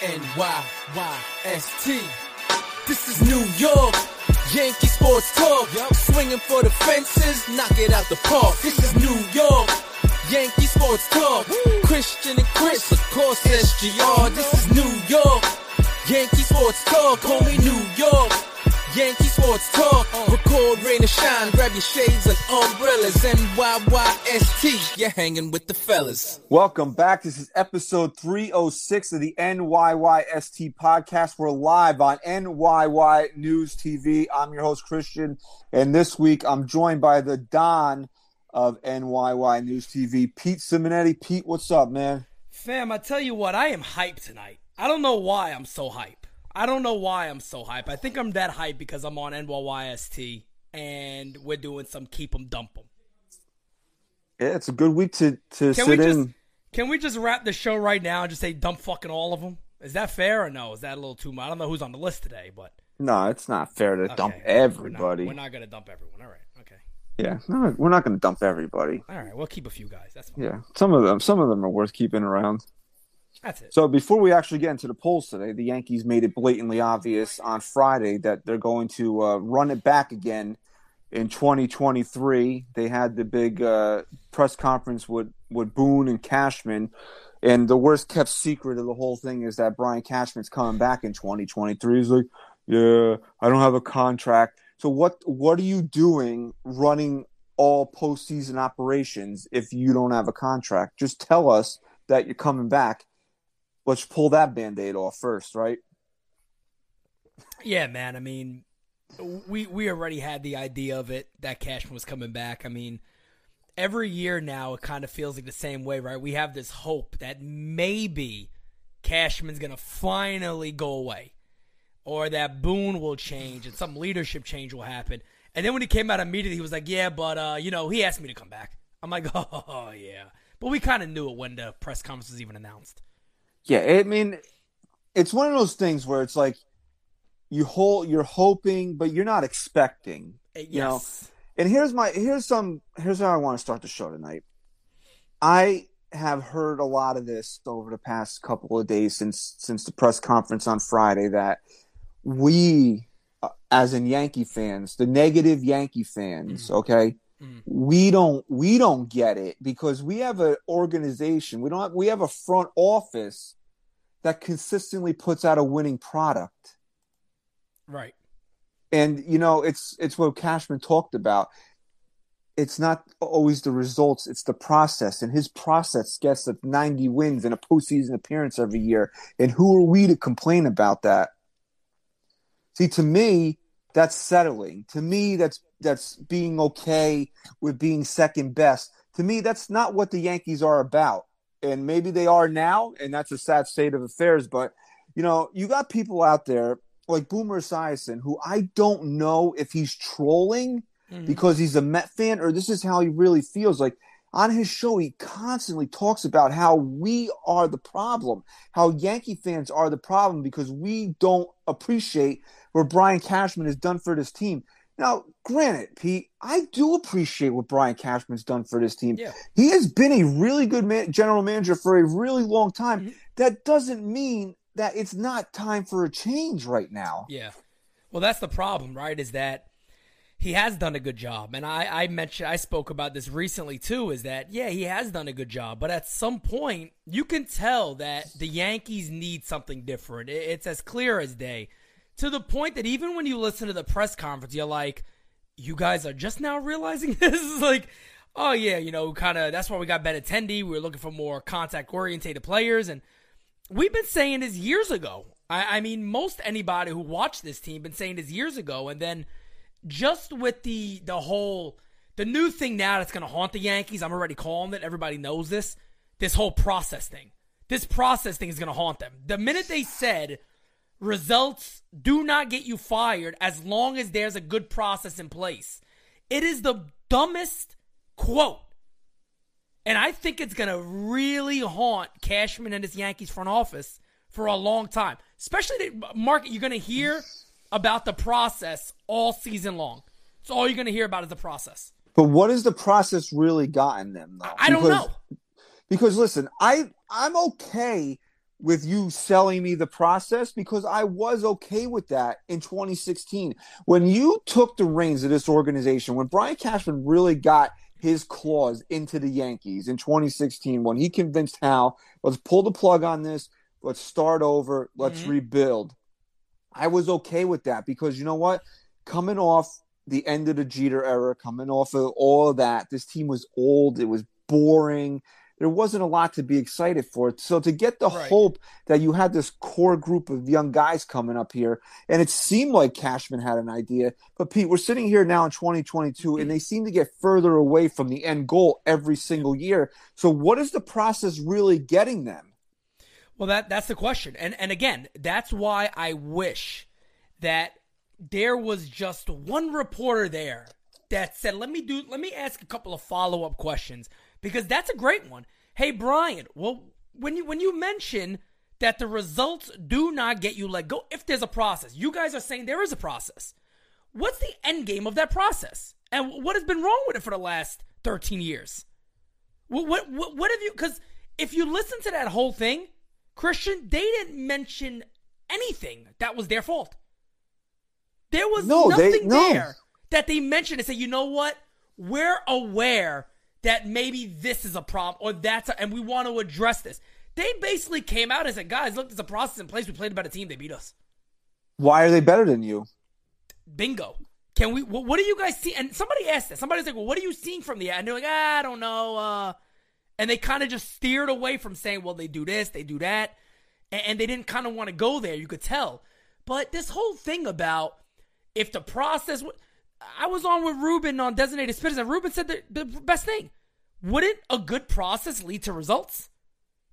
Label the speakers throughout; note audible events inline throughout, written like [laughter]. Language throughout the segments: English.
Speaker 1: NYYST. This is New York. Yankee Sports Talk. Swinging for the fences, knock it out the park. This is New York. Yankee Sports Talk. Christian and Chris, of course, SGR. This is New York. Yankee Sports Talk, call me New York. Yankee Sports Talk, record, rain or shine, grab your shades and umbrellas. NYYST, you're hanging with the fellas.
Speaker 2: Welcome back. This is episode 306 of the NYYST podcast. We're live on NYY News TV. I'm your host, Christian, and this week I'm joined by the Don of NYY News TV, Pete Simonetti. Pete, what's up, man?
Speaker 3: Fam, I tell you what, I am hyped tonight. I don't know why I'm so hyped. I don't know why I'm so hyped. I think I'm that hyped because I'm on NYYST and we're doing some keep 'em dump 'em.
Speaker 2: Yeah, it's a good week to, to
Speaker 3: Can
Speaker 2: sit
Speaker 3: we just
Speaker 2: in.
Speaker 3: can we just wrap the show right now and just say dump fucking all of them? Is that fair or no? Is that a little too much? I don't know who's on the list today, but
Speaker 2: No, it's not fair to dump everybody.
Speaker 3: We're not, we're not gonna dump everyone. All right, okay,
Speaker 2: Yeah, no, we're not going to dump everybody.
Speaker 3: all right. We'll keep a few guys. That's fine.
Speaker 2: Yeah, some of them, some of them are worth keeping around.
Speaker 3: That's it.
Speaker 2: So before we actually get into the polls today, the Yankees made it blatantly obvious on Friday that they're going to uh, run it back again in 2023. They had the big uh, press conference with with Boone and Cashman, and the worst kept secret of the whole thing is that Brian Cashman's coming back in 2023. He's like, "Yeah, I don't have a contract." So what what are you doing running all postseason operations if you don't have a contract? Just tell us that you're coming back let's pull that band-aid off first, right?
Speaker 3: Yeah, man. I mean, we we already had the idea of it that Cashman was coming back. I mean, every year now it kind of feels like the same way, right? We have this hope that maybe Cashman's gonna finally go away, or that Boone will change and some leadership change will happen. And then when he came out immediately, he was like, "Yeah, but uh, you know, he asked me to come back." I'm like, [laughs] "Oh yeah," but we kind of knew it when the press conference was even announced.
Speaker 2: Yeah, I mean, it's one of those things where it's like you hold, you're hoping, but you're not expecting. Uh, you know, and here's my here's some here's how I want to start the show tonight. I have heard a lot of this over the past couple of days since since the press conference on Friday that we uh, as in Yankee fans, the negative Yankee fans, mm-hmm. okay? Mm. We don't we don't get it because we have an organization, we don't have, we have a front office that consistently puts out a winning product.
Speaker 3: Right.
Speaker 2: and you know it's it's what cashman talked about. It's not always the results it's the process. And his process gets us 90 wins and a postseason appearance every year. And who are we to complain about that? See to me that's settling. To me that's that's being okay with being second best. To me that's not what the yankees are about and maybe they are now and that's a sad state of affairs but you know you got people out there like Boomer Esiason, who I don't know if he's trolling mm-hmm. because he's a Met fan or this is how he really feels. Like on his show, he constantly talks about how we are the problem, how Yankee fans are the problem because we don't appreciate what Brian Cashman has done for this team. Now, granted, Pete, I do appreciate what Brian Cashman's done for this team.
Speaker 3: Yeah.
Speaker 2: He has been a really good man- general manager for a really long time. Mm-hmm. That doesn't mean that it's not time for a change right now.
Speaker 3: Yeah. Well, that's the problem, right? Is that he has done a good job. And I, I mentioned, I spoke about this recently too, is that, yeah, he has done a good job. But at some point, you can tell that the Yankees need something different. It- It's as clear as day. To the point that even when you listen to the press conference, you're like, you guys are just now realizing [laughs] this? is like, oh, yeah, you know, kind of, that's why we got Benintendi. We were looking for more contact orientated players. And we've been saying this years ago. I, I mean, most anybody who watched this team been saying this years ago, and then just with the the whole The new thing now that's going to haunt the Yankees, I'm already calling it. Everybody knows this. This whole process thing. This process thing is going to haunt them. The minute they said results do not get you fired as long as there's a good process in place, it is the dumbest quote. And I think it's going to really haunt Cashman and his Yankees front office for a long time. Especially the market, you're going to hear about the process all season long. It's all you're going to hear about is the process.
Speaker 2: But what has the process really gotten them though?
Speaker 3: I don't
Speaker 2: Because-
Speaker 3: know.
Speaker 2: Because listen, I I'm okay with you selling me the process because I was okay with that in 2016 when you took the reins of this organization when Brian Cashman really got his claws into the Yankees in 2016 when he convinced Hal let's pull the plug on this. Let's start over. Let's
Speaker 3: Mhm.
Speaker 2: rebuild. I was okay with that because you know what? Coming off the end of the Jeter era coming off of all of that this team was old. It was boring there wasn't a lot to be excited for. So to get the
Speaker 3: Right.
Speaker 2: hope that you had this core group of young guys coming up here, and it seemed like Cashman had an idea. But Pete, we're sitting here now in 2022, and they seem to get further away from the end goal every single year. So what is the process really getting them?
Speaker 3: Well, that that's the question, and and again, that's why I wish that there was just one reporter there that said, "Let me do, let me ask a couple of follow up questions," because that's a great one. Hey, Brian, well, when you when you mention that the results do not get you let go, if there's a process, you guys are saying there is a process. What's the end game of that process, and what has been wrong with it for the last 13 years? What what what, what have you? Because if you listen to that whole thing, Christian, they didn't mention anything that was their fault. There was
Speaker 2: No, they-
Speaker 3: nothing
Speaker 2: no.
Speaker 3: there that they mentioned and said, you know what? We're aware that maybe this is a problem or that's a, and we want to address this. They basically came out and said, guys, look, there's a process in place. We played a better team. They beat us.
Speaker 2: Why are they better than you?
Speaker 3: Bingo. Can we? What, what do you guys see? And somebody asked that. Somebody's like, "Well, what are you seeing from the?" And they're like, ah, "I don't know." Uh, and they kind of just steered away from saying, "Well, they do this, they do that," and, and they didn't kind of want to go there. You could tell. But this whole thing about if the process, w- I was on with Ruben on designated spitters, and Ruben said the, the best thing: wouldn't a good process lead to results?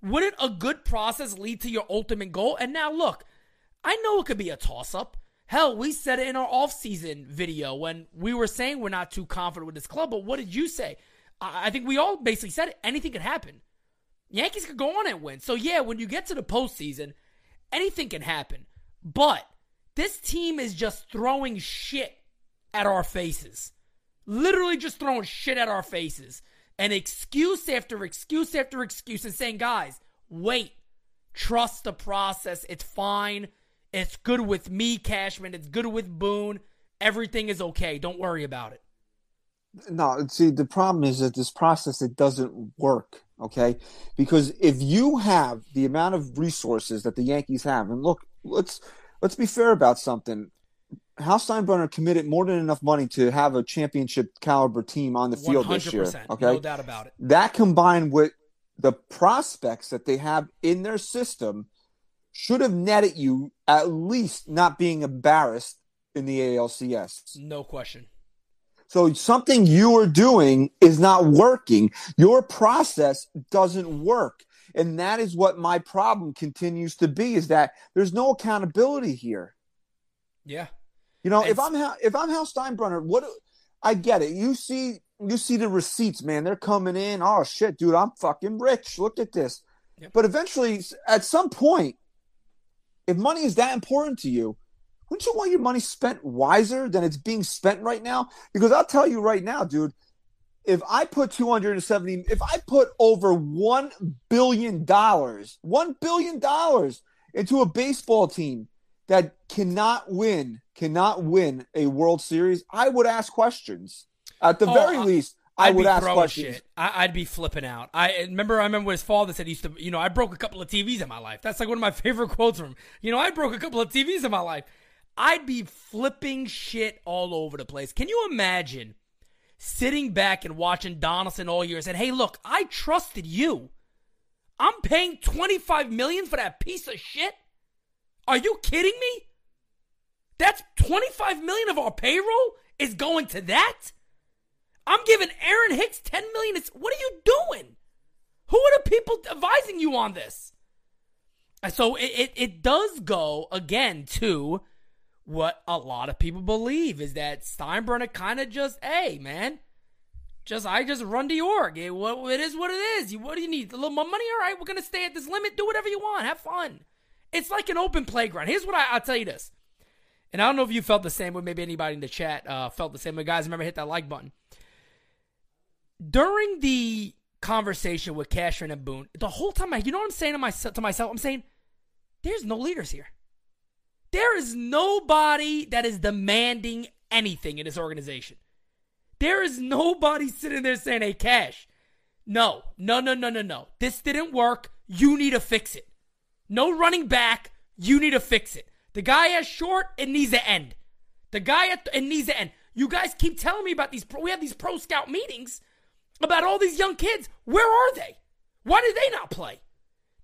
Speaker 3: Wouldn't a good process lead to your ultimate goal? And now look, I know it could be a toss up. Hell, we said it in our off-season video when we were saying we're not too confident with this club. But what did you say? I think we all basically said it. Anything could happen. Yankees could go on and win. So yeah, when you get to the postseason, anything can happen. But this team is just throwing shit at our faces. Literally just throwing shit at our faces. And excuse after excuse after excuse and saying, guys, wait. Trust the process. It's fine. It's good with me, Cashman. It's good with Boone. Everything is okay. Don't worry about it.
Speaker 2: No, see, the problem is that this process it doesn't work. Okay, because if you have the amount of resources that the Yankees have, and look, let's let's be fair about something. Hal Steinbrenner committed more than enough money to have a championship caliber team on the field this year. Okay,
Speaker 3: No doubt about it.
Speaker 2: that combined with the prospects that they have in their system should have netted you at least not being embarrassed in the ALCS.
Speaker 3: No question.
Speaker 2: So something you are doing is not working. Your process doesn't work. And that is what my problem continues to be is that there's no accountability here.
Speaker 3: Yeah.
Speaker 2: You know, if I'm Hal, if I'm Hal Steinbrenner, what I get it. You see you see the receipts, man. They're coming in. Oh shit, dude, I'm fucking rich. Look at this. But eventually at some point if money is that important to you, wouldn't you want your money spent wiser than it's being spent right now? Because I'll tell you right now, dude, if I put 270 if I put over 1 billion dollars, 1 billion dollars into a baseball team that cannot win, cannot win a World Series, I would ask questions. At the
Speaker 3: Oh,
Speaker 2: very
Speaker 3: I-
Speaker 2: least, I
Speaker 3: I'd
Speaker 2: would ask questions.
Speaker 3: shit. I, I'd be flipping out. I remember. I remember his father said he used to. You know, I broke a couple of TVs in my life. That's like one of my [laughs] favorite quotes from. him. You know, I broke a couple of TVs in my life. I'd be flipping shit all over the place. Can you imagine sitting back and watching Donaldson all year and saying, "Hey, look, I trusted you. I'm paying 25 million for that piece of shit. Are you kidding me? That's 25 million of our payroll is going to that." I'm giving Aaron Hicks 10 million. It's, what are you doing? Who are the people advising you on this? So it, it, it does go again to what a lot of people believe is that Steinbrenner kind of just, hey, man, just I just run the org. It, what, it is what it is. What do you need? A little more money? All right, we're gonna stay at this limit. Do whatever you want. Have fun. It's like an open playground. Here's what I, I'll tell you this, and I don't know if you felt the same way. Maybe anybody in the chat uh, felt the same way. Guys, remember hit that like button during the conversation with Cashman and Boone. The whole time, I, you know what I'm saying to myself? To myself, I'm saying, there's no leaders here. There is nobody that is demanding anything in this organization. There is nobody sitting there saying, hey, Cash, no, no, no, no, no, no. This didn't work. You need to fix it. No running back. You need to fix it. The guy has short, it needs to end. The guy at it needs to end. You guys keep telling me about these. Pro, we have these pro scout meetings about all these young kids. Where are they? Why did they not play?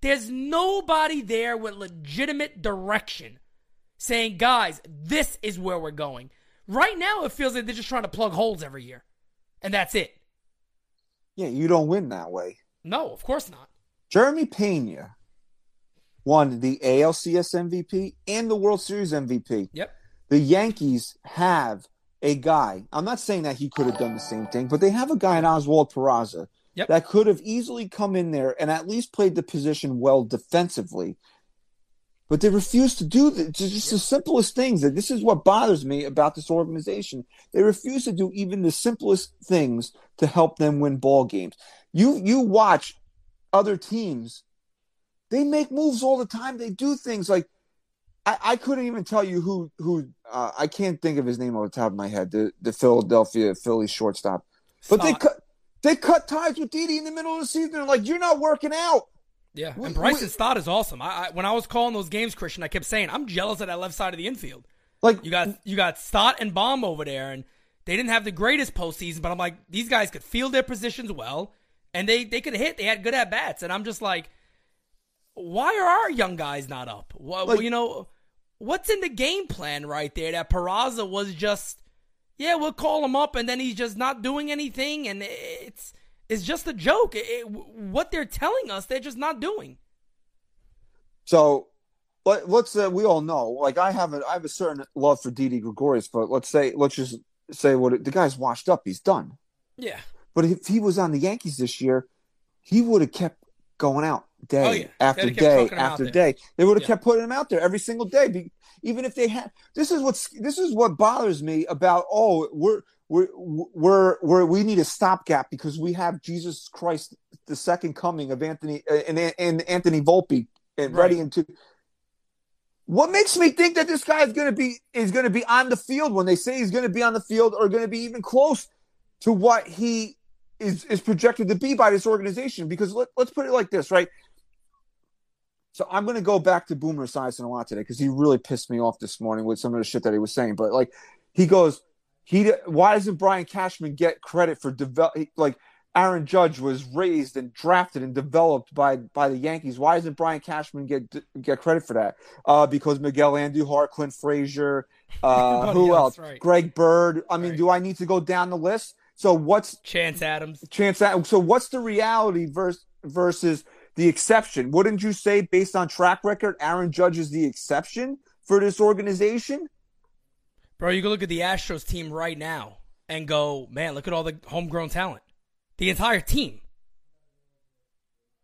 Speaker 3: There's nobody there with legitimate direction saying, guys, this is where we're going. Right now, it feels like they're just trying to plug holes every year, and that's it.
Speaker 2: Yeah, you don't win that way.
Speaker 3: No, of course not.
Speaker 2: Jeremy Pena won the ALCS MVP and the World Series MVP.
Speaker 3: Yep.
Speaker 2: The Yankees have a guy. I'm not saying that he could have done the same thing, but they have a guy in Oswald Peraza
Speaker 3: Yep.
Speaker 2: that could have easily come in there and at least played the position well defensively. But they refuse to do. It's just the simplest things. And this is what bothers me about this organization. They refuse to do even the simplest things to help them win ball games. You you watch other teams, they make moves all the time. They do things like I, I couldn't even tell you who who uh, I can't think of his name off the top of my head. The the Philadelphia Phillies shortstop, but they cut they cut ties with Didi in the middle of the season. They're like, you're not working out.
Speaker 3: Yeah,
Speaker 2: We-
Speaker 3: and Bryson
Speaker 2: we-
Speaker 3: Stott is awesome. I, I when I was calling those games, Christian, I kept saying I'm jealous of that left side of the infield.
Speaker 2: Like
Speaker 3: You got you got Stott and Bohm over there, and they didn't have the greatest postseason, but I'm like, these guys could field their positions well, and they they could hit. They had good at bats, and I'm just like, why are our young guys not up? Well,
Speaker 2: Like-
Speaker 3: you know, what's in the game plan right there? That Peraza was just, yeah, we'll call him up, and then he's just not doing anything, and it's it's just a joke. It- it- what they're telling us, they're just not doing.
Speaker 2: So let, let's uh, we all know like I have a I have a certain love for Didi Gregorius, but let's say let's just say what it, the guy's washed up, he's done.
Speaker 3: Yeah.
Speaker 2: But if he was on the Yankees this year, he would have kept going out day
Speaker 3: Oh, yeah.
Speaker 2: after day
Speaker 3: fucking him out
Speaker 2: after day. They would have
Speaker 3: Yeah.
Speaker 2: kept putting him out there every single day. Be, even if they had this is what's this is what bothers me about oh we're we're we're, we're we need a stopgap because we have Jesus Christ the second coming of Anthony uh, and and Anthony Volpe and
Speaker 3: Right.
Speaker 2: ready into what makes me think that this guy is going to be is going to be on the field when they say he's going to be on the field or going to be even close to what he is is projected to be by this organization? Because let, let's put it like this, right? So I'm going to go back to Boomer Esiason a lot today because he really pissed me off this morning with some of the shit that he was saying. But like, he goes, he why doesn't Brian Cashman get credit for develop like Aaron Judge was raised and drafted and developed by by the Yankees. Why doesn't Brian Cashman get get credit for that? Uh, because Miguel Andujar, Clint Frazier, uh, [laughs] who
Speaker 3: else,
Speaker 2: else?
Speaker 3: right.
Speaker 2: Greg Bird. I mean,
Speaker 3: Right.
Speaker 2: do I need to go down the list? So what's
Speaker 3: Chance Adams.
Speaker 2: chance that? So what's the reality versus versus the exception? Wouldn't you say, based on track record, Aaron Judge is the exception for this organization?
Speaker 3: Bro, you can look at the Astros team right now and go, man, look at all the homegrown talent. The entire team.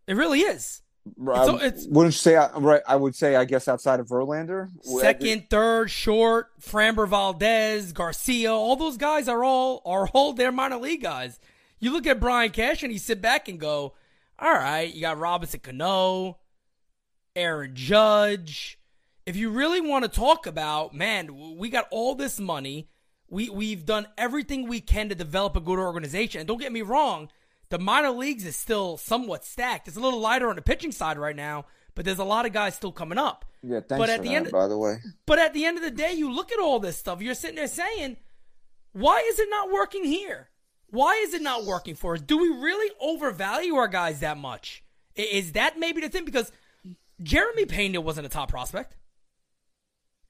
Speaker 3: It really is.
Speaker 2: Um,
Speaker 3: it's-
Speaker 2: wouldn't you say? I- Right, I would say, I guess outside of Verlander,
Speaker 3: Second, third, short, Framber Valdez, Garcia, all those guys are all are all their minor league guys. You look at Brian Cash and you sit back and go, all right, you got Robinson Cano, Aaron Judge. If you really want to talk about, man, we got all this money. We we've done everything we can to develop a good organization. And don't get me wrong, the minor leagues is still somewhat stacked. It's a little lighter on the pitching side right now, but there's a lot of guys still coming up.
Speaker 2: Yeah, thanks
Speaker 3: But at
Speaker 2: for
Speaker 3: the
Speaker 2: that,
Speaker 3: end-
Speaker 2: by the way.
Speaker 3: But at the end of the day, you look at all this stuff, you're sitting there saying, why is it not working here? Why is it not working for us? Do we really overvalue our guys that much? Is that maybe the thing? Because Jeremy Pena wasn't a top prospect.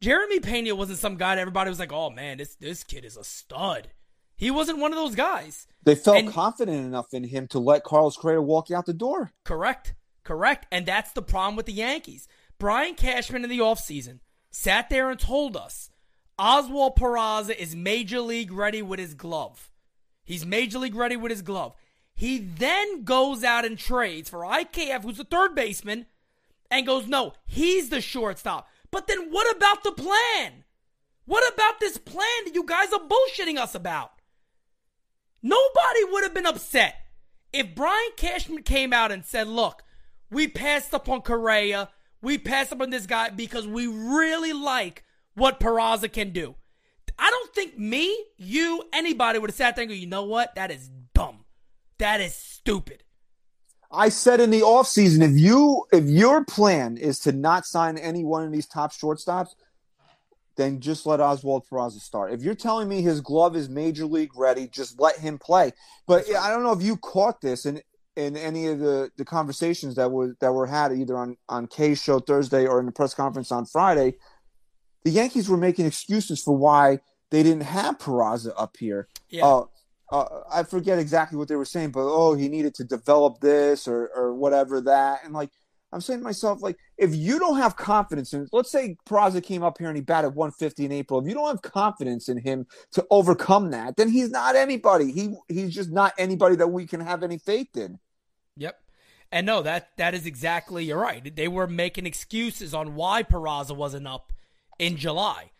Speaker 3: Jeremy Pena wasn't some guy that everybody was like, oh man, this, this kid is a stud. He wasn't one of those guys.
Speaker 2: They felt
Speaker 3: And-
Speaker 2: confident enough in him to let Carlos Correa walk out the door.
Speaker 3: Correct. Correct. And that's the problem with the Yankees. Brian Cashman in the offseason sat there and told us Oswald Peraza is major league ready with his glove. He's major league ready with his glove. He then goes out and trades for IKF, who's the third baseman, and goes, no, he's the shortstop. But then what about the plan? What about this plan that you guys are bullshitting us about? Nobody would have been upset if Brian Cashman came out and said, look, we passed up on Correa, we passed up on this guy because we really like what Peraza can do. I don't think me, you, anybody would have sat there and go, you know what? That is dumb. That is stupid.
Speaker 2: I said in the offseason, if you if your plan is to not sign any one of these top shortstops, then just let Oswald Peraza start. If you're telling me his glove is major league ready, just let him play. But I don't know if you caught this in in any of the, the conversations that were that were had either on on Kay's show Thursday or in the press conference on Friday. The Yankees were making excuses for why they didn't have Peraza up here.
Speaker 3: Yeah.
Speaker 2: Uh, uh, I forget exactly what they were saying, but oh, he needed to develop this or or whatever that, and like I'm saying to myself, like if you don't have confidence in, let's say Peraza came up here and he batted 150 in April, if you don't have confidence in him to overcome that, then he's not anybody. He he's just not anybody that we can have any faith in.
Speaker 3: Yep. And no, that that is exactly you're right. They were making excuses on why Peraza wasn't up in July.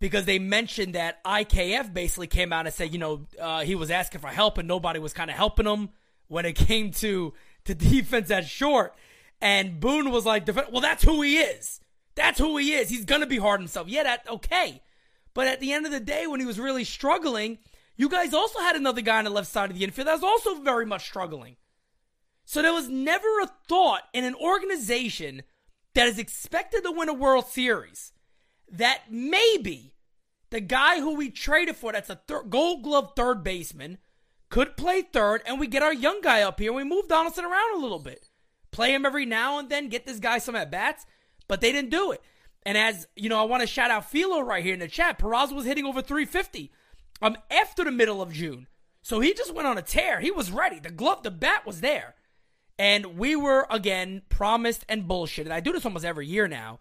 Speaker 3: Because they mentioned that IKF basically came out and said, you know, uh, he was asking for help and nobody was kind of helping him when it [laughs] came to to defense at short. And Boone was like, well, that's who he is. That's who he is. He's gonna be hard himself. Yeah, that okay. But at the end of the day, when he was really struggling, you guys also had another guy on the left side of the infield that was also very much struggling. So there was never a thought in an organization that is expected to win a World Series that maybe the guy who we traded for, that's a thir- gold glove third baseman, could play third, and we get our young guy up here and we move Donaldson around a little bit. Play him every now and then, get this guy some at bats, but they didn't do it. And as you know, I want to shout out Philo right here in the chat. Peraza was hitting over 350 um after the middle of June. So he just went on a tear. He was ready. The glove, the bat was there. And we were, again, promised and bullshit. And I do this almost every year now.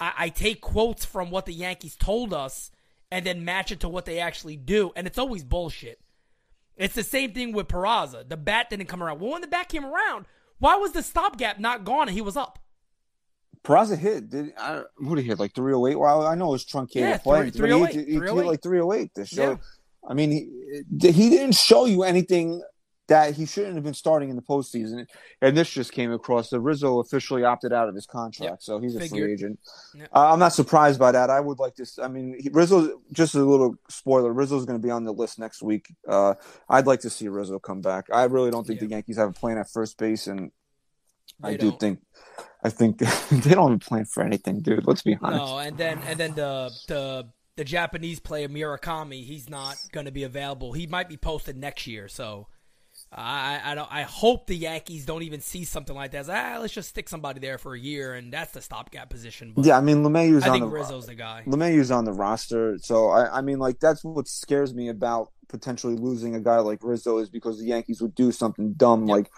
Speaker 3: I, I take quotes from what the Yankees told us and then match it to what they actually do. And it's always bullshit. It's the same thing with Peraza. The bat didn't come around. Well, when the bat came around, why was the stopgap not gone and he was up?
Speaker 2: Peraza hit. Did I, what did he hit? Like 308? Well, I know it was truncated
Speaker 3: Yeah,
Speaker 2: play.
Speaker 3: three-
Speaker 2: but he-
Speaker 3: 308,
Speaker 2: He, he, hit like 308 this show.
Speaker 3: Yeah.
Speaker 2: I mean, he, he didn't show you anything that he shouldn't have been starting in the postseason. And this just came across. The Rizzo officially opted out of his contract,
Speaker 3: Yep.
Speaker 2: so he's a
Speaker 3: Figured.
Speaker 2: free agent.
Speaker 3: Yep.
Speaker 2: Uh, I'm not surprised by that. I would like to. I mean, he, Rizzo. Just a little spoiler. Rizzo's going to be on the list next week. Uh, I'd like to see Rizzo come back. I really don't think
Speaker 3: Yeah.
Speaker 2: the Yankees have a plan at first base, and I
Speaker 3: They
Speaker 2: do
Speaker 3: don't.
Speaker 2: think. I think [laughs] they don't have a plan for anything, dude. Let's be honest.
Speaker 3: No, and then and then the the the Japanese player Murakami, he's not going to be available. He might be posted next year, so I I don't I hope the Yankees don't even see something like that. As, ah, let's just stick somebody there for a year, and that's the stopgap position. But
Speaker 2: Yeah, I mean LeMahieu's
Speaker 3: I
Speaker 2: on
Speaker 3: think
Speaker 2: the
Speaker 3: Rizzo's the guy.
Speaker 2: LeMahieu's on the roster, so I, I mean, like that's what scares me about potentially losing a guy like Rizzo is because the Yankees would do something dumb
Speaker 3: Yep.
Speaker 2: like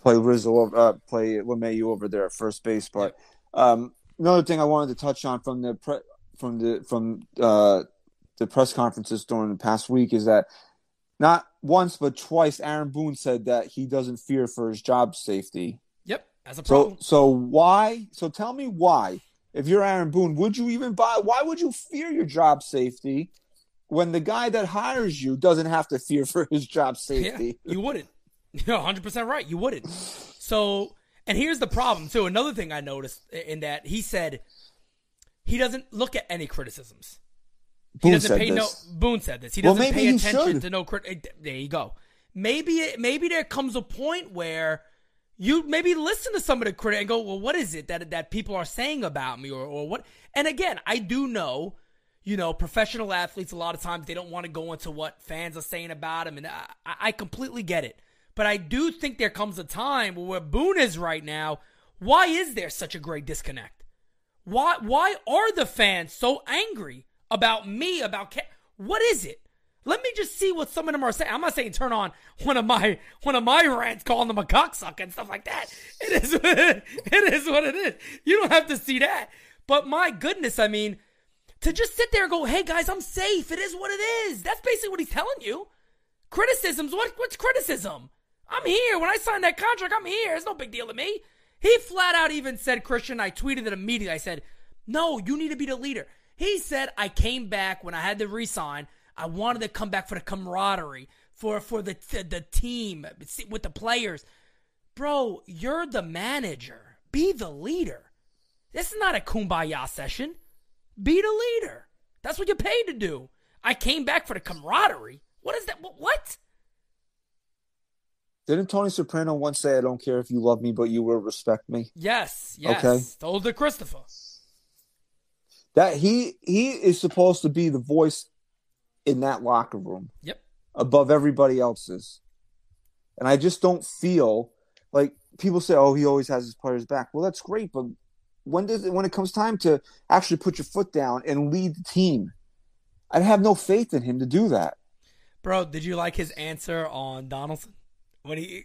Speaker 2: play Rizzo, over- uh, play LeMahieu over there at first base. But um, another thing I wanted to touch on from the pre- from the from uh, the press conferences during the past week is that not once but twice Aaron Boone said that he doesn't fear for his job safety.
Speaker 3: Yep, that's a
Speaker 2: So
Speaker 3: problem.
Speaker 2: so why? So tell me why. If you're Aaron Boone, would you even buy? Why would you fear your job safety when the guy that hires you doesn't have to fear for his job [laughs] safety?
Speaker 3: Yeah, [laughs] you wouldn't. You're 100% right. You wouldn't. So, and here's the problem, too. Another thing I noticed in that he said he doesn't look at any criticisms. He
Speaker 2: Boone
Speaker 3: doesn't
Speaker 2: said
Speaker 3: pay
Speaker 2: this.
Speaker 3: no Boone said this. He doesn't
Speaker 2: maybe
Speaker 3: pay attention
Speaker 2: should.
Speaker 3: to no crit. eh, There you go. Maybe it, maybe there comes a point where you maybe listen to some of the critic and go, well, what is it that that people are saying about me, or or what? And again, I do know, you know, professional athletes a lot of times they don't want to go into what fans are saying about them, and I, I I completely get it. But I do think there comes a time where Boone is right now. Why is there such a great disconnect? Why why are the fans so angry about me about Ca- what is it? Let me just see what some of them are saying. I'm not saying turn on one of my one of my rants calling them a cocksucker and stuff like that. It is [laughs] it is what it is. You don't have to see that. But my goodness, I mean, to just sit there and go, "Hey guys, I'm safe. It is what it is." That's basically what he's telling you. Criticisms. What what's criticism? I'm here. When I signed that contract, I'm here. It's no big deal to me. He flat out even said, Christian, I tweeted it immediately. I said, No, you need to be the leader. He said, I came back when I had to resign. I wanted to come back for the camaraderie, for for the the team, with the players. Bro, you're the manager. Be the leader. This is not a kumbaya session. Be the leader. That's what you're paid to do. I came back for the camaraderie. What is that? What?
Speaker 2: Didn't Tony Soprano once say, "I don't care if you love me, but you will respect me"?
Speaker 3: Yes, yes. Okay. Told to Christopher.
Speaker 2: That he he is supposed to be the voice in that locker room.
Speaker 3: Yep.
Speaker 2: Above everybody else's. And I just don't feel like people say, "Oh, he always has his players back." Well, that's great, but when does it, when it comes time to actually put your foot down and lead the team, I'd have no faith in him to do that.
Speaker 3: Bro, did you like his answer on Donaldson when he?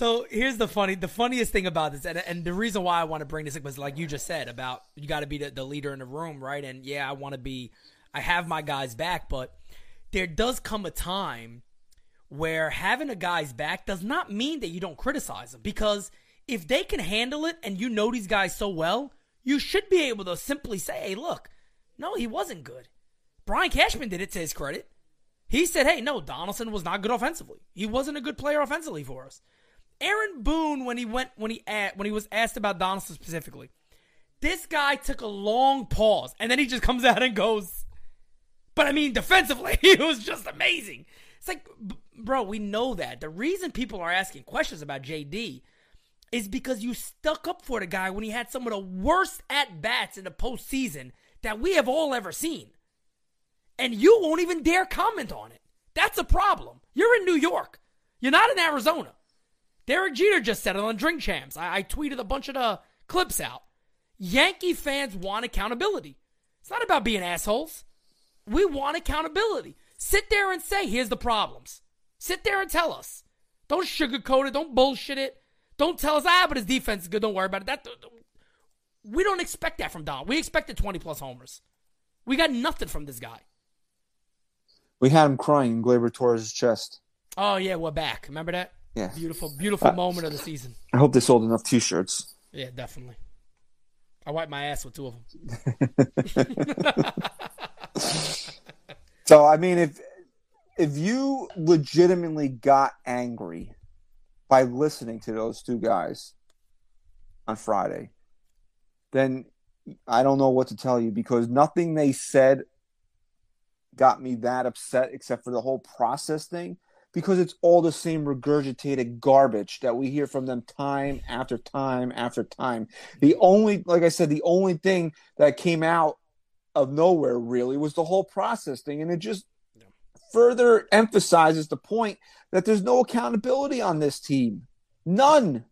Speaker 3: So here's the funny, the funniest thing about this, and, and the reason why I want to bring this up was like you just said about you got to be the, the leader in the room, right? And yeah, I want to be, I have my guys back, but there does come a time where having a guy's back does not mean that you don't criticize them because if they can handle it and you know these guys so well, you should be able to simply say, "Hey, look, no, he wasn't good." Brian Cashman did it to his credit. He said, "Hey, no, Donaldson was not good offensively. He wasn't a good player offensively for us." Aaron Boone, when he went when he at, when he was asked about Donaldson specifically, this guy took a long pause and then he just comes out and goes, but I mean, defensively, [laughs] he was just amazing. It's like, bro, we know that. The reason people are asking questions about JD is because you stuck up for the guy when he had some of the worst at bats in the postseason that we have all ever seen. And you won't even dare comment on it. That's a problem. You're in New York. You're not in Arizona. Derek Jeter just said it on Drink Champs. I, I tweeted a bunch of the clips out. Yankee fans want accountability. It's not about being assholes. We want accountability. Sit there and say, here's the problems. Sit there and tell us. Don't sugarcoat it. Don't bullshit it. Don't tell us, ah, but his defense is good. Don't worry about it. That we don't expect that from Don. We expected 20 plus homers. We got nothing from this guy.
Speaker 2: We had him crying in Gleyber Torres' chest.
Speaker 3: Oh yeah, we're back. Remember that?
Speaker 2: Yeah.
Speaker 3: Beautiful, beautiful uh, moment of the season.
Speaker 2: I hope they sold enough T-shirts.
Speaker 3: Yeah, definitely. I wiped my ass with two of them. [laughs]
Speaker 2: so I mean, if if you legitimately got angry by listening to those two guys on Friday, then I don't know what to tell you because nothing they said got me that upset except for the whole process thing because it's all the same regurgitated garbage that we hear from them time after time after time. The only, like I said, the only thing that came out of nowhere really was the whole process thing. And it just yeah. further emphasizes the point that there's no accountability on this team. None.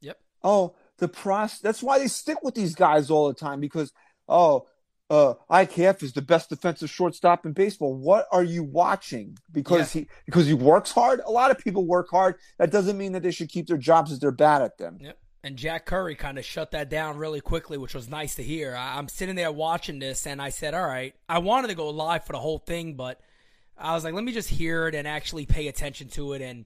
Speaker 3: Yep.
Speaker 2: Oh, the process. That's why they stick with these guys all the time because, oh, uh, IKF is the best defensive shortstop in baseball. What are you watching? Because yeah. he because he works hard. A lot of people work hard. That doesn't mean that they should keep their jobs as they're bad at them.
Speaker 3: Yep. And Jack Curry kind of shut that down really quickly, which was nice to hear. I, am sitting there watching this, and I said, "All right." I wanted to go live for the whole thing, but I was like, "Let me just hear it and actually pay attention to it." And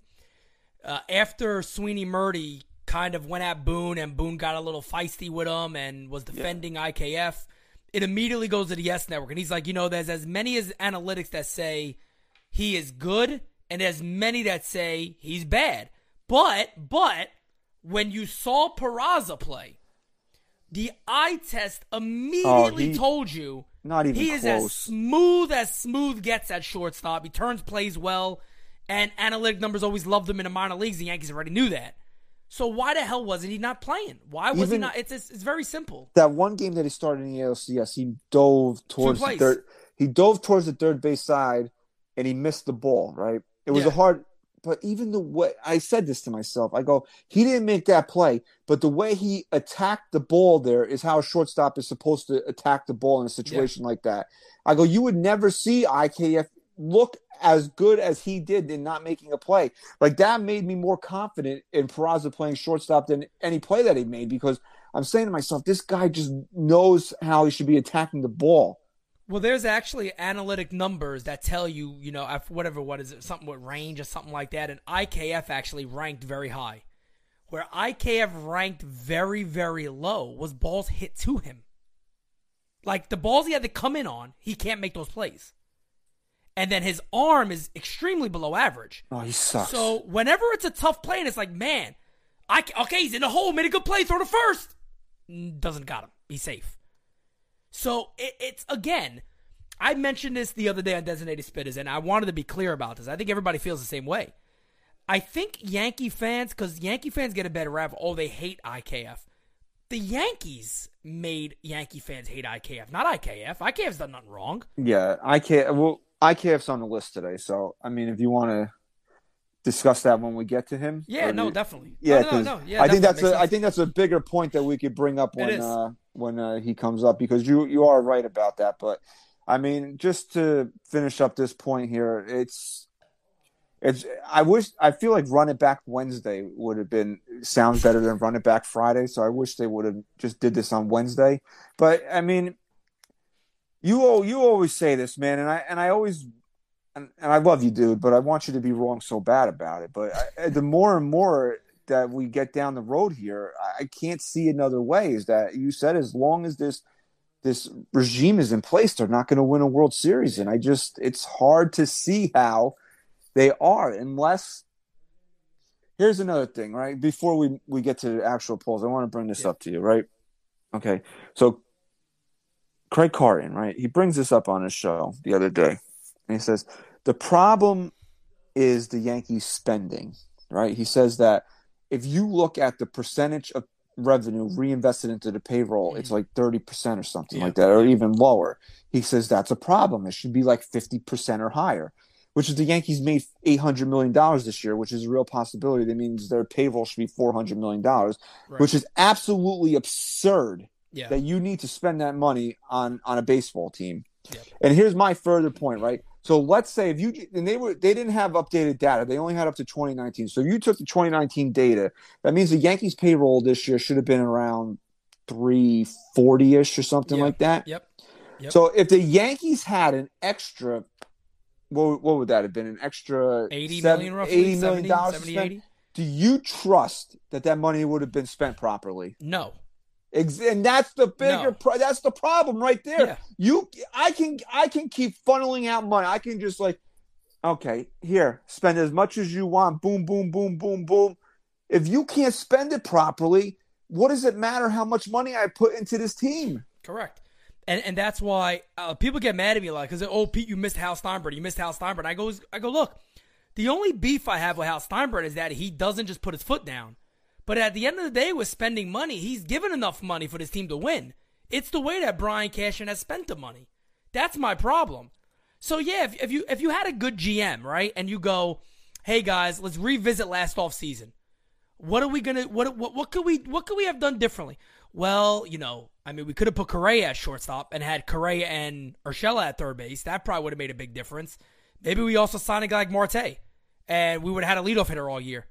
Speaker 3: uh, after Sweeney Murti kind of went at Boone, and Boone got a little feisty with him and was defending yeah. IKF it immediately goes to the Yes Network. And he's like, you know, there's as many as analytics that say he is good and as many that say he's bad. But, but, when you saw Peraza play, the eye test immediately oh, he, told you
Speaker 2: not even
Speaker 3: he
Speaker 2: is
Speaker 3: as smooth as smooth gets at shortstop. He turns plays well, and analytic numbers always loved him in the minor leagues. The Yankees already knew that. So why the hell wasn't he not playing? Why was Even he not? It's, it's, it's very simple.
Speaker 2: That one game that he started in the ALCS, he dove towards the third. He dove towards the third base side, and he missed the ball. Right. It was yeah. a hard. But even the way I said this to myself, I go, he didn't make that play, but the way he attacked the ball there is how a shortstop is supposed to attack the ball in a situation yeah. like that. I go, you would never see IKF look as good as he did in not making a play. Like that made me more confident in Peraza playing shortstop than any play that he made because I'm saying to myself, this guy just knows how he should be attacking the ball.
Speaker 3: Well, there's actually analytic numbers that tell you, you know, whatever, what is it, something with range or something like that. And IKF actually ranked very high. Where IKF ranked very, very low was balls hit to him. Like the balls he had to come in on, he can't make those plays. And then his arm is extremely below average.
Speaker 2: Oh, he sucks.
Speaker 3: So whenever it's a tough play and it's like, man, I okay, he's in the hole, made a good play, throw to first. Doesn't got him. He's safe. So it, it's again, I mentioned this the other day on Designated Spitters, and I wanted to be clear about this. I think everybody feels the same way. I think Yankee fans, because Yankee fans get a better rap, oh, they hate IKF. The Yankees made Yankee fans hate IKF, not IKF. IKF's done nothing wrong.
Speaker 2: Yeah, IKF. Well, IKF's on the list today, so I mean, if you want to discuss that when we get to him.
Speaker 3: Yeah, no, definitely.
Speaker 2: Yeah,
Speaker 3: no, no, no,
Speaker 2: yeah, I think that's a, I think that's a bigger point that we could bring up when uh, when uh, he comes up because you you are right about that. But I mean, just to finish up this point here, it's it's I wish I feel like run it back Wednesday would have been sounds better than run it back Friday. So I wish they would have just did this on Wednesday. But I mean, you you always say this, man, and I and I always and, and I love you, dude, but I want you to be wrong so bad about it. But I, the more and more that we get down the road here, I can't see another way. Is that you said as long as this this regime is in place, they're not going to win a World Series, and I just it's hard to see how they are unless. Here's another thing, right? Before we we get to the actual polls, I want to bring this yeah. up to you, right? Okay, so Craig Carton, right? He brings this up on his show the other day, and he says the problem is the Yankees spending, right? He says that if you look at the percentage of revenue reinvested into the payroll, it's like 30% or something yeah. like that, or even lower. He says that's a problem. It should be like 50% or higher, which is the Yankees made $800 million this year, which is a real possibility. That means their payroll should be $400 million, right. which is absolutely absurd yeah. that you need to spend that money on, on a baseball team. Yep. And here's my further point, right? So let's say if you and they were they didn't have updated data. They only had up to 2019. So if you took the 2019 data, that means the Yankees payroll this year should have been around 340ish or something
Speaker 3: yep.
Speaker 2: like that.
Speaker 3: Yep. yep.
Speaker 2: So if the Yankees had an extra what, what would that have been? An extra
Speaker 3: 80 seven, million roughly
Speaker 2: 80 million dollars 70, 80? Do you trust that that money would have been spent properly?
Speaker 3: No
Speaker 2: and that's the bigger no. pro- that's the problem right there. Yeah. you i can i can keep funneling out money. I can just like okay here spend as much as you want. Boom boom boom boom boom. If you can't spend it properly what does it matter how much money i put into this team?
Speaker 3: Correct. And and that's why uh, people get mad at me like because oh Pete you missed Hal Steinbrenner. You missed Hal Steinbrenner. I go I go look the only beef I have with Hal Steinbrenner is that he doesn't just put his foot down but at the end of the day, with spending money, he's given enough money for this team to win. It's the way that Brian Cashman has spent the money. That's my problem. So yeah, if, if you if you had a good GM, right, and you go, hey guys, let's revisit last off season. What are we gonna what what what could we what could we have done differently? Well, you know, I mean, we could have put Correa at shortstop and had Correa and Urshela at third base. That probably would have made a big difference. Maybe we also signed a guy like Marte, and we would have had a leadoff hitter all year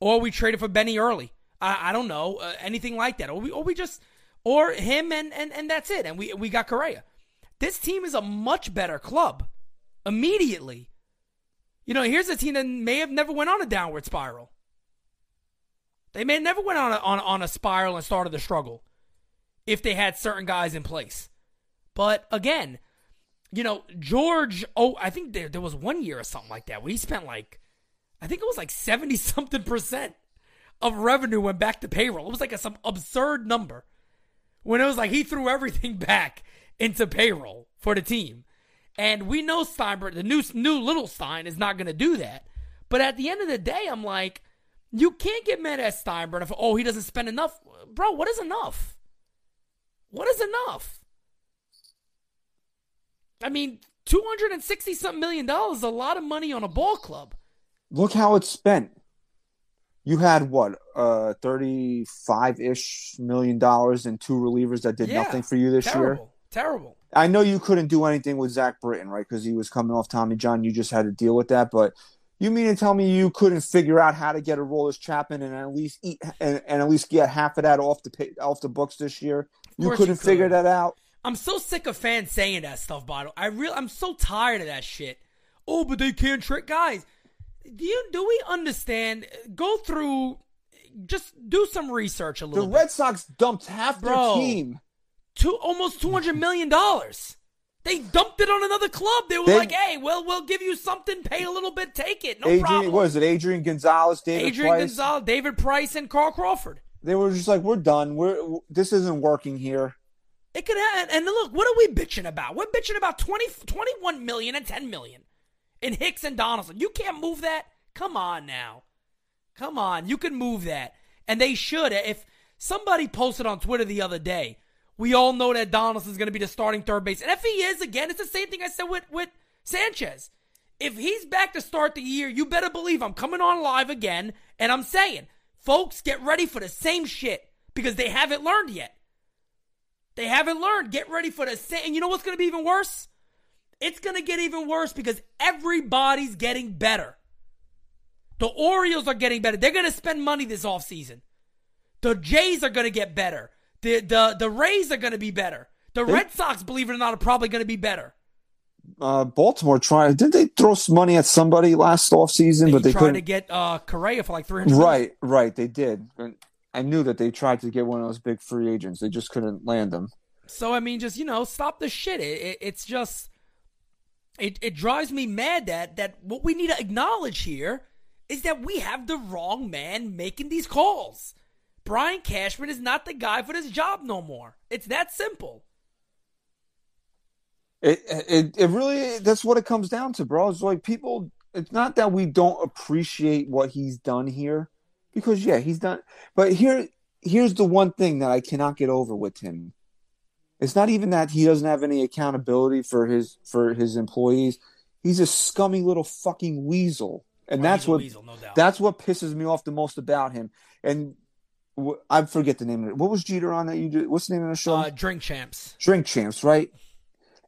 Speaker 3: or we traded for Benny early. I, I don't know uh, anything like that, or we or we just or him and and and that's it, and we we got Correa. This team is a much better club immediately. You know, here's a team that may have never went on a downward spiral. They may have never went on a, on, on a spiral and started the struggle if they had certain guys in place. But again, you know, George, oh, I think there, there was one year or something like that where he spent like I think it was like 70 something percent of revenue went back to payroll. It was like a, some absurd number when it was like he threw everything [laughs] back into payroll for the team. And we know Steinberg, the new new little Stein, is not going to do that. But at the end of the day, I'm like, you can't get mad at Steinberg for oh he doesn't spend enough, bro. What is enough? What is enough? I mean, two hundred and sixty something million dollars is a lot of money on a ball club
Speaker 2: look how it's spent. You had what, uh, thirty-five ish million dollars in two relievers that did yeah, nothing for you this
Speaker 3: terrible,
Speaker 2: year.
Speaker 3: Terrible.
Speaker 2: I know you couldn't do anything with Zach Britton, right? Because he was coming off Tommy John. You just had to deal with that. But you mean to tell me you couldn't figure out how to get a Aroldis Chapman and at least eat and, and at least get half of that off the pay, off the books this year? You couldn't
Speaker 3: you could.
Speaker 2: figure that out.
Speaker 3: I'm so sick of fans saying that stuff, Bottle. I real I'm so tired of that shit. Oh, but they can't trick guys. Do you do we understand? Go through just do some research a
Speaker 2: The
Speaker 3: little bit.
Speaker 2: Red Sox dumped half
Speaker 3: Bro.
Speaker 2: their team.
Speaker 3: Two almost two hundred million dollars. They dumped it on another club. They were
Speaker 2: They-
Speaker 3: like, "Hey, well, we'll give you something. Pay a little bit. Take it. No
Speaker 2: Adrian,
Speaker 3: problem."
Speaker 2: what is it? Adrian Gonzalez, David
Speaker 3: Adrian
Speaker 2: Price.
Speaker 3: Gonzalez, David Price, and Carl Crawford.
Speaker 2: They were just like, we're done. We're this isn't working here.
Speaker 3: It could have, and look, what are we bitching about? We're bitching about 20, 21 million and 10 million in Hicks and Donaldson. You can't move that? Come on now. Come on. You can move that. And they should. If somebody posted on Twitter the other day, we all know that Donaldson's going to be the starting third base. And if he is, again, it's the same thing I said with, with Sanchez. If he's back to start the year, you better believe I'm coming on live again and I'm saying, folks, get ready for the same shit because they haven't learned yet. They haven't learned. Get ready for the same. And you know what's going to be even worse? It's going to get even worse because everybody's getting better. The Orioles are getting better. They're going to spend money this offseason. The Jays are going to get better. The, the, the Rays are going to be better. The Red Sox, believe it or not, are probably going to be better.
Speaker 2: Uh, Baltimore tried. Did they throw some money at somebody last offseason?
Speaker 3: They
Speaker 2: But they
Speaker 3: tried
Speaker 2: couldn't.
Speaker 3: to get uh, Correa for like 300
Speaker 2: Right, right. They did. And I knew that they tried to get one of those big free agents. They just couldn't land them.
Speaker 3: So I mean, just you know, stop the shit. It, it, it's just, it it drives me mad that that what we need to acknowledge here is that we have the wrong man making these calls. Brian Cashman is not the guy for this job no more. It's that simple.
Speaker 2: It, it it really that's what it comes down to, bro. It's like people. It's not that we don't appreciate what he's done here, because yeah, he's done. But here, here's the one thing that I cannot get over with him. It's not even that he doesn't have any accountability for his for his employees. He's a scummy little fucking weasel, and that's what
Speaker 3: weasel, no doubt.
Speaker 2: that's what pisses me off the most about him. And wh- I forget the name of it. What was Jeter on that you did? What's the name of the show?
Speaker 3: Uh, drink champs.
Speaker 2: drink champs, right?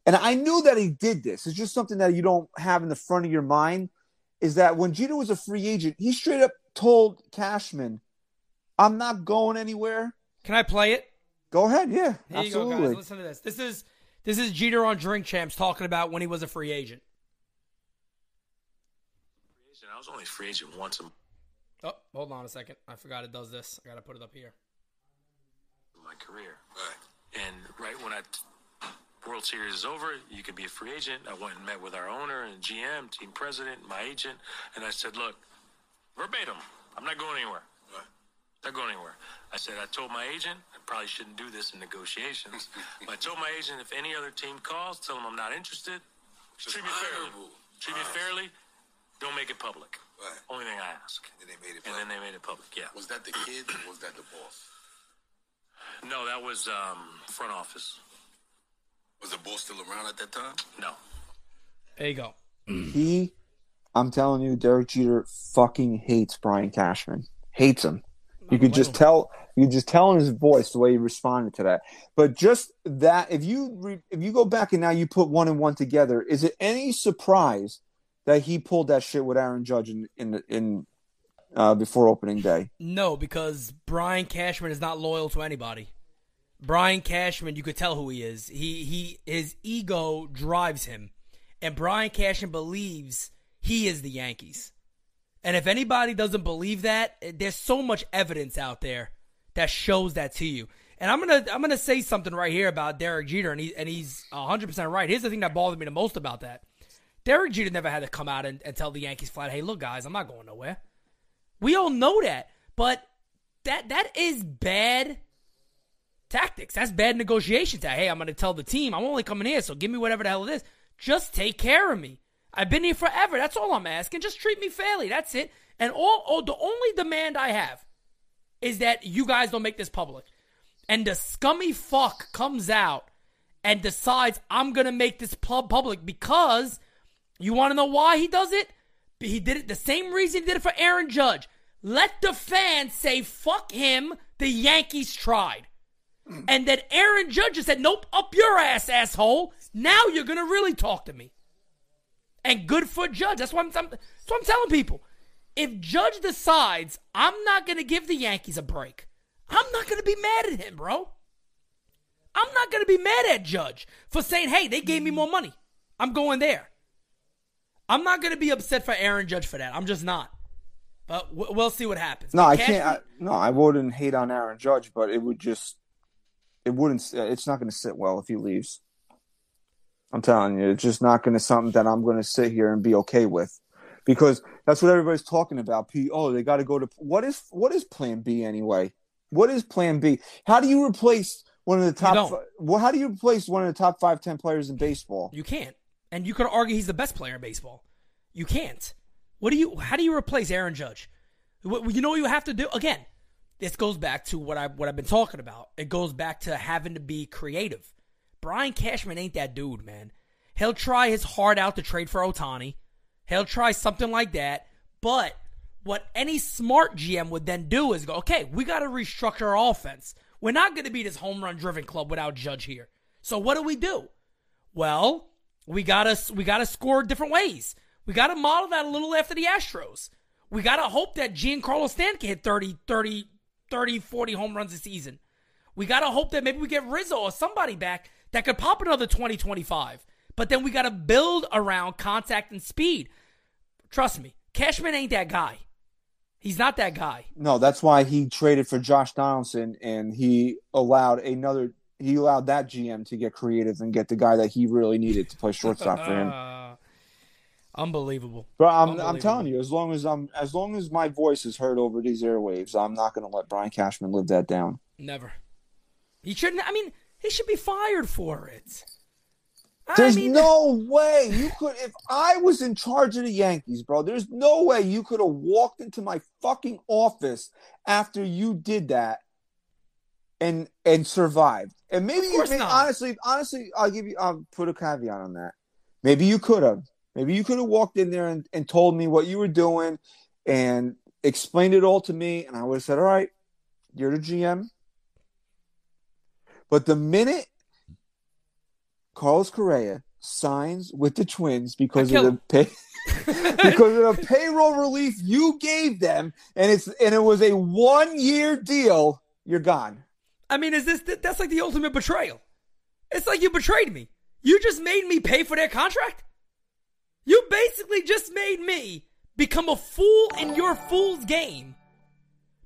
Speaker 2: And I knew that he did this. It's just something that you don't have in the front of your mind. Is that when Jeter was a free agent, he straight up told Cashman, "I'm not going anywhere.
Speaker 3: Can I play it?
Speaker 2: Go ahead, yeah,
Speaker 3: Here you go,
Speaker 2: absolutely."
Speaker 3: guys. Listen to this. This is this is Jeter on Drink Champs talking about when he was a free agent.
Speaker 4: I was only free agent once in
Speaker 3: Oh, hold on a second. I forgot it does this. I gotta put it up here.
Speaker 4: my career. And right when I World Series is over, you can be a free agent. I went and met with our owner and GM, team president, my agent, and I said, "Look, verbatim, I'm not going anywhere. Not going anywhere." I said, "I told my agent I probably shouldn't do this in negotiations. [laughs] but I told my agent if any other team calls, tell them I'm not interested. treat me fairly. Treat me fairly. Don't make it public.
Speaker 5: Right.
Speaker 4: Only thing I ask."
Speaker 5: And they made it.
Speaker 4: And then they made it public. Yeah.
Speaker 5: was that the kid or was that the boss?
Speaker 4: No, that was um, front office.
Speaker 5: Was the boss still around at that time?
Speaker 4: No.
Speaker 3: There you go.
Speaker 2: he, I'm telling you, Derek Jeter fucking hates Brian Cashman. Hates him. You could just tell. You could just tell in his voice the way he responded to that. But just that, if you re, if you go back and now you put one and one together, is it any surprise that he pulled that shit with Aaron Judge in in in uh, before opening day?
Speaker 3: No, because Brian Cashman is not loyal to anybody. Brian Cashman, you could tell who he is. He he his ego drives him. And Brian Cashman believes he is the Yankees. And if anybody doesn't believe that, there's so much evidence out there that shows that to you. And I'm gonna I'm gonna say something right here about Derek Jeter, and he and he's 100 percent right. Here's the thing that bothered me the most about that: Derek Jeter never had to come out and, and tell the Yankees flat, "Hey, look, guys, I'm not going nowhere." We all know that, but that that is bad tactics. That's bad negotiations. That hey, I'm to tell the team I'm only coming here, so give me whatever the hell it is. Just take care of me. I've been here forever. That's all I'm asking. Just treat me fairly. That's it. And all oh, the only demand I have is that you guys don't make this public. And the scummy fuck comes out and decides I'm gonna make this pub public because you want to know why he does it? He did it the same reason he did it for Aaron Judge. Let the fans say fuck him. The Yankees tried. And then Aaron Judge said, Nope, up your ass, asshole. Now you're gonna really talk to me. And good for Judge. That's what I'm, I'm that's what I'm telling people. If Judge decides I'm not gonna give the Yankees a break, I'm not gonna be mad at him, bro. I'm not gonna be mad at Judge for saying, hey, they gave me more money. I'm going there. I'm not gonna be upset for Aaron Judge for that. I'm just not. But w- we'll see what happens.
Speaker 2: No, I can't. I, no, I wouldn't hate on Aaron Judge, but it would just, it wouldn't. It's not going to sit well if he leaves. I'm telling you, it's just not going to something that I'm going to sit here and be okay with, because that's what everybody's talking about. P. Oh, they got to go to what is what is Plan B anyway? What is Plan B? How do you replace one of the top? well, how do you replace one of the top five, ten players in baseball?
Speaker 3: You can't. And you could argue he's the best player in baseball. You can't. What do you how do you replace Aaron Judge? What, you know what you have to do? Again, this goes back to what I what I've been talking about. It goes back to having to be creative. Brian Cashman ain't that dude, man. He'll try his heart out to trade for Ohtani. He'll try something like that. But what any smart GM would then do is go, okay, we got to restructure our offense. We're not going to be this home run driven club without Judge here. So what do we do? Well, we gotta we gotta score different ways. We gotta model that a little after the Astros. We gotta hope that Giancarlo Stanton can hit 30, 30, 30, 40 home runs a season. We gotta hope that maybe we get Rizzo or somebody back that could pop another 20, 25. But then we gotta build around contact and speed. Trust me, Cashman ain't that guy. He's not that guy.
Speaker 2: No, that's why he traded for Josh Donaldson, and he allowed another. He allowed that GM to get creative and get the guy that he really needed to play shortstop for him.
Speaker 3: Uh, [laughs] unbelievable.
Speaker 2: But I'm, I'm telling you, as long as I'm, as long as my voice is heard over these airwaves, I'm not going to let Brian Cashman live that down.
Speaker 3: Never. He shouldn't. I mean, he should be fired for it. I
Speaker 2: There's
Speaker 3: mean,
Speaker 2: no way you could. If I was in charge of the Yankees, bro, there's no way you could have walked into my fucking office after you did that and and survived. And maybe you, may,
Speaker 3: not.
Speaker 2: honestly, honestly, I'll give you. I'll put a caveat on that. Maybe you could have. Maybe you could have walked in there and, and told me what you were doing and explained it all to me, and I would have said, "All right, you're the GM." But the minute Carlos Correa signs with the Twins because of the pay, [laughs] because of the payroll relief you gave them, and it's and it was a one year deal. You're gone.
Speaker 3: I mean, is this that's like the ultimate betrayal? It's like you betrayed me. You just made me pay for their contract. You basically just made me become a fool in your fool's game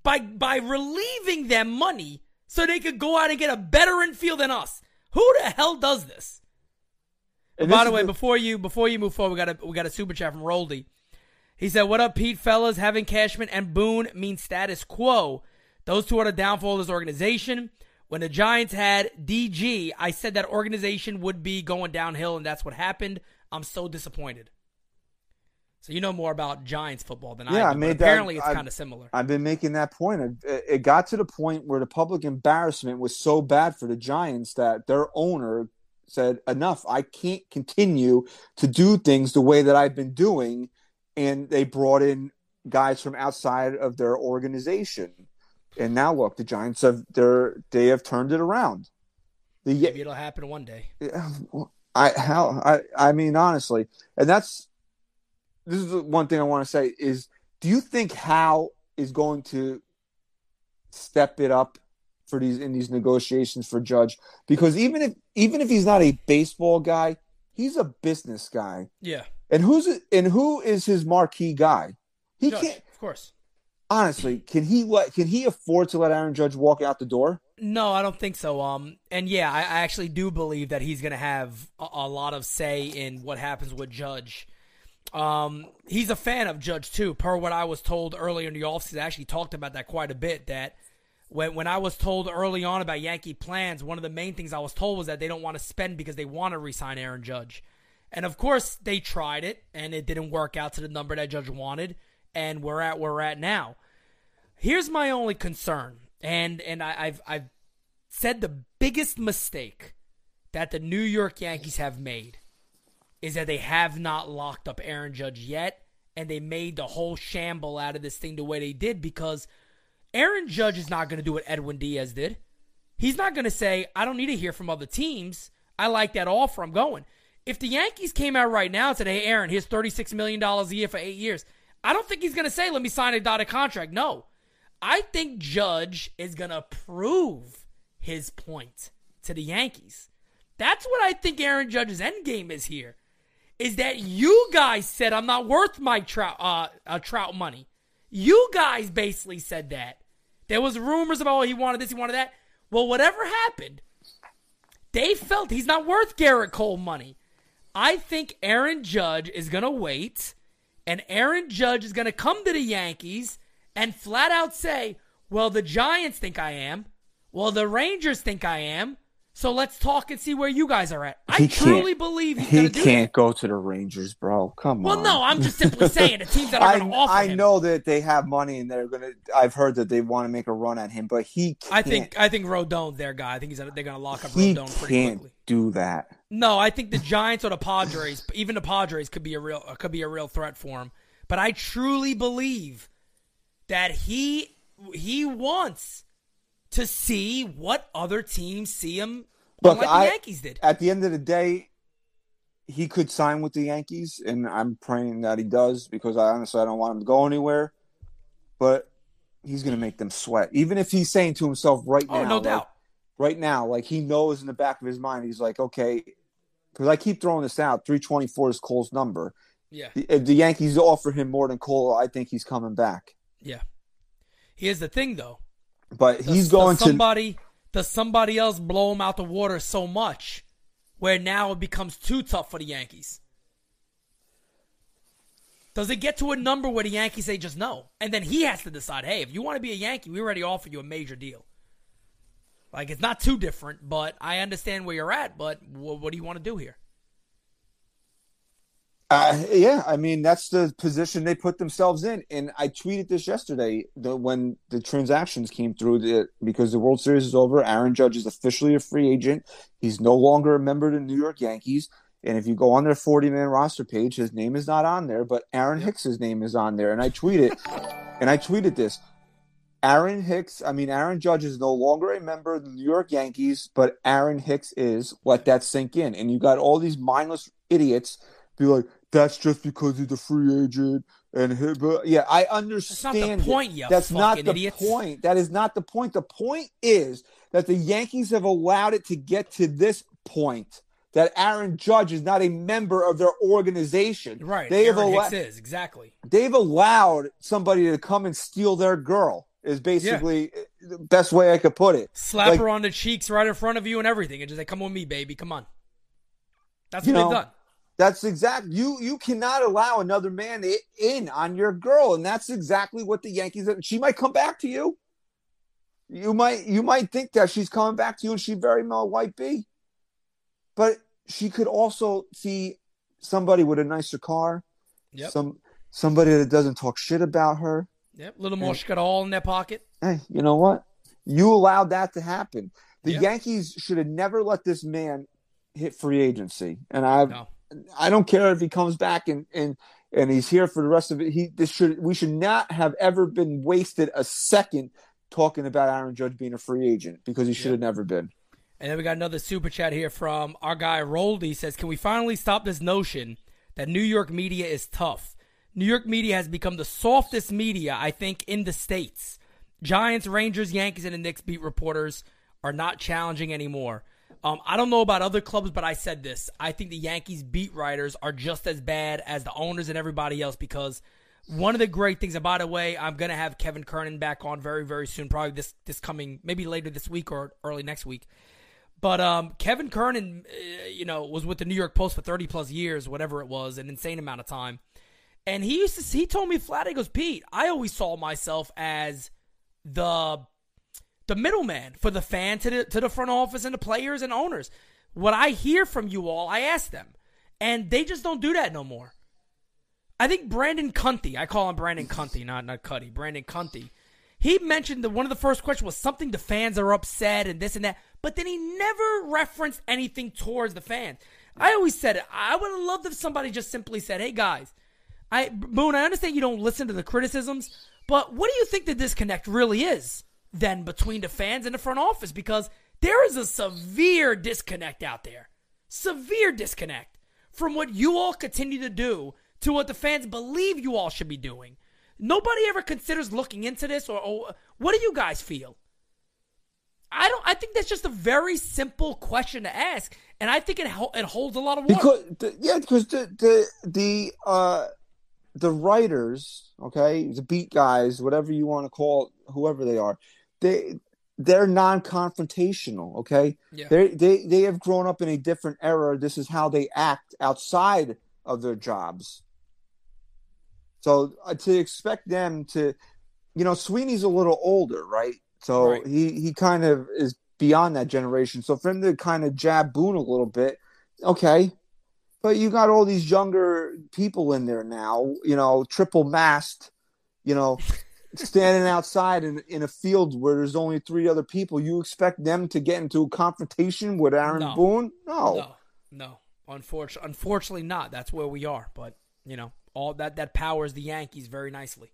Speaker 3: by by relieving them money so they could go out and get a better infield than us. Who the hell does this?
Speaker 2: And
Speaker 3: By
Speaker 2: this
Speaker 3: the way, before you before you move forward, we got a we got a super chat from Roldy. He said, "What up, Pete fellas? Having Cashman and Boone means status quo. Those two are the downfall of this organization. When the Giants had DG, I said that organization would be going downhill, and that's what happened. I'm so disappointed. So you know more about Giants football than I do.
Speaker 2: Yeah, I made that-
Speaker 3: apparently it's kind of similar.
Speaker 2: I've been making that point. It, it got to the point where the public embarrassment was so bad for the Giants that their owner said, "Enough! I can't continue to do things the way that I've been doing," and they brought in guys from outside of their organization. And now look, the Giants have they're they have turned it around. The
Speaker 3: Maybe it'll happen one day.
Speaker 2: I how I I mean honestly, and that's this is the one thing I want to say is do you think Hal is going to step it up for these in these negotiations for Judge? Because even if even if he's not a baseball guy, he's a business guy.
Speaker 3: Yeah,
Speaker 2: And who's and who is his marquee guy? He
Speaker 3: Judge,
Speaker 2: can't
Speaker 3: of course.
Speaker 2: honestly, can he let can he afford to let Aaron Judge walk out the door?
Speaker 3: No, I don't think so. Um, and yeah, I, I actually do believe that he's going to have a, a lot of say in what happens with Judge. Um, he's a fan of Judge too, per what I was told earlier in the offseason. I actually talked about that quite a bit. That when when I was told early on about Yankee plans, one of the main things I was told was that they don't want to spend because they want to re-sign Aaron Judge. And of course, they tried it, and it didn't work out to the number that Judge wanted, and we're at where we're at now. Here's my only concern, and and I, I've I've said the biggest mistake that the New York Yankees have made is that they have not locked up Aaron Judge yet, and they made the whole shamble out of this thing the way they did because Aaron Judge is not going to do what Edwin Diaz did. He's not going to say, I don't need to hear from other teams. I like that offer. I'm going. If the Yankees came out right now and said, hey, Aaron, here's $36 million a year for eight years, I don't think he's going to say, let me sign a dotted contract. No. I think Judge is going to prove his point to the Yankees. That's what I think Aaron Judge's end game is here. Is that you guys said I'm not worth my trout uh, uh, trout money? You guys basically said that. There was rumors about oh, he wanted this, he wanted that. Well, whatever happened, they felt he's not worth Gerrit Cole money. I think Aaron Judge is gonna wait, and Aaron Judge is gonna come to the Yankees and flat out say, "Well, the Giants think I am. Well, the Rangers think I am. So let's talk and see where you guys are at. I
Speaker 2: He
Speaker 3: truly believe he's
Speaker 2: He
Speaker 3: do
Speaker 2: can't
Speaker 3: that.
Speaker 2: go to the Rangers, bro. Come
Speaker 3: Well,
Speaker 2: on.
Speaker 3: Well, no, I'm just simply saying the teams that are [laughs]
Speaker 2: I,
Speaker 3: going to offer
Speaker 2: I
Speaker 3: him.
Speaker 2: know that they have money and they're gonna. I've heard that they want to make a run at him, but he. Can't,
Speaker 3: I think I think Rodon's their guy. I think he's they're going to lock up
Speaker 2: he
Speaker 3: Rodon pretty
Speaker 2: can't
Speaker 3: quickly.
Speaker 2: do that.
Speaker 3: No, I think the Giants or the Padres, even the Padres, could be a real could be a real threat for him. But I truly believe that he he wants to see what other teams see him
Speaker 2: Look,
Speaker 3: like
Speaker 2: I-
Speaker 3: the Yankees did.
Speaker 2: At the end of the day, he could sign with the Yankees, and I'm praying that he does because I honestly I don't want him to go anywhere. But he's gonna make them sweat, even if he's saying to himself right now.
Speaker 3: Oh, no
Speaker 2: like,
Speaker 3: doubt.
Speaker 2: right now, like he knows in the back of his mind, he's like, okay, because I keep throwing this out. Three twenty four is Cole's number.
Speaker 3: Yeah,
Speaker 2: If the Yankees offer him more than Cole, I think he's coming back.
Speaker 3: yeah. Here's the thing, though.
Speaker 2: But
Speaker 3: Does-
Speaker 2: he's
Speaker 3: does
Speaker 2: going to.
Speaker 3: somebody does somebody else blow him out the water so much where now it becomes too tough for the Yankees? Does it get to a number where the Yankees say just no? And then he has to decide, hey, if you want to be a Yankee, we already offered you a major deal. Like it's not too different, but I understand where you're at, but wh- what do you want to do here?
Speaker 2: Uh, yeah, I mean that's the position they put themselves in, and I tweeted this yesterday. The, when the transactions came through, the, because the World Series is over, Aaron Judge is officially a free agent. He's no longer a member of the New York Yankees, and if you go on their forty-man roster page, his name is not on there, but Aaron Hicks's name is on there. And I tweeted, and I tweeted this: Aaron Hicks, I mean Aaron Judge is no longer a member of the New York Yankees, but Aaron Hicks is. Let that sink in. And you got all these mindless idiots be like, that's just because he's a free agent. And he, but yeah, I
Speaker 3: understand. That's
Speaker 2: not the
Speaker 3: point, you
Speaker 2: That's not the
Speaker 3: idiots.
Speaker 2: point. That is not the point. The point is that the Yankees have allowed it to get to this point. That Aaron Judge is not a member of their organization.
Speaker 3: Right.
Speaker 2: They have
Speaker 3: Aaron
Speaker 2: allo-
Speaker 3: Hicks is, exactly.
Speaker 2: they've allowed somebody to come and steal their girl. Is basically eh, the best way I could put it.
Speaker 3: Slap
Speaker 2: Like,
Speaker 3: her on the cheeks right in front of you and everything, and just say, "Come with me, baby. Come on." That's what
Speaker 2: know,
Speaker 3: they've done.
Speaker 2: That's exact. You you cannot allow another man in on your girl, and that's exactly what the Yankees. She might come back to you. You might you might think that she's coming back to you, and she very well might be. But she could also see somebody with a nicer car,
Speaker 3: Yep.
Speaker 2: some somebody that doesn't talk shit about her.
Speaker 3: Yep. A little more And, she got all in their pocket.
Speaker 2: Hey, you know what? You allowed that to happen. The
Speaker 3: Yeah.
Speaker 2: Yankees should have never let this man hit free agency, and I
Speaker 3: No.
Speaker 2: I don't care if he comes back and and and he's here for the rest of it. He this should we should not have ever been wasted a second talking about Aaron Judge being a free agent because he should have never been.
Speaker 3: And then we got another super chat here from our guy Roldy says, "Can we finally stop this notion that New York media is tough? New York media has become the softest media, I think, in the states. Giants, Rangers, Yankees, and the Knicks beat reporters are not challenging anymore. Um, I don't know about other clubs, but I said this. I think the Yankees beat writers are just as bad as the owners and everybody else because one of the great things, and by the way, I'm gonna have Kevin Kernan back on very, very soon, probably this this coming, maybe later this week or early next week. But um, Kevin Kernan, uh, you know, was with the New York Post for 30 plus years, whatever it was, an insane amount of time. And he used to, he told me flat, he goes, Pete, I always saw myself as the the middleman for the fan to the to the front office and the players and owners. What I hear from you all, I ask them, and they just don't do that no more. I think Brandon Cunty, I call him Brandon Cunty, not not Cuddy, Brandon Cunty. He mentioned that one of the first questions was something the fans are upset and this and that, but then he never referenced anything towards the fans. I always said it. I would have loved if somebody just simply said, "Hey guys, I Moon, I understand you don't listen to the criticisms, but what do you think the disconnect really is then between the fans and the front office? Because There is a severe disconnect out there. Severe disconnect from what you all continue to do to what the fans believe you all should be doing. Nobody ever considers looking into this, or, or what do you guys feel? I don't. I think that's just a very simple question to ask, and I think it it holds a lot of water.
Speaker 2: Because yeah, because the the the uh the writers, okay, the beat guys, whatever you want to call whoever they are, they they're non-confrontational. Okay,
Speaker 3: Yeah.
Speaker 2: they they they have grown up in a different era. This is how they act outside of their jobs. So uh, to expect them to, you know, Sweeney's a little older, right? So
Speaker 3: Right.
Speaker 2: he he kind of is beyond that generation. So for him to kind of jab Boone a little bit, okay. But you got all these younger people in there now, you know, triple masked, you know, [laughs] standing outside in in a field where there's only three other people. You expect them to get into a confrontation with Aaron
Speaker 3: No.
Speaker 2: Boone? No.
Speaker 3: No, no. Unfortunately, unfortunately, not. That's where we are. But you know, all that that powers the Yankees very nicely.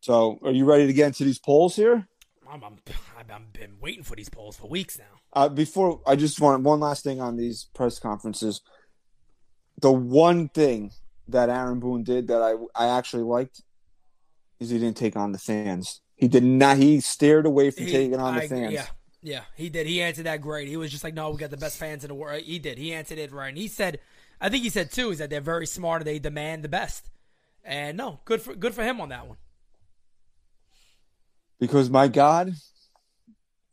Speaker 2: So are you ready to get into these polls here?
Speaker 3: I'm, I'm I've been waiting for these polls for weeks now.
Speaker 2: Uh, before I just want one last thing on these press conferences. The one thing that Aaron Boone did that I I actually liked is he didn't take on the fans. He did not. He steered away from
Speaker 3: He-
Speaker 2: taking on the fans.
Speaker 3: Yeah, yeah, he did. He answered that great. He was just like, "No, we got the best fans in the world." He did. He answered it right. And he said, "I think he said too is that they're very smart and they demand the best." And no, good for good for him on that one.
Speaker 2: Because my God,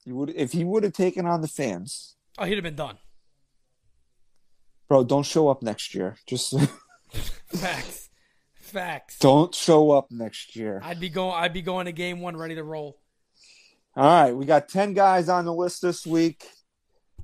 Speaker 2: you would if he would have taken on the fans,
Speaker 3: Oh, he'd have been done.
Speaker 2: bro. Don't show up next year. Just [laughs]
Speaker 3: Facts, facts.
Speaker 2: don't show up next year.
Speaker 3: I'd be going. I'd be going to game one ready to roll.
Speaker 2: All right, we got ten guys on the list this week.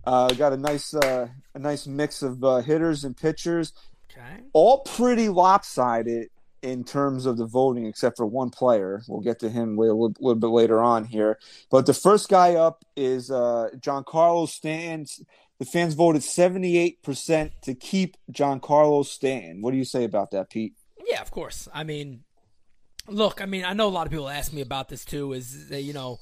Speaker 2: Uh, got a nice uh, a nice mix of uh, hitters and pitchers.
Speaker 3: Okay.
Speaker 2: all pretty lopsided in terms of the voting, except for one player. We'll get to him a little, little bit later on here. But the first guy up is uh, Carlos Stanton. The fans voted 78% to keep Giancarlo Stanton. What do you say about that, Pete?
Speaker 3: Yeah, of course. I mean, look, I mean, I know a lot of people ask me about this too. Is that, you know,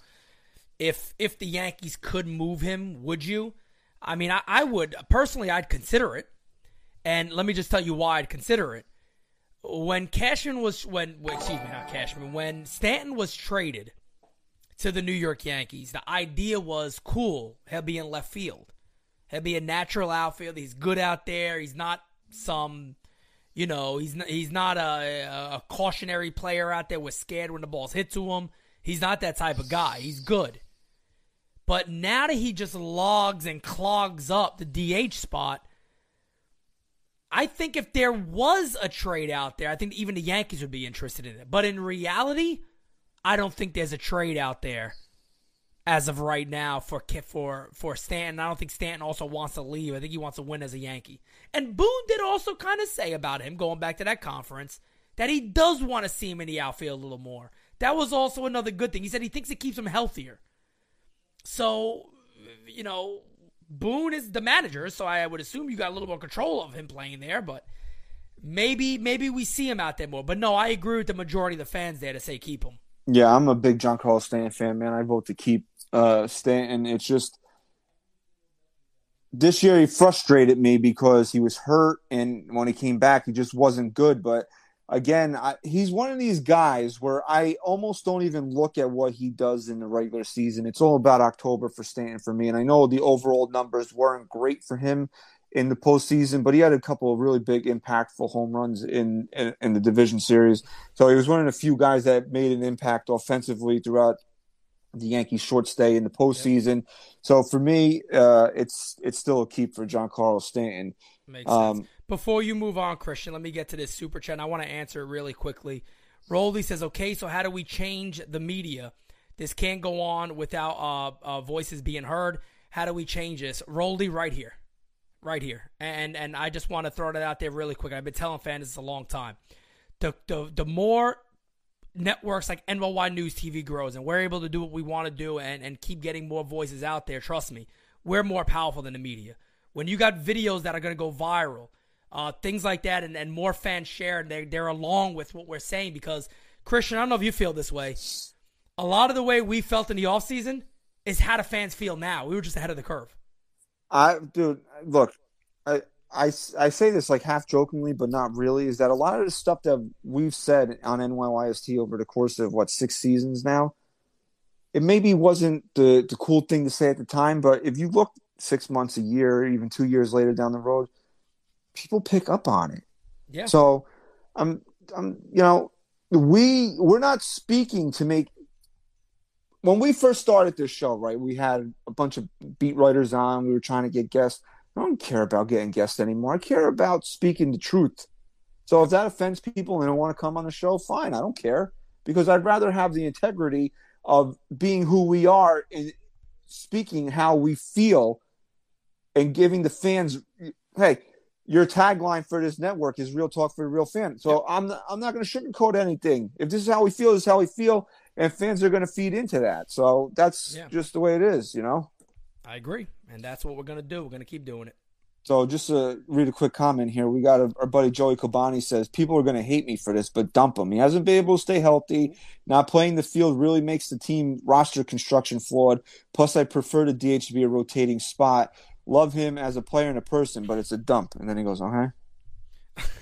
Speaker 3: if if the Yankees could move him, would you? I mean, I, I would personally. I'd consider it, and let me just tell you why I'd consider it. When Cashman was when well, excuse me, not Cashman. When Stanton was traded to the New York Yankees, the idea was cool. He'll be in left field. He'll be a natural outfield. He's good out there. He's not some you know, he's not, he's not a, a cautionary player out there. We're scared when the ball's hit to him. He's not that type of guy. He's good. But now that he just logs and clogs up the DH spot, I think if there was a trade out there, I think even the Yankees would be interested in it. But in reality, I don't think there's a trade out there as of right now for for for Stanton. I don't think Stanton also wants to leave. I think he wants to win as a Yankee. And Boone did also kind of say about him going back to that conference that he does want to see him in the outfield a little more. That was also another good thing. He said he thinks it keeps him healthier. So, you know, Boone is the manager, so I would assume you got a little more control of him playing there, but maybe maybe we see him out there more. But no, I agree with the majority of the fans there to say keep him.
Speaker 2: Yeah, I'm a big Giancarlo Stanton fan, man. I vote to keep uh, Stanton. It's just this year he frustrated me because he was hurt, and when he came back, he just wasn't good. But again, I, he's one of these guys where I almost don't even look at what he does in the regular season. It's all about October for Stanton for me, and I know the overall numbers weren't great for him in the postseason, but he had a couple of really big, impactful home runs in, in in the division series. So he was one of the few guys that made an impact offensively throughout the Yankees' short stay in the postseason. So for me, uh, it's it's still a keep for Giancarlo Stanton.
Speaker 3: Makes
Speaker 2: Um,
Speaker 3: sense. Before you move on, Christian, let me get to this super chat. and I want to answer it really quickly. Rolly says, "Okay, so how do we change the media? This can't go on without uh, uh, voices being heard. How do we change this?" Rolly, right here, right here, and and I just want to throw that out there really quick. I've been telling fans this a long time. The the the more networks like NYY News TV grows and we're able to do what we want to do and, and keep getting more voices out there, trust me, we're more powerful than the media. When you got videos that are going to go viral, uh, things like that, and, and more fans share, and they're, they're along with what we're saying because, Christian, I don't know if you feel this way. A lot of the way we felt in the offseason is how do fans feel now? We were just ahead of the curve.
Speaker 2: I, dude, look, I, I, I say this like half jokingly, but not really. Is that a lot of the stuff that we've said on NYYST over the course of what six seasons now? It maybe wasn't the the cool thing to say at the time, but if you look six months, a year, even two years later down the road, people pick up on it.
Speaker 3: Yeah.
Speaker 2: So, I'm, I'm, you know, we we're not speaking to make. When we first started this show, right, we had a bunch of beat writers on. We were trying to get guests. I don't care about getting guests anymore. I care about speaking the truth. So if that offends people and they don't want to come on the show, fine. I don't care because I'd rather have the integrity of being who we are and speaking how we feel and giving the fans, hey, your tagline for this network is real talk for a real fan. So I'm not, I'm not going to sugarcoat anything. If this is how we feel, this is how we feel, and fans are going to feed into that. So that's
Speaker 3: Yeah.
Speaker 2: just the way it is, you know.
Speaker 3: I agree, and that's what we're gonna do. We're gonna keep doing it.
Speaker 2: So just to read a quick comment here, we got a, our buddy Joey Kobani says people are going to hate me for this, but dump him. He hasn't been able to stay healthy. Not playing the field really makes the team roster construction flawed. Plus, I prefer the DH to be a rotating spot. Love him as a player and a person, but it's a dump. And then he goes, okay.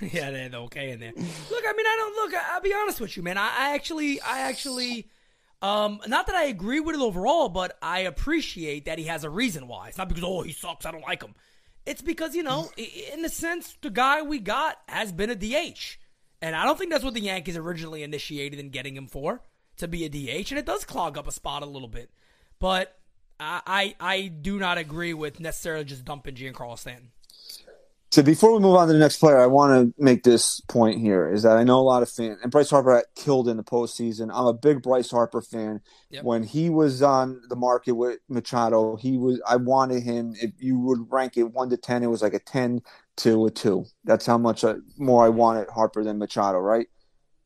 Speaker 2: [laughs]
Speaker 3: yeah, they're okay in there. Look, I mean, I don't look. I- I'll be honest with you, man. I, I actually, I actually, um, not that I agree with it overall, but I appreciate that he has a reason why. It's not because oh he sucks, I don't like him. It's because you know, in the sense, the guy we got has been a DH, and I don't think that's what the Yankees originally initiated in getting him for to be a DH, and it does clog up a spot a little bit. But I, I, I do not agree with necessarily just dumping Giancarlo Stanton.
Speaker 2: So before we move on to the next player, I want to make this point here: is that I know a lot of fans, and Bryce Harper got killed in the postseason. I'm a big Bryce Harper fan.
Speaker 3: Yep.
Speaker 2: When he was on the market with Machado, he was. I wanted him. If you would rank it one to ten, it was like a ten to a two. That's how much I, more I wanted Harper than Machado, right?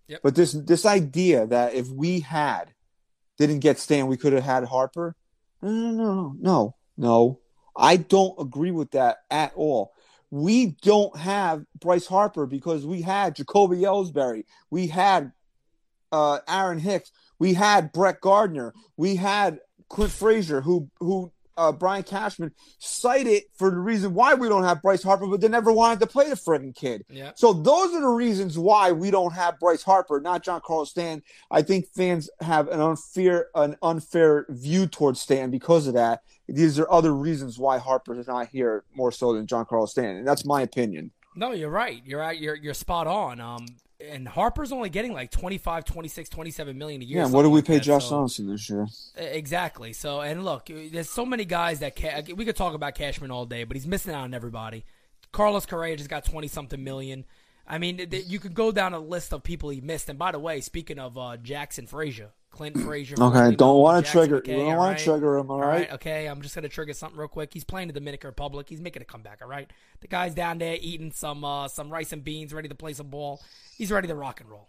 Speaker 3: Yep.
Speaker 2: But this this idea that if we had didn't get Stan, we could have had Harper. No, no, no, no, no. I don't agree with that at all. We don't have Bryce Harper because we had Jacoby Ellsbury, we had uh, Aaron Hicks, we had Brett Gardner, we had Clint Frazier, who who uh, Brian Cashman cited for the reason why we don't have Bryce Harper, but they never wanted to play the friggin' kid.
Speaker 3: Yeah.
Speaker 2: So those are the reasons why we don't have Bryce Harper, not Giancarlo Stan. I think fans have an unfair an unfair view towards Stan because of that. These are other reasons why Harper is not here more so than Giancarlo Stan, and that's my opinion.
Speaker 3: No, you're right. You're. You're you're spot on. Um, and Harper's only getting like 25, 26, 27 million a year.
Speaker 2: Yeah, what do we
Speaker 3: like
Speaker 2: pay
Speaker 3: that,
Speaker 2: Josh
Speaker 3: so-
Speaker 2: Donaldson this year?
Speaker 3: Exactly. So, and look, there's so many guys that ca- we could talk about Cashman all day, but he's missing out on everybody. Carlos Correa just got 20 something million. I mean, th- you could go down a list of people he missed. And by the way, speaking of uh, Jackson Frazier, Clint Frazier.
Speaker 2: Okay, don't wanna trigger-
Speaker 3: McKay,
Speaker 2: don't
Speaker 3: all
Speaker 2: wanna trigger him, all right?
Speaker 3: Okay, I'm just gonna trigger something real quick. He's playing the Dominican Republic. He's making a comeback. All right, the guy's down there eating some uh, some rice and beans, ready to play some ball. He's ready to rock and roll.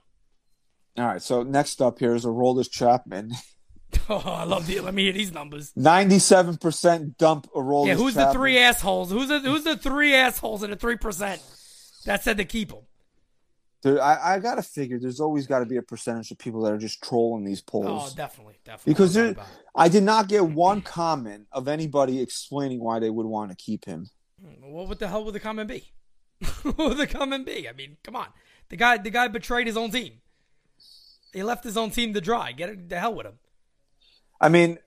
Speaker 2: All right, so next up here is Aroldis Chapman. [laughs] [laughs]
Speaker 3: Oh, I love the. Let me hear these numbers.
Speaker 2: Ninety-seven percent dump a Aroldis.
Speaker 3: Yeah, who's the three assholes? Who's the who's the three assholes in the three percent that said to keep him?
Speaker 2: Dude, I, I gotta figure there's always got to be a percentage of people that are just trolling these polls.
Speaker 3: Oh, definitely, definitely.
Speaker 2: because there,
Speaker 3: doubt about it.
Speaker 2: I did not get one [clears throat] comment of anybody explaining why they would want to keep him.
Speaker 3: Well, what the hell would the comment be? [laughs] what would the comment be? I mean, come on. The guy, the guy betrayed his own team. He left his own team to dry. Get it, the hell with him.
Speaker 2: I mean,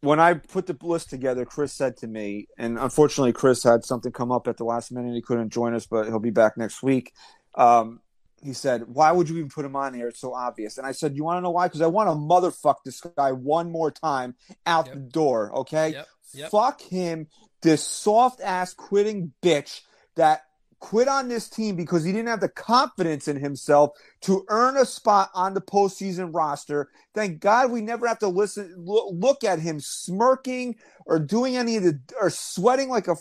Speaker 2: when I put the list together, Chris said to me, and unfortunately, Chris had something come up at the last minute. He couldn't join us, but he'll be back next week. Um, he said, Why would you even put him on here? It's so obvious. And I said, You want to know why? Because I want to motherfuck this guy one more time out
Speaker 3: Yep.
Speaker 2: the door, okay?
Speaker 3: Yep, yep.
Speaker 2: Fuck him, this soft ass quitting bitch that quit on this team because he didn't have the confidence in himself to earn a spot on the postseason roster. Thank God we never have to listen, look at him smirking or doing any of the or sweating like a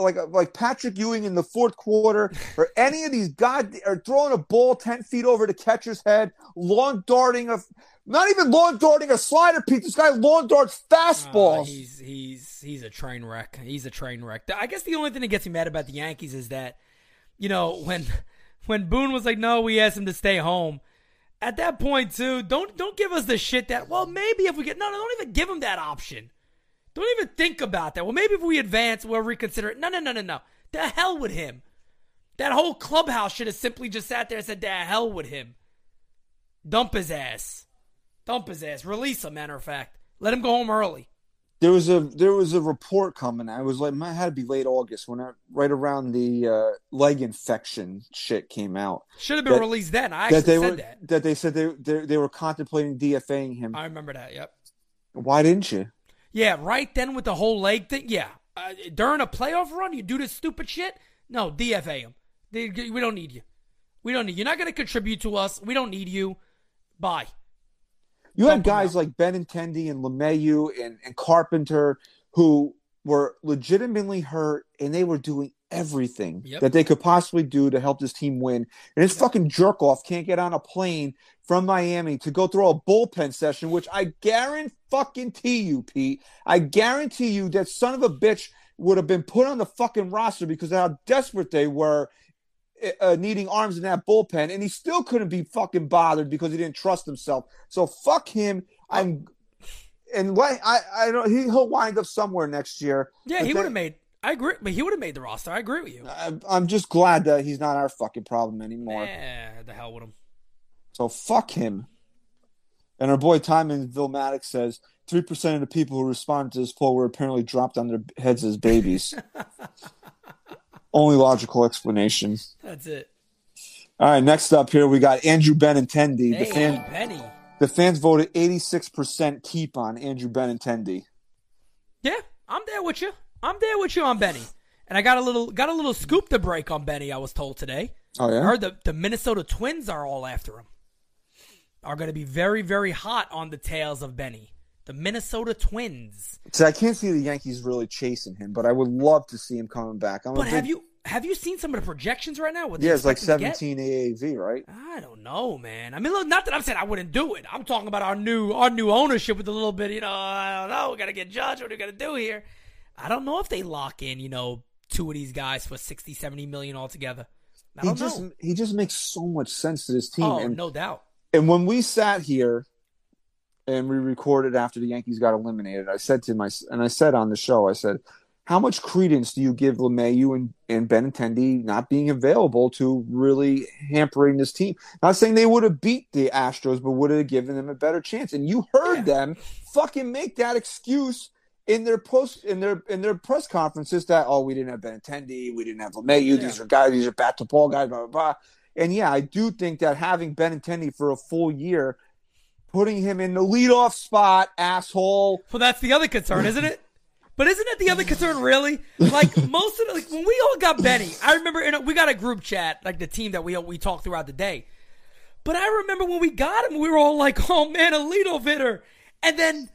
Speaker 2: like like Patrick Ewing in the fourth quarter or any of these god or throwing a ball ten feet over the catcher's head, long darting of not even long darting a slider. Pete, this guy long darts
Speaker 3: Uh,
Speaker 2: fastballs.
Speaker 3: he's he's he's a train wreck. He's a train wreck. I guess the only thing that gets me mad about the Yankees is that, you know, when [laughs] when Boone was like, "No, we asked him to stay home." At that point, too, don't don't give us the shit that. Well, maybe if we get no, no, don't even give him that option. Don't even think about that. Well, maybe if we advance, we'll reconsider it. No, no, no, no, no. The hell with him. That whole clubhouse should have simply just sat there and said, "The hell with him." Dump his ass. Dump his ass. Release him. Matter of fact, let him go home early.
Speaker 2: There was a there was a report coming. I was like, it had to be late August when I, right around the uh, leg infection shit came out.
Speaker 3: Should have been
Speaker 2: That-
Speaker 3: released then. I actually
Speaker 2: That they
Speaker 3: said
Speaker 2: were
Speaker 3: that.
Speaker 2: they said they, they they were contemplating DFAing him.
Speaker 3: I remember that. Yep.
Speaker 2: Why didn't you?
Speaker 3: Yeah, right then with the whole leg thing. Yeah, uh, during a playoff run, you do this stupid shit. No, DFA him. They- We don't need you. We don't need. You're not going to contribute to us. We don't need you. Bye.
Speaker 2: You had guys
Speaker 3: out.
Speaker 2: like Benintendi and LeMahieu and, and Carpenter who were legitimately hurt and they were doing everything
Speaker 3: Yep.
Speaker 2: that they could possibly do to help this team win. And this fucking jerk off can't get on a plane from Miami to go through a bullpen session, which I guarantee fucking you, Pete. I guarantee you that son of a bitch would have been put on the fucking roster because of how desperate they were uh, needing arms in that bullpen, and he still couldn't be fucking bothered because he didn't trust himself. So fuck him. I'm, and what I I don't he he'll wind up somewhere next year.
Speaker 3: Yeah, he would have made. I agree, but he would have made the roster. I agree with you.
Speaker 2: I'm, I'm just glad that he's not our fucking problem anymore.
Speaker 3: Yeah, the hell with him.
Speaker 2: So fuck him. And our boy Timon Vilmatic says three percent of the people who responded to this poll were apparently dropped on their heads as babies. [laughs] Only logical explanation.
Speaker 3: That's it.
Speaker 2: All right, next up here we got Andrew Benintendi.
Speaker 3: Hey,
Speaker 2: The fan
Speaker 3: Penny.
Speaker 2: the fans voted 86% keep on Andrew Benintendi.
Speaker 3: Yeah, I'm there with you. I'm there with you on Benny. And I got a little got a little scoop to break on Benny. I was told today.
Speaker 2: Oh yeah.
Speaker 3: I heard the the Minnesota Twins are all after him. Are going to be very very hot on the tails of Benny. The Minnesota Twins.
Speaker 2: See, I can't see the Yankees really chasing him, but I would love to see him coming back. I'm
Speaker 3: But
Speaker 2: big-
Speaker 3: have you have you seen some of the projections right now? What
Speaker 2: Yeah, it's like
Speaker 3: expect him to get?
Speaker 2: 17 AAV, right?
Speaker 3: I don't know, man. I mean, look, not that I'm saying I wouldn't do it. I'm talking about our new our new ownership with a little bit, you know, I don't know, we got to get judged. What are we going to do here? I don't know if they lock in, you know, two of these guys for 60, 70 million altogether. I
Speaker 2: He
Speaker 3: don't
Speaker 2: just
Speaker 3: know.
Speaker 2: he just makes so much sense to this team.
Speaker 3: Oh,
Speaker 2: and,
Speaker 3: no doubt.
Speaker 2: and when we sat here and we recorded after the Yankees got eliminated, I said to my and I said on the show, I said, "How much credence do you give LeMahieu and and Benintendi not being available to really hampering this team? Not saying they would have beat the Astros, but would have given them a better chance. And you heard
Speaker 3: Yeah.
Speaker 2: them fucking make that excuse." In their post, in their in their press conferences, that oh we didn't have Benintendi, we didn't have LeMahieu. These are guys, these are bat to ball guys, blah blah blah. And yeah, I do think that having Benintendi for a full year, putting him in the leadoff spot, asshole.
Speaker 3: Well, that's the other concern, isn't it? But isn't it the other concern, really? Like [laughs] most of the, like when we all got Benny, I remember in a, we got a group chat, like the team that we we talked throughout the day. But I remember when we got him, we were all like, "Oh man, a leadoff hitter," and then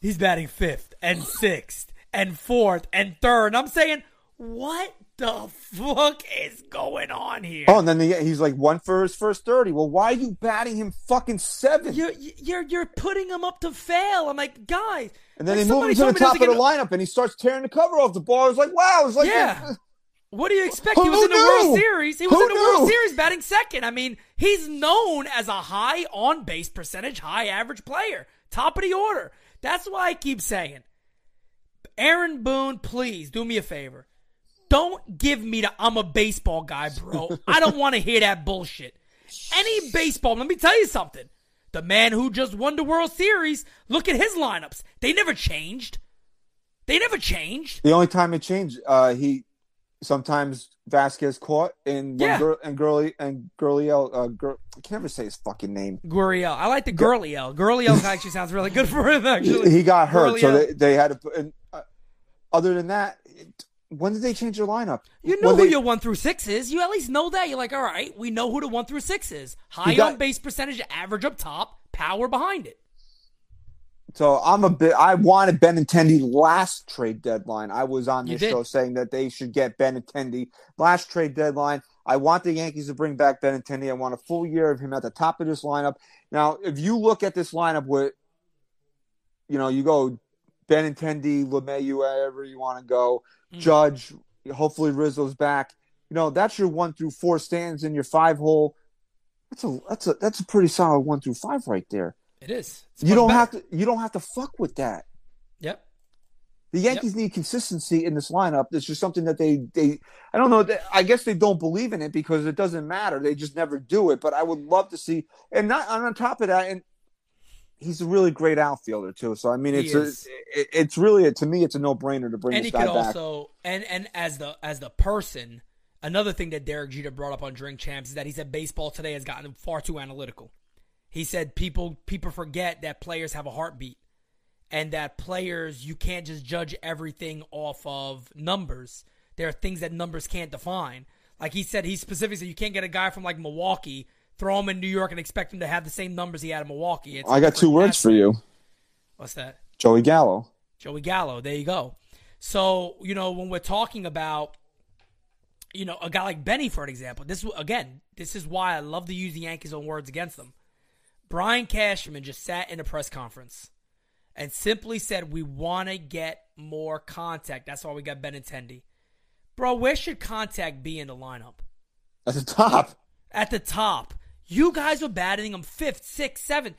Speaker 3: he's batting fifth and sixth and fourth and third. And I'm saying, what the fuck is going on here?
Speaker 2: Oh, and then the, he's like one for his first thirty. Well, why are you batting him fucking seventh?
Speaker 3: You're you're you're putting him up to fail. I'm like, guys.
Speaker 2: and then
Speaker 3: like
Speaker 2: they move him to the top of the lineup, and he starts tearing the cover off the ball. It's like, wow, it's like,
Speaker 3: Yeah. [laughs] What do you expect?
Speaker 2: Who
Speaker 3: he was in the
Speaker 2: knew?
Speaker 3: World Series. He was
Speaker 2: Who
Speaker 3: in the World? Series batting second. I mean, he's known as a high on base percentage, high average player, top of the order. That's why I keep saying, Aaron Boone, please do me a favor. Don't give me the I'm a baseball guy, bro. [laughs] I don't want to hear that bullshit. Any baseball, let me tell you something. The man who just won the World Series, look at his lineups. They never changed. They never changed.
Speaker 2: the only time it changed, uh, he sometimes Vasquez caught and
Speaker 3: Yeah.
Speaker 2: And Gurley and Gurley, uh, Gur- I can never say his fucking name.
Speaker 3: Gurriel. I like the Gurliel. Gurliel actually sounds really good for him, actually.
Speaker 2: he got hurt, so they, they had to. Put, and, uh, other than that, it, when did they change their lineup?
Speaker 3: You know
Speaker 2: When
Speaker 3: who
Speaker 2: they-
Speaker 3: your one through six is. You at least know that. You're like, all right, we know who the one through six is. High
Speaker 2: got-
Speaker 3: on base percentage, average up top, power behind it.
Speaker 2: So I'm a bit. I wanted Benintendi last trade deadline. I was on this show saying that they should get Benintendi last trade deadline. I want the Yankees to bring back Benintendi. I want a full year of him at the top of this lineup. Now, if you look at this lineup with, you know, you go Benintendi, LeMahieu, wherever you want to go,
Speaker 3: Mm.
Speaker 2: Judge. Hopefully Rizzo's back. You know, that's your one through four stands in your five hole. That's a that's a that's a pretty solid one through five right there.
Speaker 3: It is. It's
Speaker 2: You don't
Speaker 3: better.
Speaker 2: have to you don't have to fuck with that.
Speaker 3: Yep.
Speaker 2: The Yankees need consistency in this lineup. It's just something that they they I don't know. they- I guess they don't believe in it because it doesn't matter. They just never do it. But I would love to see, and not and on top of that, and he's a really great outfielder too. So I mean, it's a, it, it's really a, to me, it's a no brainer to bring
Speaker 3: and
Speaker 2: this
Speaker 3: he
Speaker 2: guy
Speaker 3: could also and and as the as the person, another thing that Derek Jeter brought up on Drink Champs is that he said baseball today has gotten far too analytical. He said people people forget that players have a heartbeat and that players you can't just judge everything off of numbers. There are things that numbers can't define. Like he said, he specifically said you can't get a guy from like Milwaukee, throw him in New York, and expect him to have the same numbers he had in Milwaukee. It's
Speaker 2: I got two words for you,
Speaker 3: What's that?
Speaker 2: Joey Gallo.
Speaker 3: Joey Gallo. There you go. So, you know, when we're talking about, you know, a guy like Benny, for an example, this again, this is why I love to use the Yankees' own words against them. Brian Cashman just sat in a press conference and simply said, We want to get more contact. That's why we got Benintendi. Bro, where should contact be in the lineup?
Speaker 2: At the top.
Speaker 3: At the top. You guys are batting them fifth, sixth, seventh.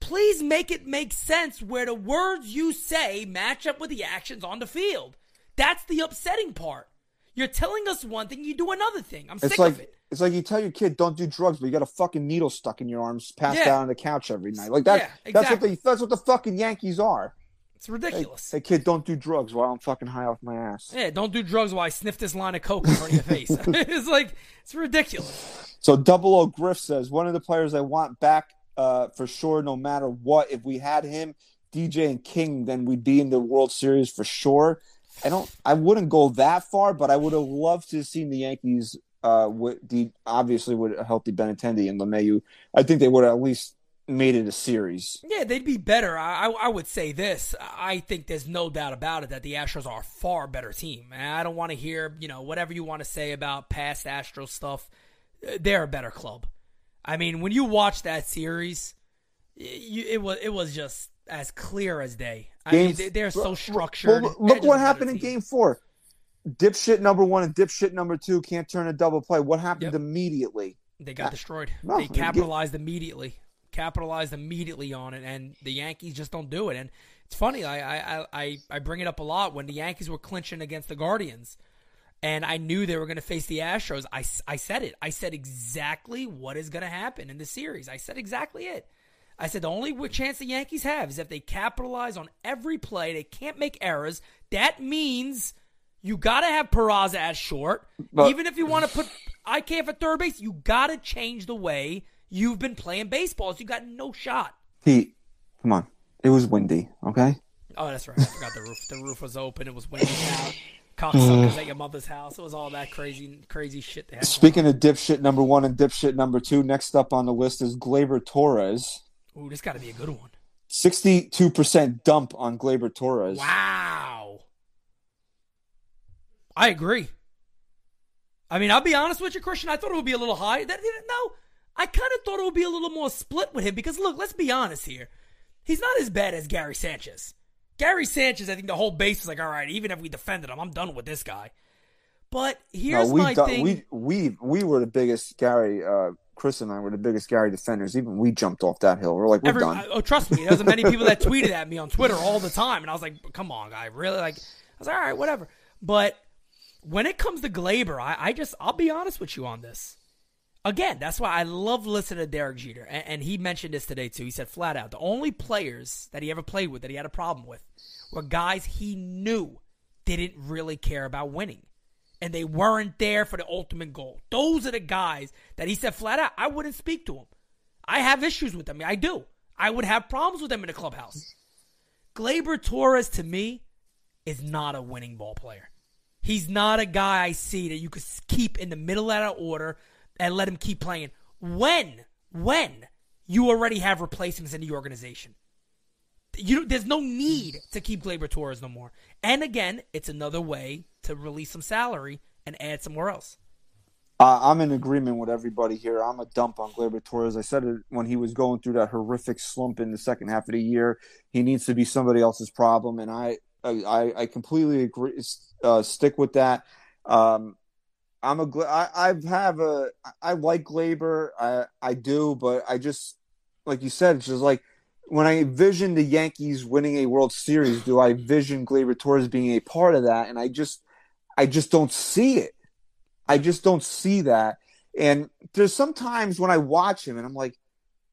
Speaker 3: Please make it make sense where the words you say match up with the actions on the field. That's the upsetting part. You're telling us one thing, you do another thing. I'm
Speaker 2: It's
Speaker 3: sick
Speaker 2: like
Speaker 3: of it.
Speaker 2: It's like you tell your kid don't do drugs, but you got a fucking needle stuck in your arms, passed
Speaker 3: Yeah.
Speaker 2: out on the couch every night. Like that.
Speaker 3: Yeah,
Speaker 2: That's what the that's what the fucking Yankees are.
Speaker 3: It's
Speaker 2: Hey,
Speaker 3: ridiculous.
Speaker 2: hey kid, don't do drugs while I'm fucking high off my ass.
Speaker 3: Yeah, don't do drugs while I sniff this line of coke in front of your face. [laughs] [laughs] it's like it's ridiculous.
Speaker 2: So Double O Griff says one of the players I want back uh, for sure, no matter what. If we had him, DJ and King, then we'd be in the World Series for sure. I don't. I wouldn't go that far, but I would have loved to have seen the Yankees uh, with the obviously would have helped the Benintendi and LeMahieu. I think they would have at least made it a series.
Speaker 3: Yeah, they'd be better. I, I, would say this. I think there's no doubt about it that the Astros are a far better team. And I don't want to hear, you know, whatever you want to say about past Astros stuff. They're a better club. I mean, when you watch that series, you, it was it was just as clear as day. I mean, they, they're so structured.
Speaker 2: Well, look what happened in
Speaker 3: team.
Speaker 2: Game Four. Dipshit number one and dipshit number two can't turn a double play. What happened
Speaker 3: Yep.
Speaker 2: immediately?
Speaker 3: They got ah, destroyed.
Speaker 2: No,
Speaker 3: they
Speaker 2: they get-
Speaker 3: capitalized immediately. Capitalized immediately on it, and the Yankees just don't do it. And it's funny. I I, I, I bring it up a lot when the Yankees were clinching against the Guardians, and I knew they were going to face the Astros. I, I said it. I said exactly what is going to happen in the series. I said exactly it. I said the only chance the Yankees have is if they capitalize on every play. They can't make errors. That means you got to have Peraza at short.
Speaker 2: But-
Speaker 3: Even if you want to put IK for third base, you got to change the way you've been playing baseball. So you got no shot.
Speaker 2: Pete, come on. It was windy. Okay.
Speaker 3: Oh, that's right. I forgot the roof. The roof was open. It was windy out. Cocksuckers at your mother's house. It was all that crazy, crazy shit. They had.
Speaker 2: Speaking of dipshit number one and dipshit number two, next up on the list is Gleyber Torres.
Speaker 3: Ooh, this got to be a good one.
Speaker 2: Sixty-two percent dump on Gleyber Torres.
Speaker 3: Wow. I agree. I mean, I'll be honest with you, Christian. I thought it would be a little high. That no, I kind of thought it would be a little more split with him because look, let's be honest here. He's not as bad as Gary Sanchez. Gary Sanchez, I think the whole base is like, all right, even if we defended him, I'm done with this guy. But
Speaker 2: No,
Speaker 3: here's
Speaker 2: we,
Speaker 3: my thing.
Speaker 2: we we we were the biggest Gary. Uh, Chris and I were the biggest Gary defenders. Even we jumped off that hill. We're like, we're
Speaker 3: Every,
Speaker 2: done.
Speaker 3: Oh, trust me, there's many people that [laughs] tweeted at me on Twitter all the time, and I was like, "Come on, guy, really?" Like, I was like, "All right, whatever." But when it comes to Gleyber, I, I just, I'll be honest with you on this. Again, that's why I love listening to Derek Jeter, and, and he mentioned this today too. He said flat out, the only players that he ever played with that he had a problem with were guys he knew didn't really care about winning and they weren't there for the ultimate goal. Those are the guys that he said flat out, I wouldn't speak to them. I have issues with them. I do. I would have problems with them in the clubhouse. Gleyber Torres, to me, is not a winning ball player. He's not a guy I see that you could keep in the middle of that order and let him keep playing. When, when you already have replacements in the organization. You, there's no need to keep Gleyber Torres no more. And again, it's another way to release some salary and add somewhere else.
Speaker 2: Uh, I'm in agreement with everybody here. I'm a dump on Gleyber Torres. I said it when he was going through that horrific slump in the second half of the year. He needs to be somebody else's problem, and I I, I completely agree. Uh, stick with that. Um, I'm a I, I have a I like Gleyber. I I do, but I just like you said, it's just like when I envision the Yankees winning a World Series, do I vision Gleyber Torres being a part of that? And I just, I just don't see it. I just don't see that. And there's sometimes when I watch him and I'm like,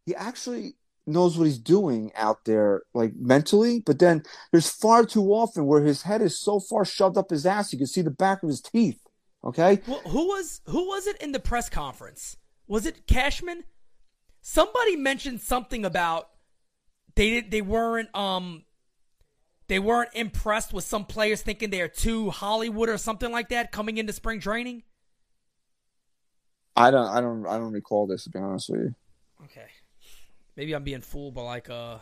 Speaker 2: he actually knows what he's doing out there, like mentally. But then there's far too often where his head is so far shoved up his ass, you can see the back of his teeth. Okay.
Speaker 3: Well, who was who was it in the press conference? Was it Cashman? Somebody mentioned something about they didn't they weren't um they weren't impressed with some players thinking they're too Hollywood or something like that coming into spring training.
Speaker 2: I don't, I don't, I don't recall this to be honest with you.
Speaker 3: Maybe I'm being fooled by like a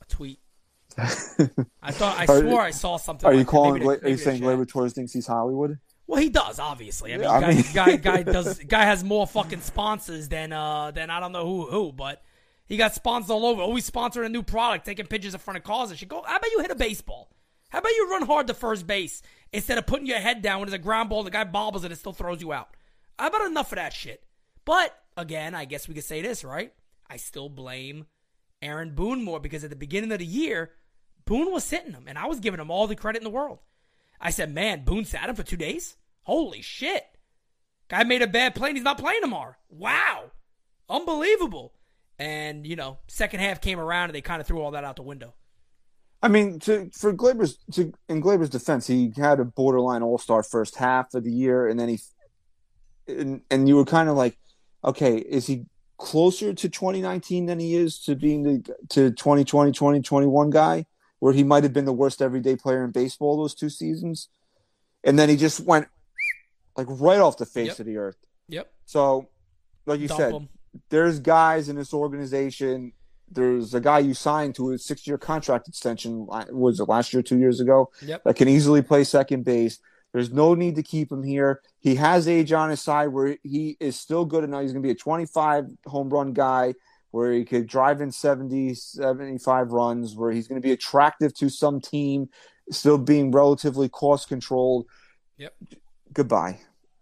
Speaker 3: a tweet. [laughs] I thought I
Speaker 2: Are-
Speaker 3: swore I saw something.
Speaker 2: Are
Speaker 3: like
Speaker 2: you
Speaker 3: that.
Speaker 2: calling?
Speaker 3: Maybe
Speaker 2: Gla-
Speaker 3: the-
Speaker 2: are you saying. Gleyber Torres thinks he's Hollywood?
Speaker 3: Well, he does obviously. I mean,
Speaker 2: Yeah, I
Speaker 3: guy,
Speaker 2: mean-
Speaker 3: guy, guy [laughs] does guy has more fucking sponsors than uh than I don't know who who, but he got sponsors all over. Always sponsoring a new product, taking pictures in front of cars and shit. Go. How about you hit a baseball? How about you run hard to first base instead of putting your head down when there's a ground ball, the guy bobbles it and still throws you out. How about enough of that shit? But again, I guess we could say this, right? I still blame Aaron Boone more because at the beginning of the year, Boone was sitting him, and I was giving him all the credit in the world. I said, man, Boone sat him for two days? Holy shit. Guy made a bad play and he's not playing tomorrow. Wow. Unbelievable. And, you know, second half came around and they kind of threw all that out the window.
Speaker 2: I mean, to for Gleyber's to in Gleyber's defense, he had a borderline All Star first half of the year, and then he and, and you were kind of like, okay, is he closer to 2019 than he is to being the to 2020 2021 guy, where he might have been the worst everyday player in baseball those two seasons, and then he just went like right off the face
Speaker 3: Yep.
Speaker 2: of the earth.
Speaker 3: Yep.
Speaker 2: So, like you
Speaker 3: Dump
Speaker 2: said,
Speaker 3: him.
Speaker 2: there's guys in this organization. There's a guy you signed to a six year contract extension. Was it last year, two years ago?
Speaker 3: Yep.
Speaker 2: That can easily play second base. There's no need to keep him here. He has age on his side where he is still good enough. He's going to be a 25 home run guy where he could drive in 70, 75 runs, where he's going to be attractive to some team, still being relatively cost controlled.
Speaker 3: Yep.
Speaker 2: Goodbye.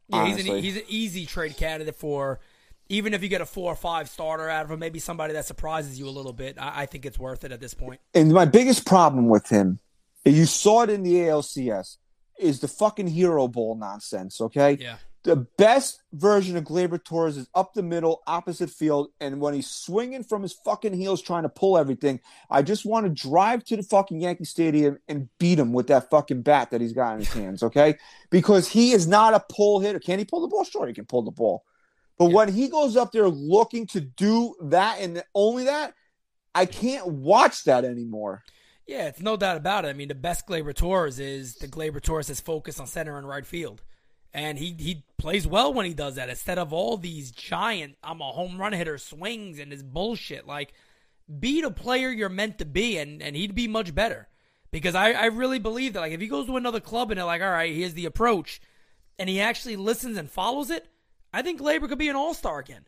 Speaker 3: Yeah, he's an, he's an easy trade candidate for even if you get a four or five starter out of him, maybe somebody that surprises you a little bit. I, I think it's worth it at this point.
Speaker 2: And my biggest problem with him, you saw it in the ALCS, is the fucking hero ball nonsense. Okay,
Speaker 3: Yeah.
Speaker 2: the best version of Gleyber Torres is up the middle, opposite field, and when he's swinging from his fucking heels trying to pull everything, I just want to drive to the fucking Yankee Stadium and beat him with that fucking bat that he's got in his [laughs] hands. Okay, because he is not a pull hitter. Can he pull the ball? Sure, he can pull the ball. But when he goes up there looking to do that and only that, I can't watch that anymore.
Speaker 3: Yeah, it's no doubt about it. I mean, the best Gleyber Torres is the Gleyber Torres is focused on center and right field. And he, he plays well when he does that instead of all these giant, I'm a home run hitter swings and this bullshit. Like, be the player you're meant to be, and, and he'd be much better. Because I, I really believe that, like, if he goes to another club and they're like, all right, here's the approach, and he actually listens and follows it, I think Gleyber could be an all star again.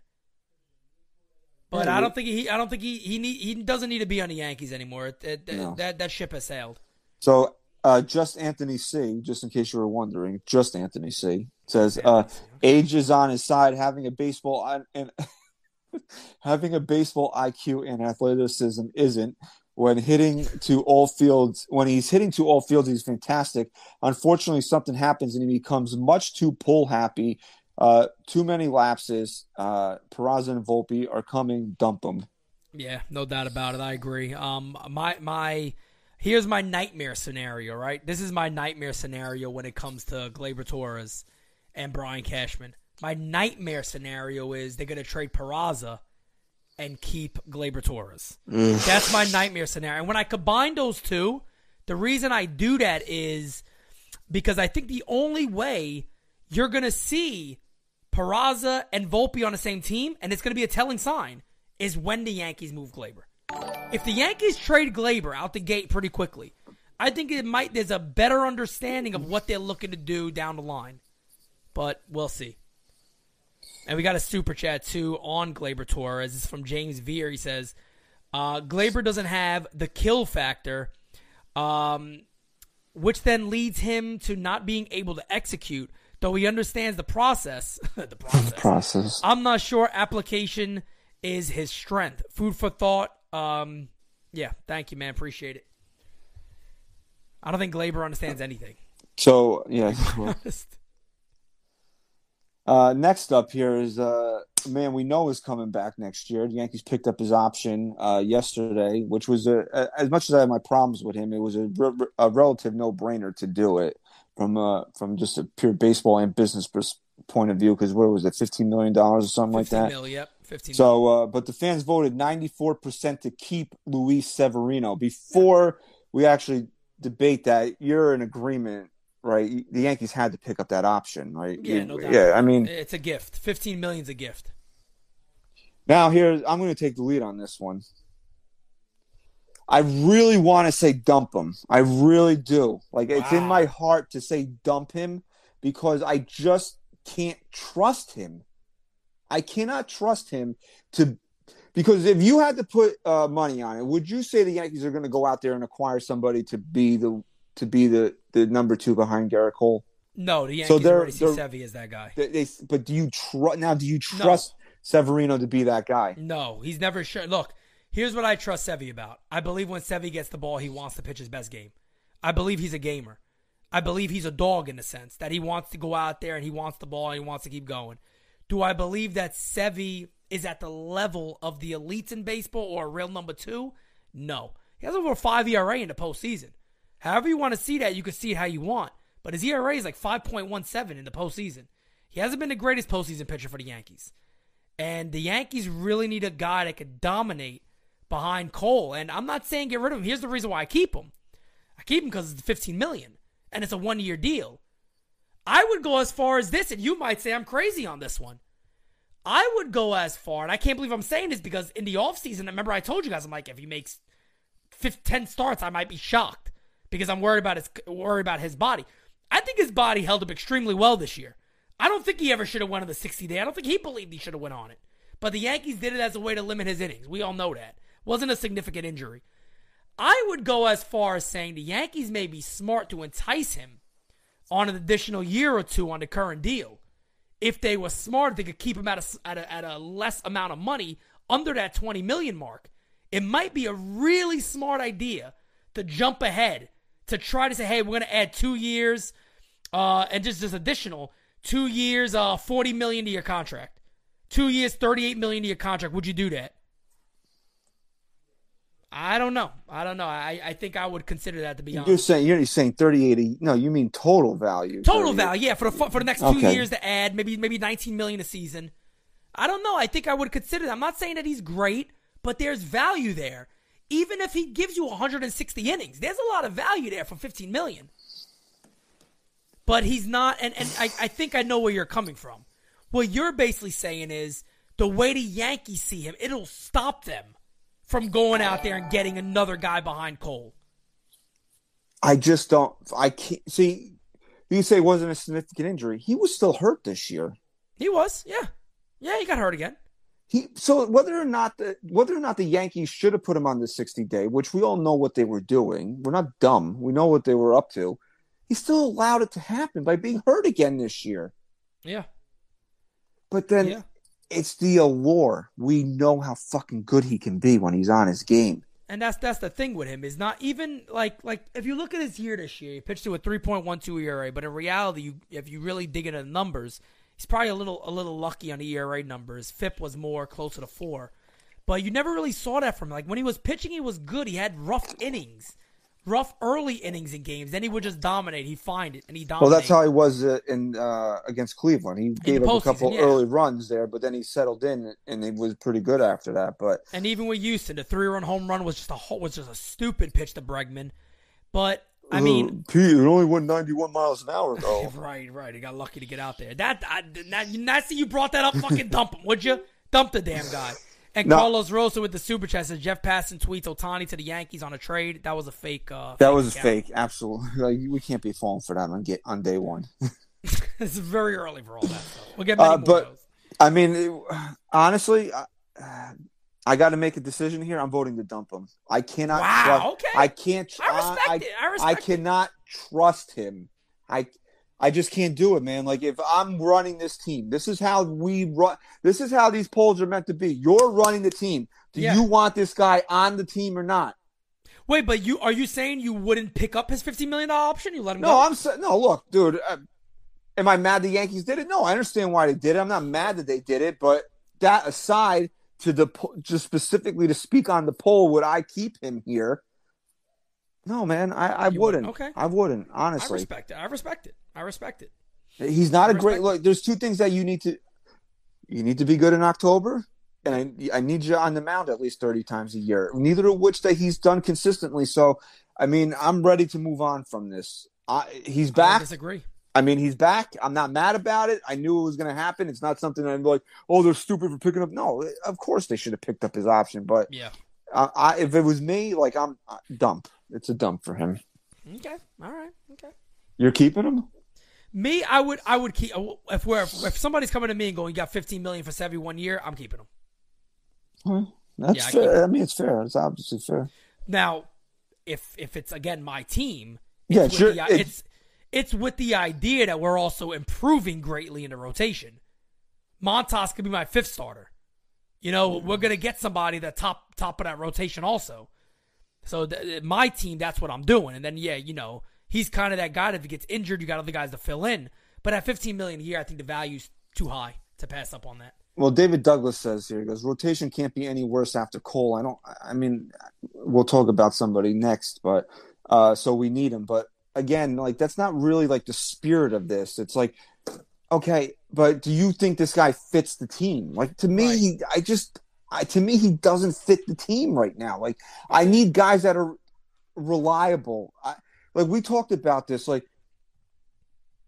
Speaker 3: But
Speaker 2: Yeah,
Speaker 3: I don't think he. I don't think he. He need, He doesn't need to be on the Yankees anymore. It, it-
Speaker 2: No.
Speaker 3: That that ship has sailed.
Speaker 2: So, uh, just Anthony C, just in case you were wondering, just Anthony C says, uh, age is on his side. Having a baseball on, and [laughs] having a baseball IQ and athleticism isn't. When hitting to all fields, when he's hitting to all fields, he's fantastic. Unfortunately, something happens and he becomes much too pull happy. Uh, too many lapses. Uh, Peraza and Volpe are coming. Dump them.
Speaker 3: Yeah, no doubt about it. I agree. Um, my my, here's my nightmare scenario. Right, this is my nightmare scenario when it comes to Gleyber Torres and Brian Cashman. My nightmare scenario is they're gonna trade Peraza and keep Gleyber Torres. That's my nightmare scenario. And when I combine those two, the reason I do that is because I think the only way you're going to see Peraza and Volpe on the same team, and it's going to be a telling sign, is when the Yankees move Gleyber. If the Yankees trade Gleyber out the gate pretty quickly, I think it might. There's a better understanding of what they're looking to do down the line, but we'll see. And we got a super chat too on Gleyber Torres. Is from James Veer. He says, uh, Gleyber doesn't have the kill factor, um, which then leads him to not being able to execute, though he understands the process. [laughs] the process.
Speaker 2: Process.
Speaker 3: I'm not sure application is his strength. Food for thought. Um, Yeah, thank you, man. Appreciate it. I don't think Gleyber understands anything.
Speaker 2: So yeah. Uh, next up here is uh, a man we know is coming back next year. The Yankees picked up his option uh, yesterday, which was a, a, as much as I have my problems with him, it was a, re- a relative no brainer to do it from uh, from just a pure baseball and business pers- point of view. Because what was it, fifteen million dollars or something like that?
Speaker 3: mil, yep. 15.
Speaker 2: So, uh, but the fans voted 94% to keep Luis Severino. Before we actually debate that, you're in agreement, right? The Yankees had to pick up that option, right?
Speaker 3: Yeah, no doubt.
Speaker 2: Yeah, I mean,
Speaker 3: It's a gift. 15 million's a gift.
Speaker 2: now here I'm going to take the lead on this one. I really want to say dump him. I really do. Like it's in my heart to say dump him because I just can't trust him. I cannot trust him to because if you had to put uh, money on it, would you say the Yankees are going to go out there and acquire somebody to be the to be the the number two behind Gerrit Cole?
Speaker 3: No, the
Speaker 2: So
Speaker 3: Yankees
Speaker 2: they're-
Speaker 3: already see Sevy as that guy.
Speaker 2: They, they, but do you trust now? Do you trust Severino to be that guy?
Speaker 3: No, he's never sure. Look, here's what I trust Sevy about. I believe when Sevy gets the ball, he wants to pitch his best game. I believe he's a gamer. I believe he's a dog in the sense that he wants to go out there and he wants the ball and he wants to keep going. Do I believe that Sevy is at the level of the elites in baseball or a real number two? No. He has over five ERA in the postseason. However you want to see that, you can see it how you want. But his ERA is like 5.17 in the postseason. He hasn't been the greatest postseason pitcher for the Yankees. And the Yankees really need a guy that could dominate behind Cole. And I'm not saying get rid of him. Here's the reason why I keep him. I keep him because it's 15 million and it's a one year deal. I would go as far as this, and you might say I'm crazy on this one. I would go as far, and I can't believe I'm saying this because in the offseason, remember I told you guys, I'm like, if he makes 5, 10 starts, I might be shocked because I'm worried about his worried about his body. I think his body held up extremely well this year. I don't think he ever should have won on the 60 day. I don't think he believed he should have went on it. But the Yankees did it as a way to limit his innings. We all know that. Wasn't a significant injury. I would go as far as saying the Yankees may be smart to entice him on an additional year or two on the current deal. If they were smart, they could keep him at a, at a, at a less amount of money under that 20 million mark. It might be a really smart idea to jump ahead to try to say, hey, we're going to add two years uh, and just this additional two years, uh, 40 million to your contract. Two years, 38 million to your contract. Would you do that? I don't know. I don't know. I, I think I would consider that to be honest.
Speaker 2: You're saying you're saying 38. No, you mean total value.
Speaker 3: Total
Speaker 2: 38.
Speaker 3: value, yeah, for the for the next two
Speaker 2: Okay.
Speaker 3: years to add maybe maybe 19 million a season. I don't know. I think I would consider that. I'm not saying that he's great, but there's value there. Even if he gives you 160 innings, there's a lot of value there for 15 million. But he's not, and, and I, I think I know where you're coming from. What you're basically saying is the way the Yankees see him, it'll stop them from going out there and getting another guy behind Cole.
Speaker 2: I just don't. I can't see. You say it wasn't a significant injury. He was still hurt this year.
Speaker 3: He was, yeah. Yeah, he got hurt again.
Speaker 2: He so whether or not the whether or not the Yankees should have put him on the 60 day, which we all know what they were doing. We're not dumb. We know what they were up to. He still allowed it to happen by being hurt again this year.
Speaker 3: Yeah.
Speaker 2: But then
Speaker 3: Yeah.
Speaker 2: It's the allure. We know how fucking good he can be when he's on his game.
Speaker 3: And that's that's the thing with him is not even like like if you look at his year this year, he pitched to a 3.12 ERA, but in reality, you, if you really dig into the numbers, he's probably a little a little lucky on the ERA numbers. FIP was more closer to four, but you never really saw that from him. Like when he was pitching, he was good. He had rough innings, rough early innings in games. Then he would just dominate. He'd find it and he dominated.
Speaker 2: Well, that's how he was uh, in uh, against Cleveland. He gave up a couple
Speaker 3: yeah.
Speaker 2: early runs there, but then he settled in and he was pretty good after that. But
Speaker 3: And even with Houston, the three run home run was just a was just a stupid pitch to Bregman. But I mean,
Speaker 2: Pete, it only went 91 miles an hour though. [laughs]
Speaker 3: Right, right. He got lucky to get out there. That I, that, now you brought that up. Fucking dump him, would you? Dump the damn guy. And
Speaker 2: No.
Speaker 3: Carlos Rosa with the super chat says Jeff Passan tweets Ohtani to the Yankees on a trade. That was a fake. Uh,
Speaker 2: that was a
Speaker 3: account.
Speaker 2: fake, absolutely. [laughs] Like, we can't be falling for that on get on day one. [laughs] [laughs]
Speaker 3: it's very early for all that stuff. We'll get many
Speaker 2: Uh, but-. I mean, it- honestly, I, I got to make a decision here. I'm voting to dump him. I cannot.
Speaker 3: Wow,
Speaker 2: trust-
Speaker 3: okay.
Speaker 2: I can't.
Speaker 3: I respect
Speaker 2: I,
Speaker 3: it. I
Speaker 2: I
Speaker 3: respect it.
Speaker 2: cannot trust him. I. I just can't do it, man. Like if I'm running this team, this is how we run. This is how these polls are meant to be. You're running the team. Do
Speaker 3: Yeah.
Speaker 2: you want this guy on the team or not?
Speaker 3: Wait, but you are you saying you wouldn't pick up his fifteen million dollar option? You let him
Speaker 2: No,
Speaker 3: go?
Speaker 2: I'm no. Look, dude, uh, am I mad the Yankees did it? No, I understand why they did it. I'm not mad that they did it, but that aside, to the just specifically to speak on the poll, would I keep him here? No, man, I, I wouldn't.
Speaker 3: wouldn't? Okay.
Speaker 2: I wouldn't. Honestly, I
Speaker 3: respect it. I respect it. I respect it.
Speaker 2: he's not a great look. There's two things that you need to. You need to be good in October, and I, I need you on the mound at least 30 times a year. Neither of which that he's done consistently. So, I mean, I'm ready to move on from this. I, he's back.
Speaker 3: I disagree.
Speaker 2: I mean, he's back. I'm not mad about it. I knew it was going to happen. It's not something I'm like, oh, they're stupid for picking up. No, of course they should have picked up his option. But
Speaker 3: Yeah.
Speaker 2: I, I, if it was me, like I'm uh, dump. It's a dump for him.
Speaker 3: Okay. All right. Okay.
Speaker 2: You're keeping him.
Speaker 3: Me, I would, I would keep if we're if somebody's coming to me and going, "You got 15 million for Sevy one year," I'm keeping him. Hmm.
Speaker 2: That's
Speaker 3: Yeah,
Speaker 2: fair.
Speaker 3: keep
Speaker 2: I mean, it's fair. It's obviously fair.
Speaker 3: Now, if if it's again my team,
Speaker 2: Yeah,
Speaker 3: it's
Speaker 2: sure,
Speaker 3: the,
Speaker 2: it's-
Speaker 3: it's it's with the idea that we're also improving greatly in the rotation. Montas could be my fifth starter. You know, we're gonna get somebody that top top of that rotation also. So th- my team, that's what I'm doing. And then yeah, you know, he's kind of that guy. If he gets injured, you got other guys to fill in. But at 15 million a year, I think the value's too high to pass up on that.
Speaker 2: Well, David Douglas says here, he goes, rotation can't be any worse after Cole. I don't, I mean, we'll talk about somebody next, but, uh, so we need him. But again, like, that's not really like the spirit of this. It's like, okay, but do you think this guy fits the team? Like, to me,
Speaker 3: Right.
Speaker 2: he, I just, I, to me, he doesn't fit the team right now. Like, I need guys that are reliable. I, like, we talked about this, like,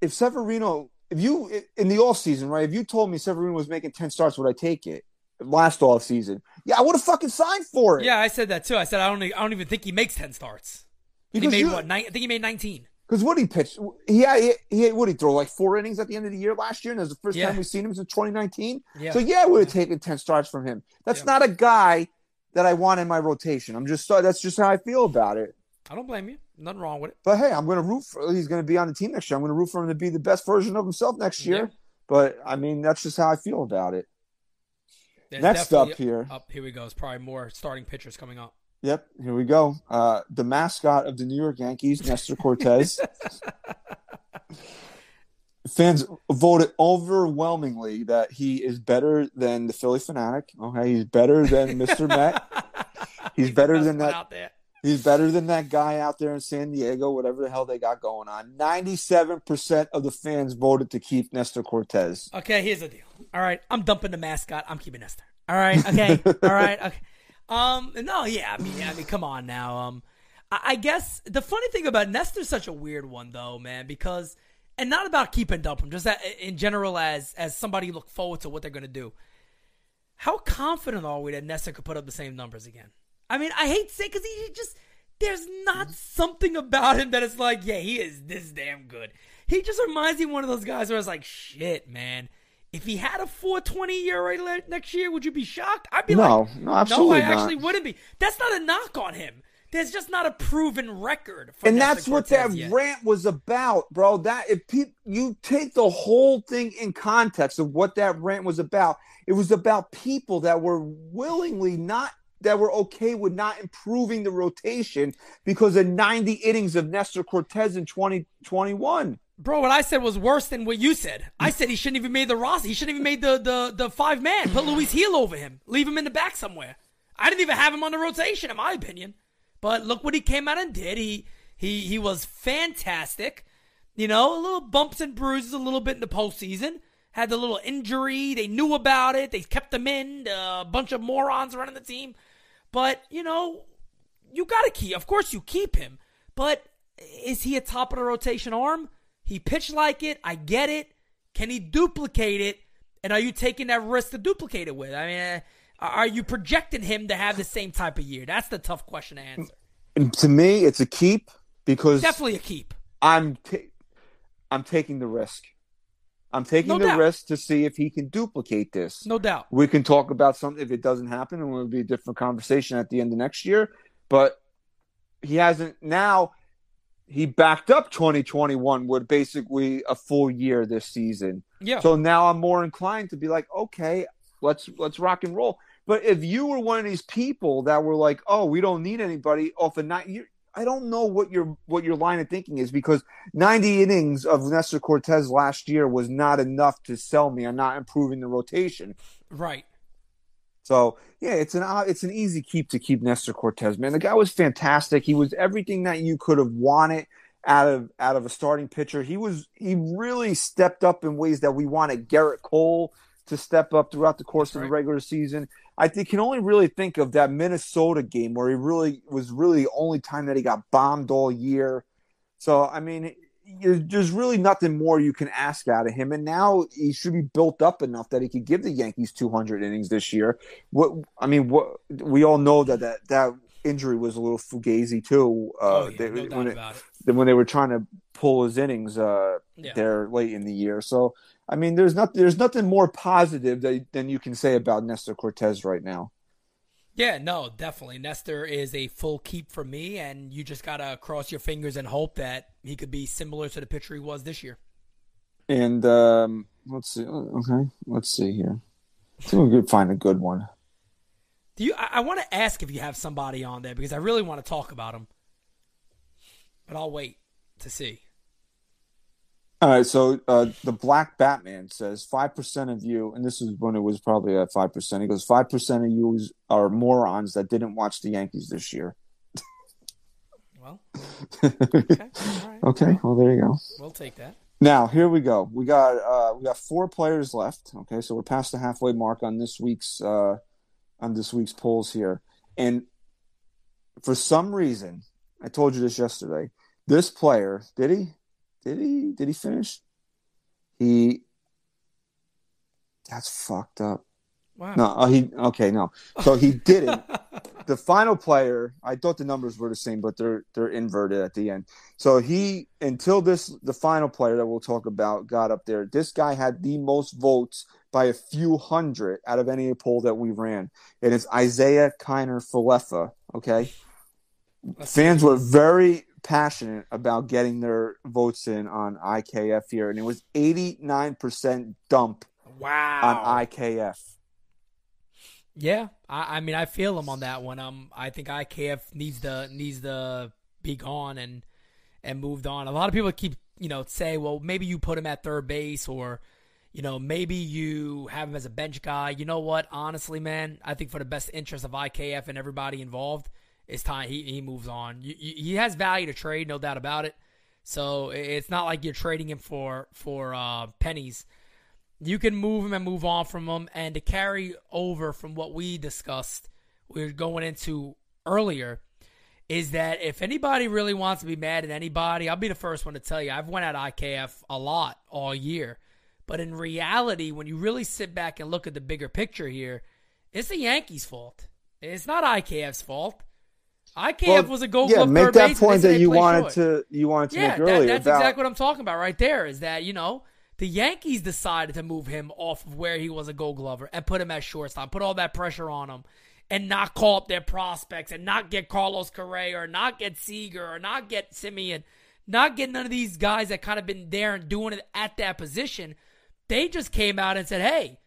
Speaker 2: if Severino, if you in the off season, right? If you told me Severino was making ten starts, would I take it? Last off season, yeah, I would have fucking signed for it.
Speaker 3: Yeah, I said that too. I said I don't. I don't even think he makes 10 starts. And he made what? Nine, I think he made 19.
Speaker 2: Because what he pitched, he had, he, he what he throw like four innings at the end of the year last year, and that's the first
Speaker 3: Yeah.
Speaker 2: time we've seen him since 2019.
Speaker 3: Yeah.
Speaker 2: So yeah, I would have taken ten starts from him. That's not a guy that I want in my rotation. I'm just that's just how I feel about it.
Speaker 3: I don't blame you. Nothing wrong with it.
Speaker 2: But hey, I'm going to root for. He's going to be on the team next year. I'm going to root for him to be the best version of himself next year.
Speaker 3: Yeah.
Speaker 2: But I mean, that's just how I feel about it.
Speaker 3: There's
Speaker 2: Next up here.
Speaker 3: Up here we go. It's probably more starting pitchers coming up.
Speaker 2: Yep, here we go. Uh, the mascot of the New York Yankees, Nestor Cortes. [laughs] Fans voted overwhelmingly that he is better than the Phillie Phanatic. Okay, he's better than Mr. Met. [laughs] He's better than that. He's better than that guy out there in San Diego, whatever the hell they got going on. Ninety-seven percent of the fans voted to keep Nestor Cortes.
Speaker 3: Okay, here's the deal. All right, I'm dumping the mascot. I'm keeping Nestor. All right, okay, [laughs] all right, okay. Um, no, yeah, I mean, I mean, come on now. Um, I, I guess the funny thing about Nestor's such a weird one though, man, because and not about keep and dump him, just that in general as as somebody look forward to what they're gonna do. How confident are we that Nestor could put up the same numbers again? I mean, I hate to say because he just there's not something about him that is like, yeah, he is this damn good. He just reminds me of one of those guys where it's like, shit, man. If he had a 420 year rate next year, would you be shocked? I'd be
Speaker 2: No,
Speaker 3: like,
Speaker 2: no, absolutely no,
Speaker 3: I
Speaker 2: not.
Speaker 3: actually wouldn't be. That's not a knock on him. There's just not a proven record. For
Speaker 2: and
Speaker 3: Nestor
Speaker 2: that's what
Speaker 3: Cortez
Speaker 2: that
Speaker 3: yet.
Speaker 2: rant was about, bro. That if pe- you take the whole thing in context of what that rant was about, it was about people that were willingly not that were okay with not improving the rotation because of 90 innings of Nestor Cortes in 2021.
Speaker 3: Bro, what I said was worse than what you said. I said he shouldn't even made the roster. He shouldn't even made the the the five man. Put Luis Gil over him. Leave him in the back somewhere. I didn't even have him on the rotation, in my opinion. But look what he came out and did. He he he was fantastic. You know, a little bumps and bruises a little bit in the postseason. Had the little injury. They knew about it. They kept him in. A bunch of morons running the team. But, you know, you got to keep. Of course, you keep him. But is he a top of the rotation arm? He pitched like it. I get it. Can he duplicate it? And are you taking that risk to duplicate it with? I mean, uh, are you projecting him to have the same type of year? That's the tough question to answer.
Speaker 2: And to me, it's a keep because
Speaker 3: Definitely a keep.
Speaker 2: I'm ta- I'm taking the risk. I'm taking
Speaker 3: No
Speaker 2: the
Speaker 3: doubt.
Speaker 2: risk to see if he can duplicate this.
Speaker 3: No doubt.
Speaker 2: We can talk about something if it doesn't happen, and it will be a different conversation at the end of next year. But he hasn't now. He backed up 2021 with basically a full year this season.
Speaker 3: Yeah.
Speaker 2: So now I'm more inclined to be like, okay, let's let's rock and roll. But if you were one of these people that were like, "Oh, we don't need anybody off a night," you, I don't know what your what your line of thinking is because 90 innings of Nestor Cortes last year was not enough to sell me on not improving the rotation.
Speaker 3: Right.
Speaker 2: So yeah, it's an it's an easy keep to keep Nestor Cortes. Man, the guy was fantastic. He was everything that you could have wanted out of out of a starting pitcher. He was he really stepped up in ways that we wanted Gerrit Cole to step up throughout the course of the regular season. I think can only really think of that Minnesota game where he really was really the only time that he got bombed all year. So I mean, there's really nothing more you can ask out of him. And now he should be built up enough that he could give the Yankees 200 innings this year. What I mean, what we all know that that, that injury was a little fugazi too. Uh,
Speaker 3: oh, yeah,
Speaker 2: they,
Speaker 3: no
Speaker 2: when, it,
Speaker 3: about it.
Speaker 2: when they were trying to pull his innings uh,
Speaker 3: Yeah.
Speaker 2: there late in the year. So I mean, there's not there's nothing more positive that, than you can say about Nestor Cortes right now.
Speaker 3: Yeah, no, definitely. Nestor is a full keep for me, and you just gotta cross your fingers and hope that he could be similar to the pitcher he was this year.
Speaker 2: And um, let's see. Okay, let's see here. See if we could find a good one.
Speaker 3: Do you? I, I want to ask if you have somebody on there because I really want to talk about him, but I'll wait to see.
Speaker 2: All right, so uh, the Black Batman says five percent of you, and this is when it was probably at five percent. He goes, five percent of you are morons that didn't watch the Yankees this year.
Speaker 3: Well, [laughs] okay, all right,
Speaker 2: Okay, well there you go.
Speaker 3: we'll take that.
Speaker 2: Now here we go. We got uh, we got four players left. Okay, so we're past the halfway mark on this week's uh, on this week's polls here, and for some reason, I told you this yesterday. This player did he did he did he finish? He that's fucked up.
Speaker 3: Wow.
Speaker 2: No, uh, he okay. No, so he didn't. [laughs] the final player, I thought the numbers were the same, but they're they're inverted at the end. So he until this the final player that we'll talk about got up there. This guy had the most votes by a few hundred out of any poll that we ran, and it's Isiah Kiner-Falefa. Okay, fans were very passionate about getting their votes in on IKF here, and it was eighty nine percent dump
Speaker 3: Wow.
Speaker 2: on IKF.
Speaker 3: Yeah, I, I mean, I feel him on that one. Um, I think IKF needs to needs to be gone and and moved on. A lot of people keep you know say, well, maybe you put him at third base or. You know, maybe you have him as a bench guy. You know what? Honestly, man, I think for the best interest of IKF and everybody involved, it's time he, he moves on. You, you, he has value to trade, no doubt about it. So it's not like you're trading him for for uh, pennies you can move him and move on from him. And to carry over from what we discussed, we were going into earlier, is that if anybody really wants to be mad at anybody, I'll be the first one to tell you. I've went at IKF a lot all year, but in reality, when you really sit back and look at the bigger picture here, it's the Yankees' fault. It's not IKF's fault. IKF
Speaker 2: Well,
Speaker 3: was a Gold
Speaker 2: yeah,
Speaker 3: Glove
Speaker 2: make
Speaker 3: third
Speaker 2: that point that you wanted
Speaker 3: short
Speaker 2: to you wanted to
Speaker 3: yeah,
Speaker 2: make
Speaker 3: that-
Speaker 2: earlier
Speaker 3: that's
Speaker 2: about
Speaker 3: exactly what I'm talking about right there. Is that you know the Yankees decided to move him off of where he was a Gold Glover and put him at shortstop, put all that pressure on him, and not call up their prospects and not get Carlos Correa or not get Seager or not get Semien, not get none of these guys that kind of been there and doing it at that position. They just came out and said, "Hey,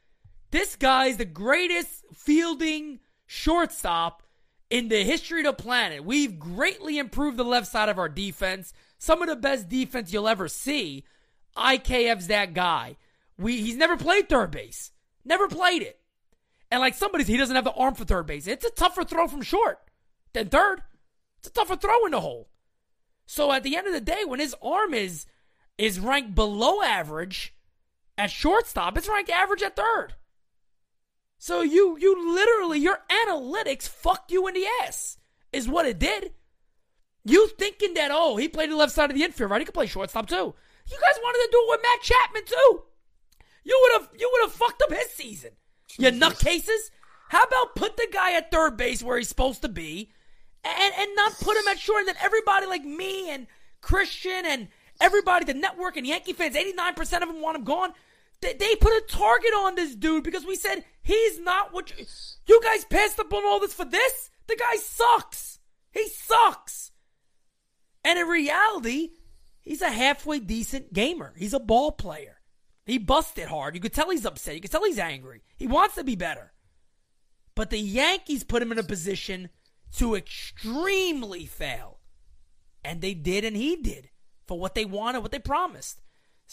Speaker 3: this guy's the greatest fielding shortstop in the history of the planet. We've greatly improved the left side of our defense. Some of the best defense you'll ever see. IKF's that guy. We he's never played third base. Never played it. And like somebody's he doesn't have the arm for third base. It's a tougher throw from short than third. It's a tougher throw in the hole. So at the end of the day, when his arm is is ranked below average at shortstop, it's ranked average at third. So you you literally your analytics fucked you in the ass is what it did. You thinking that oh he played the left side of the infield right? He could play shortstop too. You guys wanted to do it with Matt Chapman too. You would have you would have fucked up his season. You nutcases. How about put the guy at third base where he's supposed to be, and and not put him at short? And then everybody like me and Christian and everybody, the network and Yankee fans, eighty nine percent of them want him gone. They, they put a target on this dude because we said he's not what you, you guys passed up on all this for this. The guy sucks. He sucks. And in reality, he's a halfway decent gamer. He's a ball player. He busted hard. You could tell he's upset. You could tell he's angry. He wants to be better. But the Yankees put him in a position to extremely fail. And they did, and he did for what they wanted, what they promised.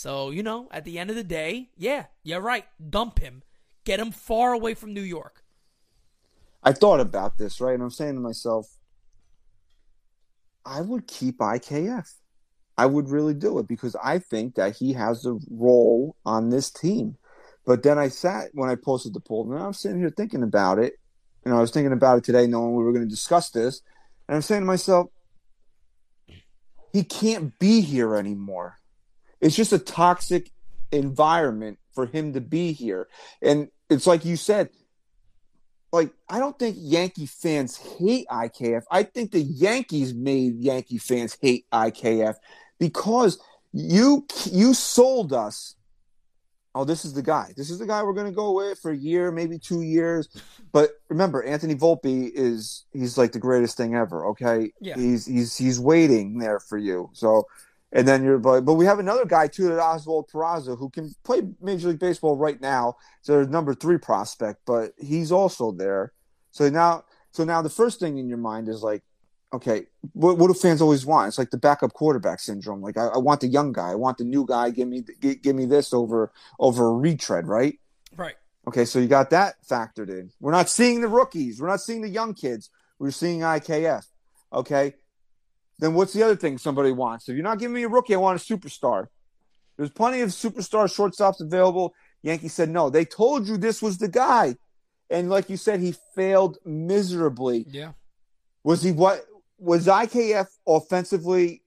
Speaker 3: So, you know, at the end of the day, yeah, you're right. Dump him. Get him far away from New York.
Speaker 2: I thought about this, right? And I'm saying to myself, I would keep IKF. I would really do it because I think that he has a role on this team. But then I sat when I posted the poll, and I'm sitting here thinking about it. And I was thinking about it today, knowing we were going to discuss this. And I'm saying to myself, he can't be here anymore. It's just a toxic environment for him to be here. And it's like you said, like I don't think Yankee fans hate IKF. I think the Yankees made Yankee fans hate IKF because you you sold us. Oh, this is the guy. This is the guy we're going to go with for a year, maybe two years. But remember, Anthony Volpe is he's like the greatest thing ever. Okay,
Speaker 3: Yeah.
Speaker 2: he's he's he's waiting there for you. So, and then you're but but we have another guy too, that Oswald Peraza, who can play Major League Baseball right now. So there's number three prospect, but he's also there. So now, so now the first thing in your mind is like, okay, what, what do fans always want? It's like the backup quarterback syndrome. Like I, I want the young guy, I want the new guy. Give me give, give me this over over a retread, right?
Speaker 3: Right.
Speaker 2: Okay, so you got that factored in. We're not seeing the rookies. We're not seeing the young kids. We're seeing IKF. Okay. Then what's the other thing somebody wants? If you're not giving me a rookie, I want a superstar. There's plenty of superstar shortstops available. Yankees said no. They told you this was the guy. And like you said, he failed miserably.
Speaker 3: Yeah.
Speaker 2: Was he what was IKF offensively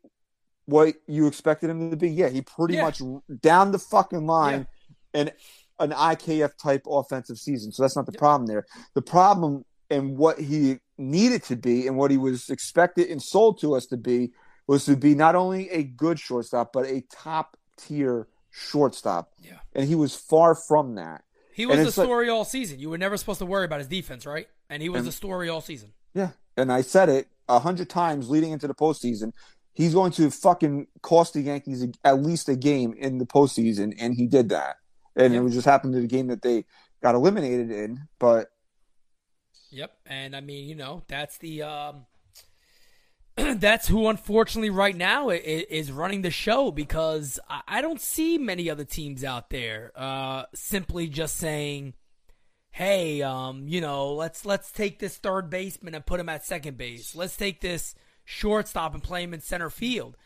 Speaker 2: what you expected him to be? Yeah, he pretty
Speaker 3: Yeah.
Speaker 2: much down the fucking line and an IKF type offensive season. So that's not the problem there. The problem and what he needed to be and what he was expected and sold to us to be was to be not only a good shortstop but a top tier shortstop.
Speaker 3: Yeah.
Speaker 2: And he was far from that.
Speaker 3: He was the
Speaker 2: it's like-
Speaker 3: story all season. You were never supposed to worry about his defense, right? And he was
Speaker 2: And-
Speaker 3: the story all season.
Speaker 2: Yeah, and I said it a hundred times leading into the postseason. He's going to fucking cost the Yankees at least a game in the postseason, and he did that. And
Speaker 3: Yeah.
Speaker 2: it just happened to the game that they got eliminated in. But
Speaker 3: Yep. And I mean, you know, that's the um [clears throat] that's who unfortunately right now is running the show because I I don't see many other teams out there uh simply just saying hey, um, you know, let's let's take this third baseman and put him at second base. Let's take this shortstop and play him in center field.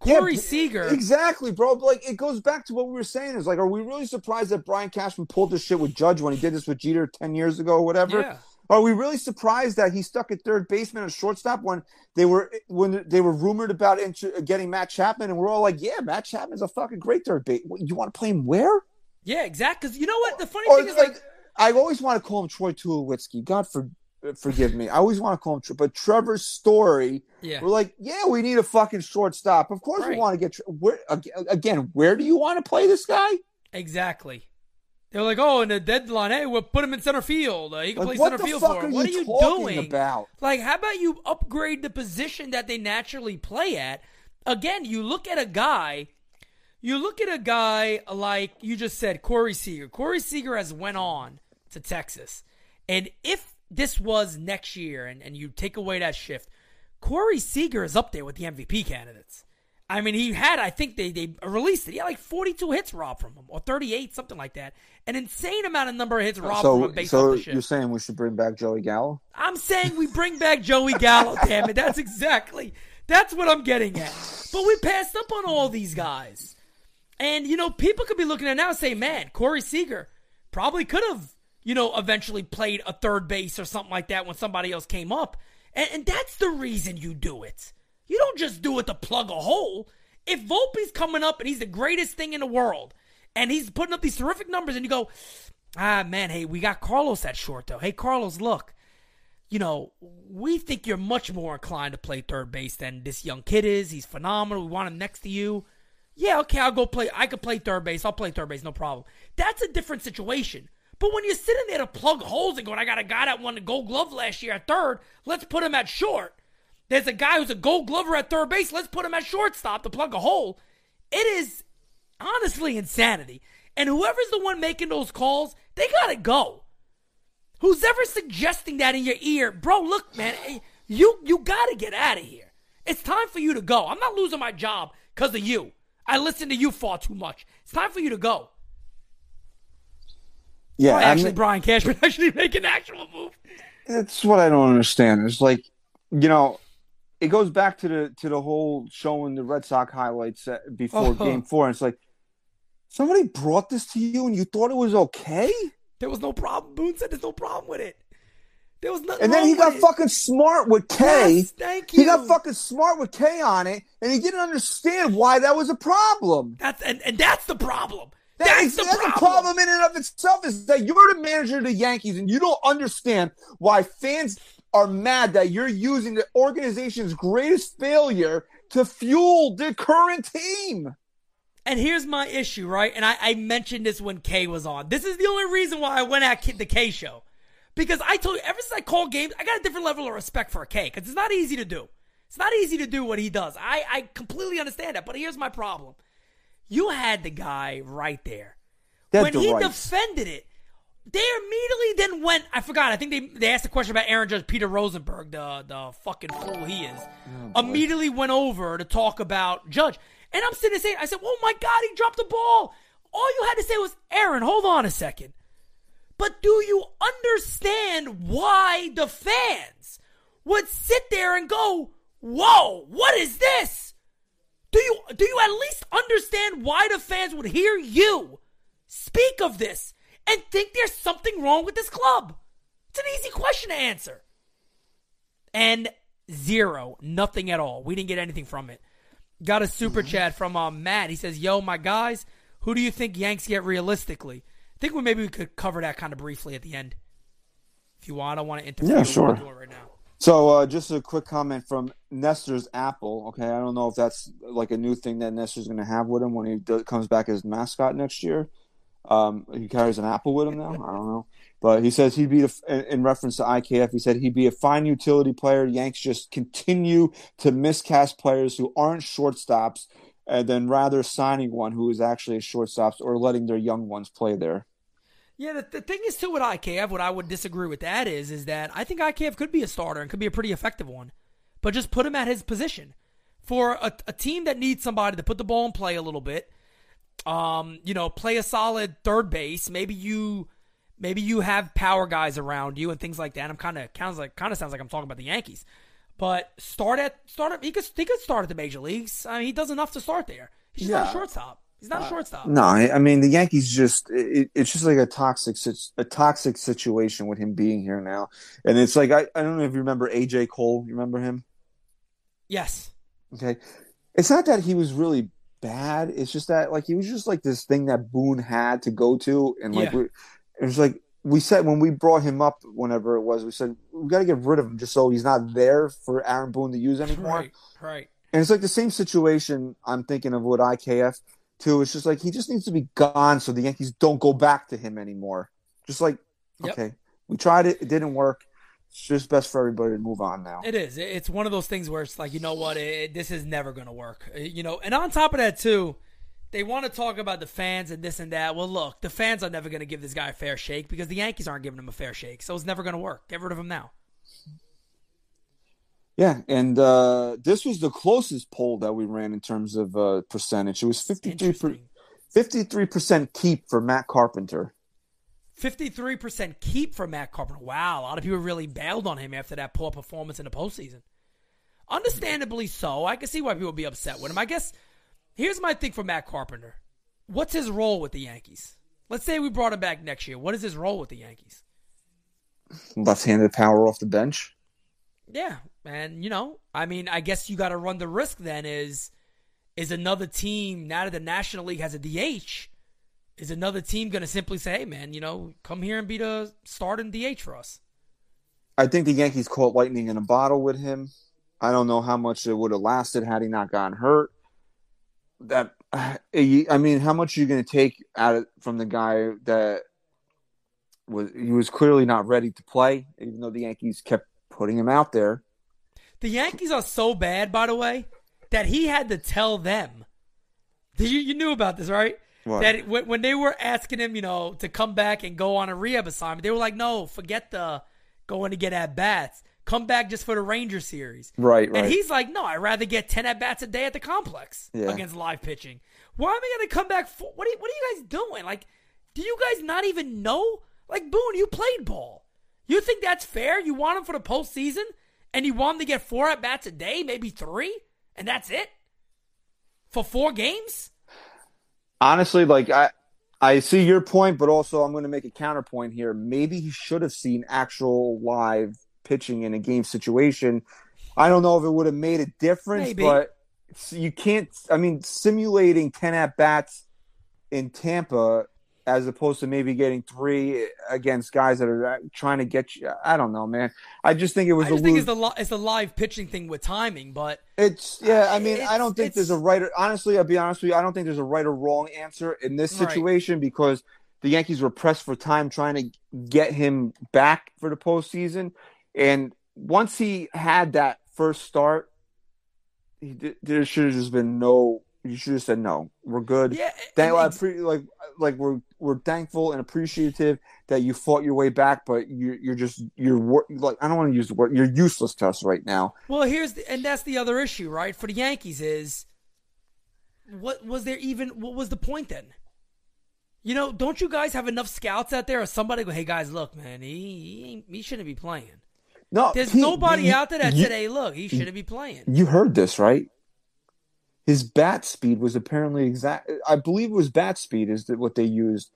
Speaker 3: Corey
Speaker 2: Yeah,
Speaker 3: Seager
Speaker 2: exactly, bro. Like it goes back to what we were saying. Is like, are we really surprised that Brian Cashman pulled this shit with Judge when he did this with Jeter ten years ago, or whatever?
Speaker 3: Yeah.
Speaker 2: Are we really surprised that he stuck at third baseman and shortstop when they were when they were rumored about intro, getting Matt Chapman, and we're all like, yeah, Matt Chapman's a fucking great third base. You want to play him where?
Speaker 3: Yeah, exactly. Because you know what? The funny
Speaker 2: Or
Speaker 3: thing is, like,
Speaker 2: I always want to call him Troy Tulowitzki. God for, forgive me. I always want to call him, but Trevor's Story.
Speaker 3: yeah,
Speaker 2: We're like, yeah, we need a fucking shortstop. Of course,
Speaker 3: Right.
Speaker 2: we want to get. Where again? Where do you want to play this guy?
Speaker 3: exactly. They're like, oh, in the deadline, hey, we'll put him in center field. Uh, he can
Speaker 2: Like,
Speaker 3: play center field for
Speaker 2: are
Speaker 3: him. What are
Speaker 2: you
Speaker 3: doing?
Speaker 2: about?
Speaker 3: Like, how about you upgrade the position that they naturally play at? Again, you look at a guy, you look at a guy like you just said, Corey Seager. Corey Seager has went on to Texas. And if this was next year and, and you take away that shift, Corey Seager is up there with the MVP candidates. I mean, he had, I think they, they released it. He had like 42 hits robbed from him, or 38, something like that. An insane amount of number of hits robbed from
Speaker 2: So,
Speaker 3: him based
Speaker 2: so
Speaker 3: off the shift.
Speaker 2: you're saying we should bring back Joey Gallo?
Speaker 3: I'm saying we bring back Joey Gallo, [laughs] damn it. That's exactly that's what I'm getting at. But we passed up on all these guys. And you know, people could be looking at now and say, man, Corey Seager probably could have, you know, eventually played a third base or something like that when somebody else came up. And, and that's the reason you do it. You don't just do it to plug a hole. If Volpe's coming up and he's the greatest thing in the world, and he's putting up these terrific numbers, and you go, ah, man, hey, we got Carlos at short, though. Hey, Carlos, look, you know, we think you're much more inclined to play third base than this young kid is. He's phenomenal. We want him next to you. Yeah, okay, I'll go play. I could play third base. I'll play third base, no problem. That's a different situation. But when you're sitting there to plug holes and going, I got a guy that won the gold glove last year at third, let's put him at short. There's a guy who's a gold glover at third base, let's put him at shortstop to plug a hole. It is honestly insanity. And whoever's the one making those calls, they gotta go. Who's ever suggesting that in your ear, bro? Look, man, eh, you you gotta get out of here. It's time for you to go. I'm not losing my job because of you. I listen to you far too much. It's time for you to go.
Speaker 2: Yeah,
Speaker 3: actually, Brian Cashman [laughs] actually make an actual move.
Speaker 2: That's what I don't understand. It's like, you know, it goes back to the to the whole showing the Red Sox highlights uh, before
Speaker 3: Oh.
Speaker 2: Game Four, and it's like somebody brought this to you, and you thought it was okay,
Speaker 3: There was no problem. Boone said there's no problem with it. There was nothing.
Speaker 2: and then he got
Speaker 3: it.
Speaker 2: fucking smart with Kay.
Speaker 3: Yes, thank
Speaker 2: He got fucking smart with Kay on it, and he didn't understand why that was a problem.
Speaker 3: That's and, and that's the problem.
Speaker 2: That
Speaker 3: That's the
Speaker 2: that's
Speaker 3: problem.
Speaker 2: a problem in and of itself is that you're the manager of the Yankees and you don't understand why fans are mad that you're using the organization's greatest failure to fuel the current team.
Speaker 3: And here's my issue, right? And I, I mentioned this when Kay was on. This is the only reason why I went at the Kay show. Because I told you, ever since I called games, I got a different level of respect for Kay. Because it's not easy to do. It's not easy to do what he does. I, I completely understand that. But here's my problem. You had the guy right there. When
Speaker 2: to
Speaker 3: he defended it, they immediately then went. I forgot. I think they they asked a question about Aaron Judge, Peter Rosenberg, the the fucking fool he is.
Speaker 2: Oh,
Speaker 3: immediately went over to talk about Judge, and I'm sitting there saying, I said, "Oh my God, he dropped the ball." All you had to say was, "Aaron, hold on a second. But do you understand why the fans would sit there and go, "Whoa, what is this?" Do you do you at least understand why the fans would hear you speak of this and think there's something wrong with this club? It's an easy question to answer. And zero, nothing at all. We didn't get anything from it. Got a super chat from uh, Matt. He says, "Yo, my guys, who do you think Yanks get realistically?" I think we maybe we could cover that kind of briefly at the end. If you want, I want to interfere.
Speaker 2: Yeah, sure.
Speaker 3: right now.
Speaker 2: So, uh, just a quick comment from Nestor's Apple. Okay, I don't know if that's like a new thing that Nestor's going to have with him when he comes back as mascot next year. Um, he carries an apple with him now. I don't know, but he says he'd be in in reference to IKF. He said he'd be a fine utility player. Yanks just continue to miscast players who aren't shortstops, and then rather signing one who is actually a shortstop or letting their young ones play there.
Speaker 3: Yeah, the, the thing is too with IKF, what I would disagree with that is, is that I think IKF could be a starter and could be a pretty effective one, but just put him at his position for a, a team that needs somebody to put the ball in play a little bit. Um, you know, play a solid third base. Maybe you, maybe you have power guys around you and things like that. I'm kind of sounds like kind of sounds like I'm talking about the Yankees, but start at start at he could he could start at the major leagues. I mean, he does enough to start there. He's just not a shortstop. He's not a shortstop.
Speaker 2: No, I, I mean the Yankees just it, it's just like a toxic a toxic situation with him being here now, and it's like I, I don't know if you remember AJ Cole. You remember him?
Speaker 3: Yes.
Speaker 2: Okay, it's not that he was really bad. It's just that like he was just like this thing that Boone had to go to, and like
Speaker 3: Yeah.
Speaker 2: it was like we said when we brought him up, whenever it was, we said we got to get rid of him just so he's not there for Aaron Boone to use anymore.
Speaker 3: Right. Right.
Speaker 2: And it's like the same situation I'm thinking of with IKF too. It's just like he just needs to be gone so the Yankees don't go back to him anymore. Just like,
Speaker 3: Yep.
Speaker 2: okay, we tried it, it didn't work. It's just best for everybody to move on now.
Speaker 3: It is. It's one of those things where it's like, you know what, it, this is never going to work. Uh, You know, and on top of that too, they want to talk about the fans and this and that. Well, look, the fans are never going to give this guy a fair shake because the Yankees aren't giving him a fair shake. So it's never going to work. Get rid of him now.
Speaker 2: Yeah, and uh, this was the closest poll that we ran in terms of uh, percentage. It was 53
Speaker 3: Interesting.
Speaker 2: percent keep for Matt Carpenter.
Speaker 3: 53% keep for Matt Carpenter. Wow, a lot of people really bailed on him after that poor performance in the postseason. Understandably so. I can see why people would be upset with him. I guess here's my thing for Matt Carpenter. What's his role with the Yankees? Let's say we brought him back next year. What is his role with the Yankees?
Speaker 2: Left-handed power off the bench.
Speaker 3: Yeah, and you know, I mean, I guess you got to run the risk. Then is is another team now that the National League has a DH? Is another team going to simply say, "Hey, man, you know, come here and be the starting DH for us"?
Speaker 2: I think the Yankees caught lightning in a bottle with him. I don't know how much it would have lasted had he not gotten hurt. That [sighs] I mean, how much are you going to take out of, from the guy that was he was clearly not ready to play, even though the Yankees kept putting him out there.
Speaker 3: The Yankees are so bad, by the way, that he had to tell them. You, you knew about this, right?
Speaker 2: What?
Speaker 3: That when, when they were asking him, you know, to come back and go on a rehab assignment, they were like, "No, forget the going to get at bats. Come back just for the Ranger series."
Speaker 2: Right, right.
Speaker 3: And he's like, "No, I'd rather get ten at bats a day at the complex
Speaker 2: Yeah.
Speaker 3: against live pitching. Why am I going to come back? For, what are you, what are you guys doing? Like, do you guys not even know? Like, Boone, you played ball. You think that's fair? You want him for the postseason, and you want him to get four at bats a day, maybe three, and that's it for four games."
Speaker 2: Honestly, like I, I see your point, but also I'm going to make a counterpoint here. Maybe he should have seen actual live pitching in a game situation. I don't know if it would have made a difference,
Speaker 3: Maybe.
Speaker 2: but you can't. I mean, simulating ten at bats in Tampa as opposed to maybe getting three against guys that are uh, trying to get you. I don't know, man. I just think it was
Speaker 3: I
Speaker 2: a
Speaker 3: just think it's the li- it's the live pitching thing with timing, but
Speaker 2: It's yeah. I mean, I don't think there's a right. Or, honestly, I'll be honest with you. I don't think there's a right or wrong answer in this
Speaker 3: Right.
Speaker 2: situation because the Yankees were pressed for time trying to get him back for the postseason, and once he had that first start, he there should have just been no. You should have said no. We're good.
Speaker 3: yeah,
Speaker 2: Thank, I
Speaker 3: ex-
Speaker 2: pre- like like we're we're thankful and appreciative that you fought your way back, but you're you're just you're like I don't want to use the word you're useless to us right now.
Speaker 3: well, here's the, and that's the other issue, right? For the Yankees is what was there even? What was the point then? You know, don't you guys have enough scouts out there, or somebody go, "Hey guys, look, man, he he, he shouldn't be playing."
Speaker 2: No,
Speaker 3: There's
Speaker 2: Pete,
Speaker 3: nobody
Speaker 2: you-
Speaker 3: out there that
Speaker 2: you-
Speaker 3: said, "Hey, look, he shouldn't be playing."
Speaker 2: You heard this, right? His bat speed was apparently exact. I believe it was bat speed is that what they used,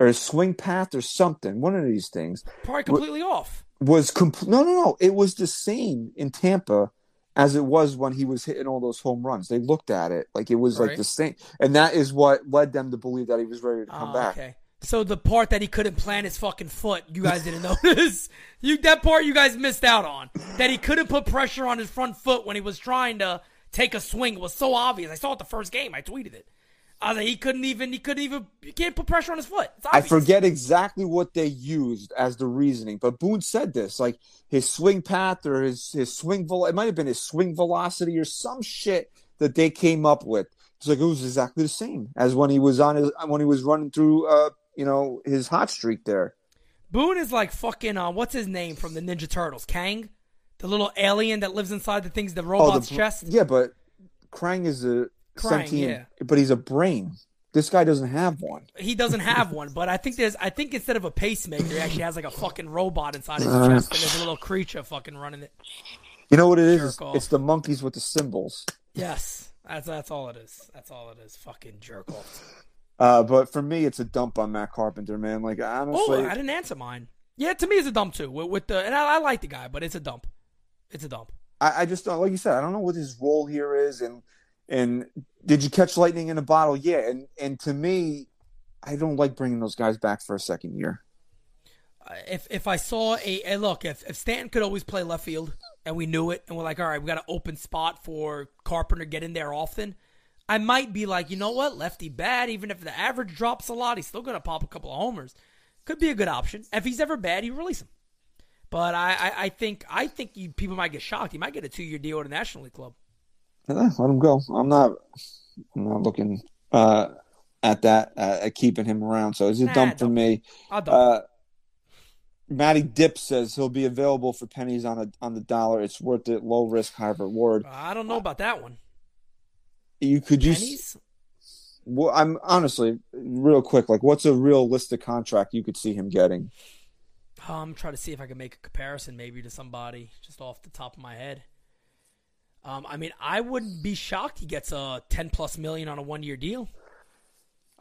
Speaker 2: or swing path or something. One of these things
Speaker 3: Probably completely off.
Speaker 2: was complete. No, no, no. It was the same in Tampa as it was when he was hitting all those home runs. They looked at it like it was like the same, and that is what led them to believe that he was ready to come
Speaker 3: Oh,
Speaker 2: back.
Speaker 3: Okay. So the part that he couldn't plant his fucking foot, you guys didn't [laughs] notice. You that part you guys missed out on. That he couldn't put pressure on his front foot when he was trying to take a swing. It was so obvious. I saw it the first game. I tweeted it. I was like, he couldn't even. He couldn't even. You can't put pressure on his foot. It's
Speaker 2: I forget exactly what they used as the reasoning, but Boone said this, like his swing path or his his swing vel- it might have been his swing velocity or some shit that they came up with. It's like it was exactly the same as when he was on his when he was running through uh you know his hot streak there.
Speaker 3: Boone is like fucking. Uh, what's his name from the Ninja Turtles? Krang, the little alien that lives inside the things the robot's
Speaker 2: br-
Speaker 3: chest.
Speaker 2: Yeah, but Krang is a
Speaker 3: Krang,
Speaker 2: sentient,
Speaker 3: yeah.
Speaker 2: but he's a brain. This guy doesn't have one.
Speaker 3: He doesn't have one, but I think there's. I think instead of a pacemaker, he actually has like a fucking robot inside his
Speaker 2: Uh.
Speaker 3: chest, and there's a little creature fucking running it.
Speaker 2: You know what it is? It's, it's the monkeys with the cymbals.
Speaker 3: Yes, that's that's all it is. That's all it is. Fucking jerk off.
Speaker 2: Uh, but for me, it's a dump on Matt Carpenter, man. Like honestly,
Speaker 3: Oh, I didn't answer mine. Yeah, to me it's a dump too. With, with the and I, I like the guy, but it's a dump. It's a dump.
Speaker 2: I, I just don't like you said. I don't know what his role here is, and and did you catch lightning in a bottle? Yeah, and and to me, I don't like bringing those guys back for a second year.
Speaker 3: Uh, If if I saw a, a look, if if Stanton could always play left field and we knew it, and we're like, all right, we got an open spot for Carpenter to get in there often. I might be like, you know what, lefty bad. Even if the average drops a lot, he's still gonna pop a couple of homers. Could be a good option. If he's ever bad, you release him. But I, I, I think I think you, people might get shocked. He might get a two year deal with a National League club.
Speaker 2: Eh, let him go. I'm not. I'm not looking uh, at that uh, at keeping him around. So it's a
Speaker 3: Nah,
Speaker 2: dump for me.
Speaker 3: I'll dump
Speaker 2: Uh, Matty Dip says he'll be available for pennies on a on the dollar. It's worth it. Low risk, high reward.
Speaker 3: I don't know about that one.
Speaker 2: You could you?
Speaker 3: Pennies?
Speaker 2: Well, I'm honestly real quick. Like, what's a realistic contract you could see him getting?
Speaker 3: I'm trying to see if I can make a comparison maybe to somebody just off the top of my head. Um, I mean, I wouldn't be shocked he gets a 10 plus million on a one year deal.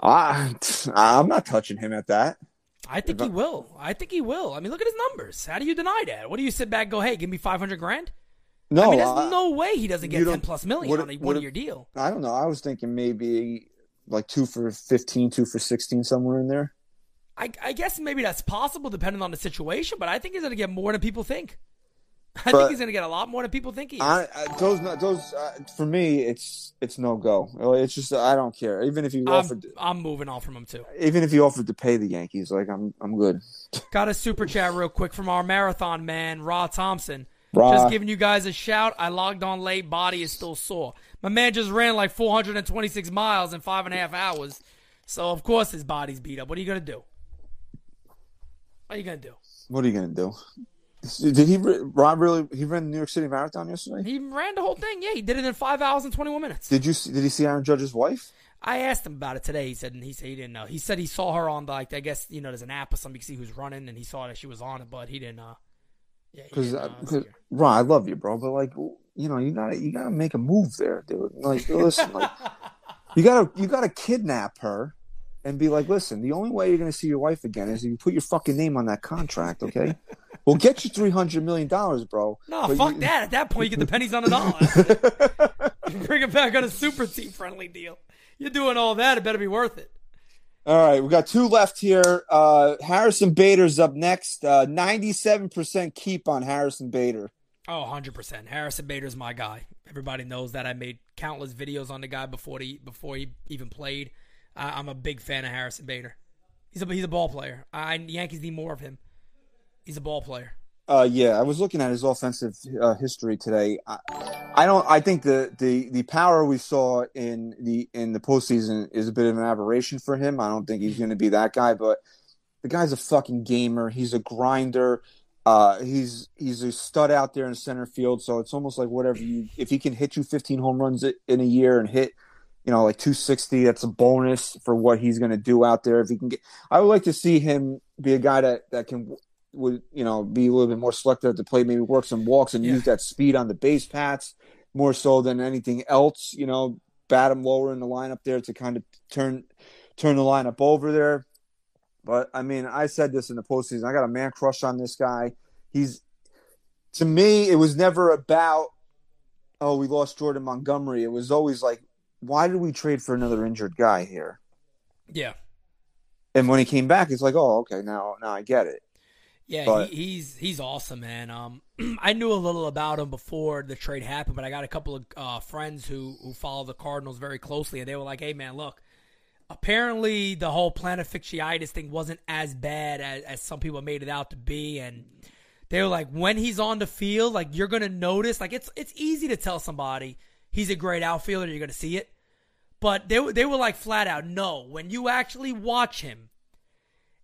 Speaker 2: I, [laughs] I'm not touching him at that.
Speaker 3: I think he will. I think he will. I mean, look at his numbers. How do you deny that? What do you sit back and go, hey, give me 500 grand?
Speaker 2: No,
Speaker 3: I mean, there's
Speaker 2: I-
Speaker 3: no way he doesn't get 10 plus million
Speaker 2: would
Speaker 3: on a one year deal.
Speaker 2: I don't know. I was thinking maybe like two for 15, two for 16, somewhere in there.
Speaker 3: I, I guess maybe that's possible depending on the situation, but I think he's going to get more than people think. I
Speaker 2: But-
Speaker 3: think he's going to get a lot more than people think he is.
Speaker 2: I, I those those uh, for me, it's it's no go. It's just I don't care. Even if you
Speaker 3: I'm,
Speaker 2: offered,
Speaker 3: I'm moving on from him too.
Speaker 2: even if you offered to pay the Yankees, like I'm I'm good. [laughs]
Speaker 3: Got a super chat real quick from our marathon man, Raw Thompson. Just giving you guys a shout. I logged on late. Body is still sore. My man just ran like 426 miles in five and a half hours. So of course his body's beat up. What are you gonna do? What are you gonna do?
Speaker 2: What are you gonna do? Did he Rob really? He ran the New York City Marathon yesterday.
Speaker 3: He ran the whole thing. Yeah, he did it in five hours and twenty one minutes.
Speaker 2: Did you? see- Did he see Aaron Judge's wife?
Speaker 3: I asked him about it today. He said he said he didn't know. He said he saw her on the, like I guess you know there's an app or something you can see who's running, and he saw that she was on it, but he didn't. Uh, yeah,
Speaker 2: Because,
Speaker 3: uh.
Speaker 2: Ron, I love you, bro, but like, you know, you gotta, you gotta make a move there, dude. Like, listen, like, [laughs] you gotta, you gotta kidnap her and be like, listen, the only way you're gonna see your wife again is if you put your fucking name on that contract, okay? [laughs] we'll get you three hundred million dollars, bro.
Speaker 3: No, fuck
Speaker 2: you-
Speaker 3: that. At that point, you get the pennies on the dollar. [laughs] Bring it back on a super team friendly deal. You're doing all that. It better be worth it.
Speaker 2: All right, we got two left here. Uh, Harrison Bader's up next. Uh, Ninety-seven percent keep on Harrison Bader.
Speaker 3: Oh, 100%. Harrison Bader's my guy. Everybody knows that. I made countless videos on the guy before he before he even played. I, I'm a big fan of Harrison Bader. He's a he's a ball player. I Yankees need more of him. He's a ball player.
Speaker 2: Uh, yeah, I was looking at his offensive uh, history today. I, I don't. I think the, the the power we saw in the in the postseason is a bit of an aberration for him. I don't think he's going to be that guy, but the guy's a fucking gamer. He's a grinder. Uh, he's he's a stud out there in center field. So it's almost like whatever you if he can hit you 15 home runs in a year and hit you know like 260, that's a bonus for what he's going to do out there. If he can get, I would like to see him be a guy that that can would you know be a little bit more selective at the plate, maybe work some walks and
Speaker 3: Yeah.
Speaker 2: use that speed on the base paths more so than anything else. You know, bat him lower in the lineup there to kind of turn turn the lineup over there. But I mean, I said this in the postseason. I got a man crush on this guy. He's to me, it was never about oh we lost Jordan Montgomery. It was always like, why did we trade for another injured guy here?
Speaker 3: Yeah.
Speaker 2: And when he came back, it's like, oh okay, now now I get it.
Speaker 3: Yeah,
Speaker 2: But-
Speaker 3: he, he's he's awesome, man. Um, [clears throat] I knew a little about him before the trade happened, but I got a couple of uh, friends who who follow the Cardinals very closely, and they were like, "Hey, man, look, apparently the whole plantar fasciitis thing wasn't as bad as, as some people made it out to be, and they were like, when he's on the field, like you're gonna notice, like it's it's easy to tell somebody he's a great outfielder, you're gonna see it, but they they were like flat out, no, when you actually watch him."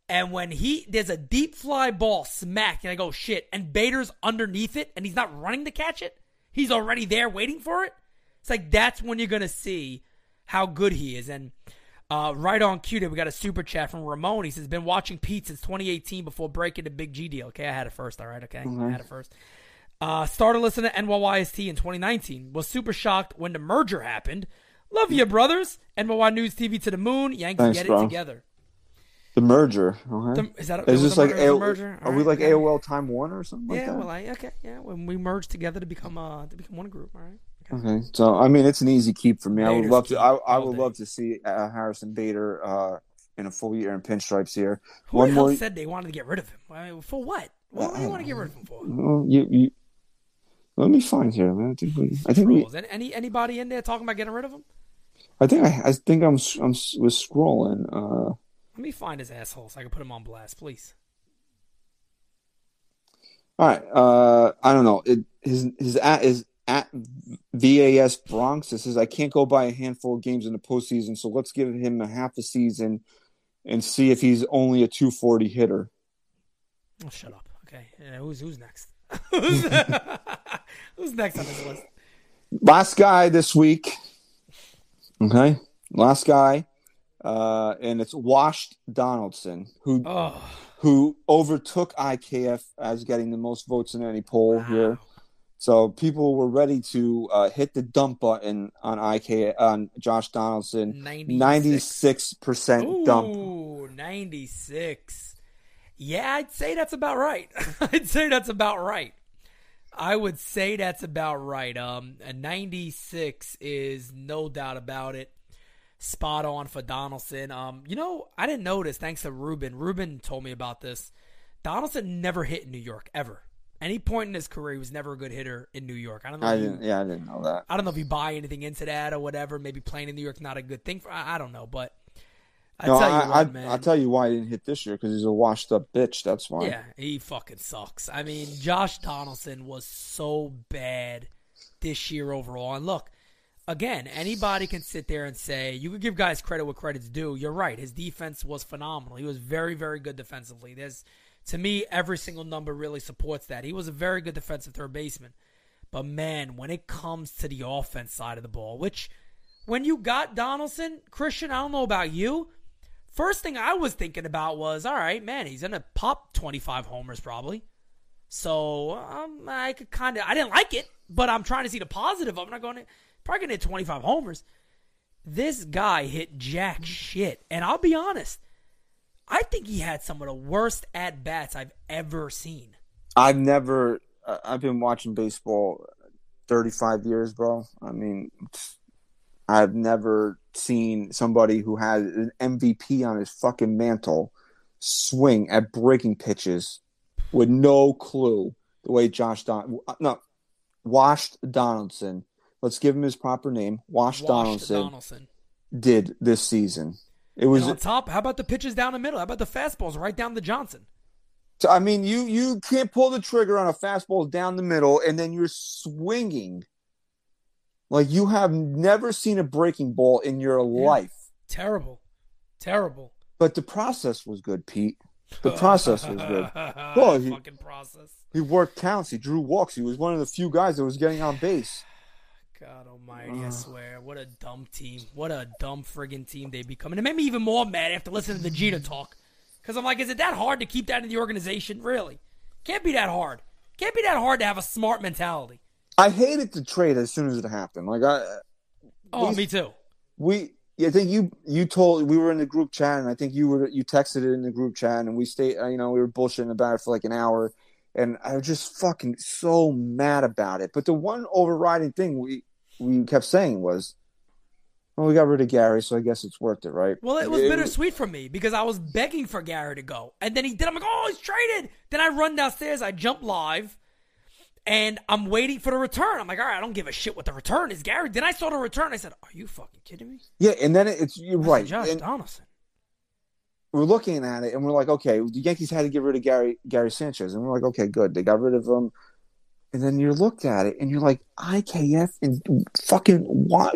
Speaker 3: And when he there's a deep fly ball smack, and I go shit, and Bader's underneath it, and he's not running to catch it. He's already there waiting for it. It's like that's when you're gonna see how good he is. And uh, right on cue, there we got a super chat from Ramon. He says, "Been watching Pete since 2018 before breaking the Big G deal." Okay, I had it first. All right, okay, I had it first. Uh, started listening to NYYST in 2019. Was super shocked when the merger happened. Love you, brothers. NYY News TV to the moon. Yankees
Speaker 2: Thanks,
Speaker 3: get
Speaker 2: bro.
Speaker 3: it together.
Speaker 2: The merger. Okay.
Speaker 3: The- is that
Speaker 2: Is this like
Speaker 3: mer- is the
Speaker 2: AOL,
Speaker 3: merger?
Speaker 2: are we like. AOL Time Warner or something like
Speaker 3: yeah,
Speaker 2: that?
Speaker 3: well, I, okay, yeah. When we merge together to become uh to become one group, all right. Okay.
Speaker 2: Okay, so I mean, it's an easy keep for me. I would love to. I, I would
Speaker 3: day.
Speaker 2: love to see uh, Harrison Bader uh, in a full year in pinstripes here.
Speaker 3: Who
Speaker 2: One
Speaker 3: the hell
Speaker 2: more.
Speaker 3: said they wanted to get rid of him? I mean, for what? What do you want to get rid of him for?
Speaker 2: Well, you, you, let me find here, man. I think we. I think we.
Speaker 3: Any, any anybody in there talking about getting rid of him?
Speaker 2: I think I. I think I'm. I'm was scrolling. Uh,
Speaker 3: Let me find his asshole so I can put him on blast, please.
Speaker 2: all right. Uh, I don't know. It, his his at is at VAS Bronx. It says I can't go by a handful of games in the postseason, so let's give him a half a season and see if he's only a 240 hitter.
Speaker 3: Oh, shut up. Okay, yeah, who's who's next? Who's, [laughs] who's next on this list?
Speaker 2: last guy this week. Okay, last guy, uh, and it's Washed Donaldson, who
Speaker 3: Oh,
Speaker 2: who overtook IKF as getting the most votes in any poll here. So people were ready to uh, hit the dump button on IK on Josh Donaldson.
Speaker 3: 96.
Speaker 2: Ninety six percent dump.
Speaker 3: Ooh, 96. Yeah, I'd say that's about right. [laughs] I'd say that's about right. I would say that's about right. Um, a 96 is no doubt about it. Spot on for Donaldson. Um, you know, I didn't notice. Thanks to Ruben. Ruben told me about this. Donaldson never hit in New York ever. Any point in his career, he was never a good hitter in New York. I don't know.
Speaker 2: I didn't. Yeah, I didn't know that.
Speaker 3: I don't know if you buy anything into that or whatever. Maybe playing in New York's not a good thing for. I, I don't know, but I
Speaker 2: No,
Speaker 3: tell you
Speaker 2: I,
Speaker 3: what,
Speaker 2: I,
Speaker 3: man.
Speaker 2: I'll tell you why he didn't hit this year because he's a washed up bitch. That's why.
Speaker 3: Yeah, he fucking sucks. I mean, Josh Donaldson was so bad this year overall. And look, again, anybody can sit there and say you could give guys credit where credit's due. You're right. His defense was phenomenal. He was very, very good defensively. There's to me, every single number really supports that. He was a very good defensive third baseman. But man, when it comes to the offense side of the ball, which when you got Donaldson, Christian, I don't know about you. First thing I was thinking about was, all right, man, he's gonna pop 25 homers probably. So um, I could kind of, I didn't like it, but I'm trying to see the positive. I'm not going to probably gonna hit 25 homers. This guy hit jack shit, and I'll be honest, I think he had some of the worst at bats I've ever seen.
Speaker 2: I've never. Uh, I've been watching baseball 35 years, bro. I mean, I've never seen somebody who had an MVP on his fucking mantle swing at breaking pitches with no clue the way Josh Don no Washed Donaldson. Let's give him his proper name. Wash Donaldson
Speaker 3: Donaldson.
Speaker 2: did this season. It was
Speaker 3: And on top, how about the pitches down the middle? How about the fastballs right down the Johnson?
Speaker 2: So, I mean, you you can't pull the trigger on a fastball down the middle, and then you're swinging like you have never seen a breaking ball in your life.
Speaker 3: Terrible. Terrible.
Speaker 2: But the process was good, Pete. The process was good. [laughs] Well, he-
Speaker 3: Fucking process.
Speaker 2: He worked counts. He drew walks. He was one of the few guys that was getting on base. [sighs]
Speaker 3: God almighty, I swear. What a dumb team. What a dumb friggin' team they become. And it made me even more mad after listening to the Jeter talk. Because I'm like, is it that hard to keep that in the organization? Really? Can't be that hard. Can't be that hard to have a smart mentality.
Speaker 2: I hated the trade as soon as it happened. Like I,
Speaker 3: Oh,
Speaker 2: These-
Speaker 3: me too.
Speaker 2: we I think you you told we were in the group chat and I think you were you texted it in the group chat and we stayed uh, you know we were bullshitting about it for like an hour and I was just fucking so mad about it. But the one overriding thing we we kept saying was, well, we got rid of Gary, so I guess it's worth it, right?
Speaker 3: Well, it was bittersweet for me because I was begging for Gary to go. And then he did. I'm like, oh, he's traded. Then I run downstairs. I jump live. And I'm waiting for the return. I'm like, all right, I don't give a shit what the return is, Gary. Then I saw the return. I said, are you fucking kidding me?
Speaker 2: Yeah, and then it's you're right.
Speaker 3: Josh
Speaker 2: And
Speaker 3: Donaldson.
Speaker 2: we're looking at it and we're like, okay, the Yankees had to get rid of Gary Gary Sanchez, and we're like, okay, good, they got rid of him. And then you looked at it and you're like, IKF and fucking what,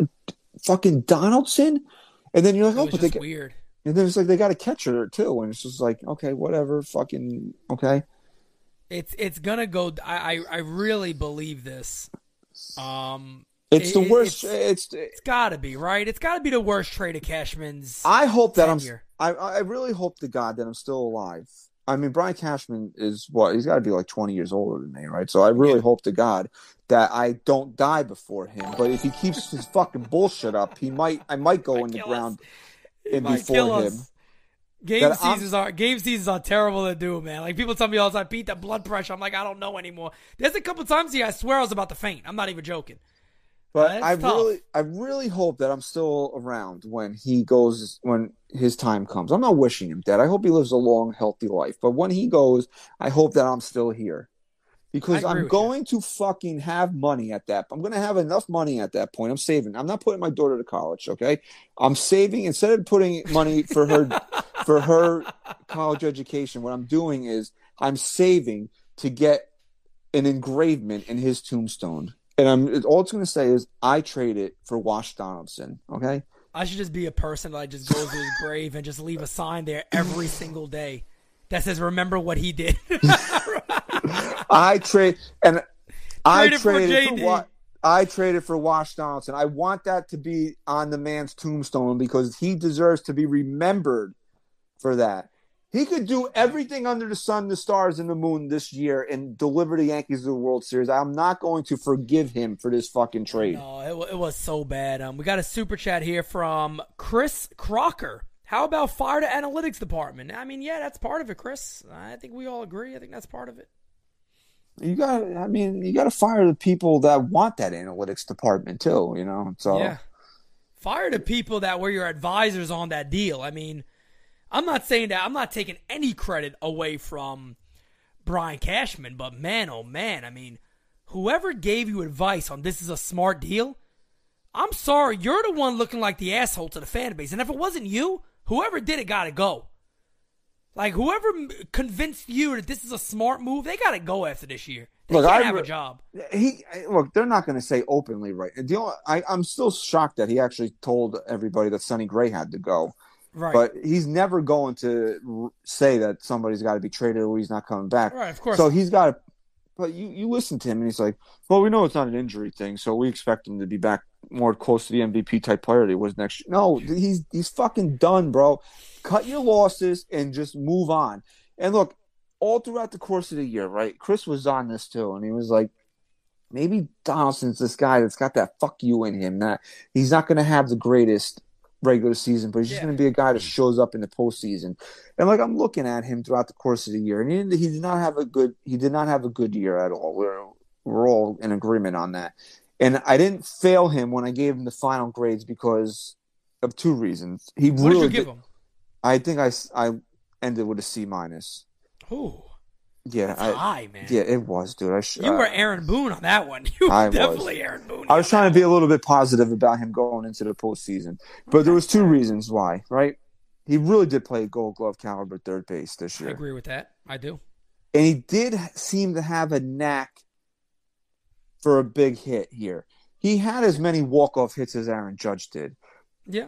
Speaker 2: fucking Donaldson, and then you're like, oh, but they got,
Speaker 3: weird.
Speaker 2: and then it's like they got a catcher too, and it's just like, okay, whatever, fucking okay.
Speaker 3: It's it's gonna go. I I, I really believe this. Um,
Speaker 2: It's the worst.
Speaker 3: it's-
Speaker 2: It's,
Speaker 3: it's got to be right. It's got to be the worst trade of Cashman's.
Speaker 2: I hope that I'm.
Speaker 3: tenure.
Speaker 2: I I really hope to God that I'm still alive. I mean, Brian Cashman is what he's got to be like 20 years older than me, right? So I really
Speaker 3: Yeah.
Speaker 2: hope to God that I don't die before him. But if he keeps his fucking bullshit up, he might. I might go in the
Speaker 3: us.
Speaker 2: ground and
Speaker 3: might
Speaker 2: before
Speaker 3: us. Game
Speaker 2: That I'm-
Speaker 3: seasons are game seasons are terrible to do, man. Like people tell me all the time, Pete, that blood pressure. I'm like, I don't know anymore. There's a couple times here I swear I was about to faint. I'm not even joking.
Speaker 2: But I
Speaker 3: tough.
Speaker 2: really, I really hope that I'm still around when he goes, when his time comes. I'm not wishing him dead. I hope he lives a long, healthy life. But when he goes, I hope that I'm still here. Because I'm going to fucking have money at that. I'm going to have enough money at that point. I'm saving. I'm not putting my daughter to college. Okay, I'm saving instead of putting money for her [laughs] for her college education. What I'm doing is I'm saving to get an engravement in his tombstone. And I'm all it's going to say is I trade it for Wash Donaldson. Okay,
Speaker 3: I should just be a person that just goes to his grave and just leave a sign there every single day that says, "Remember what he did." [laughs] [laughs]
Speaker 2: I trade and I
Speaker 3: Traded for
Speaker 2: traded for,
Speaker 3: JD.
Speaker 2: what I traded for Wash Donaldson. I want that to be on the man's tombstone because he deserves to be remembered for that. He could do everything under the sun, the stars, and the moon this year and deliver the Yankees to the World Series. I'm not going to forgive him for this fucking trade.
Speaker 3: No, it, it was so bad. Um, we got a super chat here from Chris Crocker. How about fire the analytics department? I mean, yeah, that's part of it, Chris. I think we all agree. I think that's part of it.
Speaker 2: You got, I mean, you got to fire the people that want that analytics department too. You know, so
Speaker 3: Yeah. Fire the people that were your advisors on that deal. I mean, I'm not saying that I'm not taking any credit away from Brian Cashman, but man, oh man, I mean, whoever gave you advice on this is a smart deal, I'm sorry, you're the one looking like the asshole to the fan base. And if it wasn't you, whoever did it got to go. Like whoever convinced you that this is a smart move, they got to go after this year. They
Speaker 2: Look, I
Speaker 3: have a job.
Speaker 2: he look. They're not going to say openly, right? The only, I, I'm still shocked that he actually told everybody that Sonny Gray had to go.
Speaker 3: Right.
Speaker 2: But he's never going to say that somebody's got to be traded or he's not coming back.
Speaker 3: Right, of course
Speaker 2: So he's got to. But you, you listen to him and he's like, well, we know it's not an injury thing, so we expect him to be back more close to the MVP type player that he was next year. No, he's he's fucking done, bro. Cut your losses and just move on. And look, all throughout the course of the year, right? Chris was on this too, and he was like, maybe Donaldson's this guy that's got that fuck you in him. That he's not going to have the greatest regular season, but he's just
Speaker 3: Yeah.
Speaker 2: going to be a guy that shows up in the postseason. And like I'm looking at him throughout the course of the year, and he, he did not have a good he did not have a good year at all. We're we're all in agreement on that. And I didn't fail him when I gave him the final grades because of two reasons. He
Speaker 3: What
Speaker 2: really
Speaker 3: did you give him?
Speaker 2: I think I, I ended with a C minus.
Speaker 3: Ooh,
Speaker 2: Yeah,
Speaker 3: that's
Speaker 2: I,
Speaker 3: high, man.
Speaker 2: yeah, it was, dude. I sh-
Speaker 3: You were Aaron Boone on that one. [laughs] You were
Speaker 2: I was.
Speaker 3: definitely Aaron Boone.
Speaker 2: I was trying to be a little bit positive about him going into the postseason, but there was two reasons why. Right, he really did play Gold Glove caliber third base this year.
Speaker 3: I agree with that. I do.
Speaker 2: and he did seem to have a knack for a big hit here. He had as many walk off hits as Aaron Judge did.
Speaker 3: Yeah.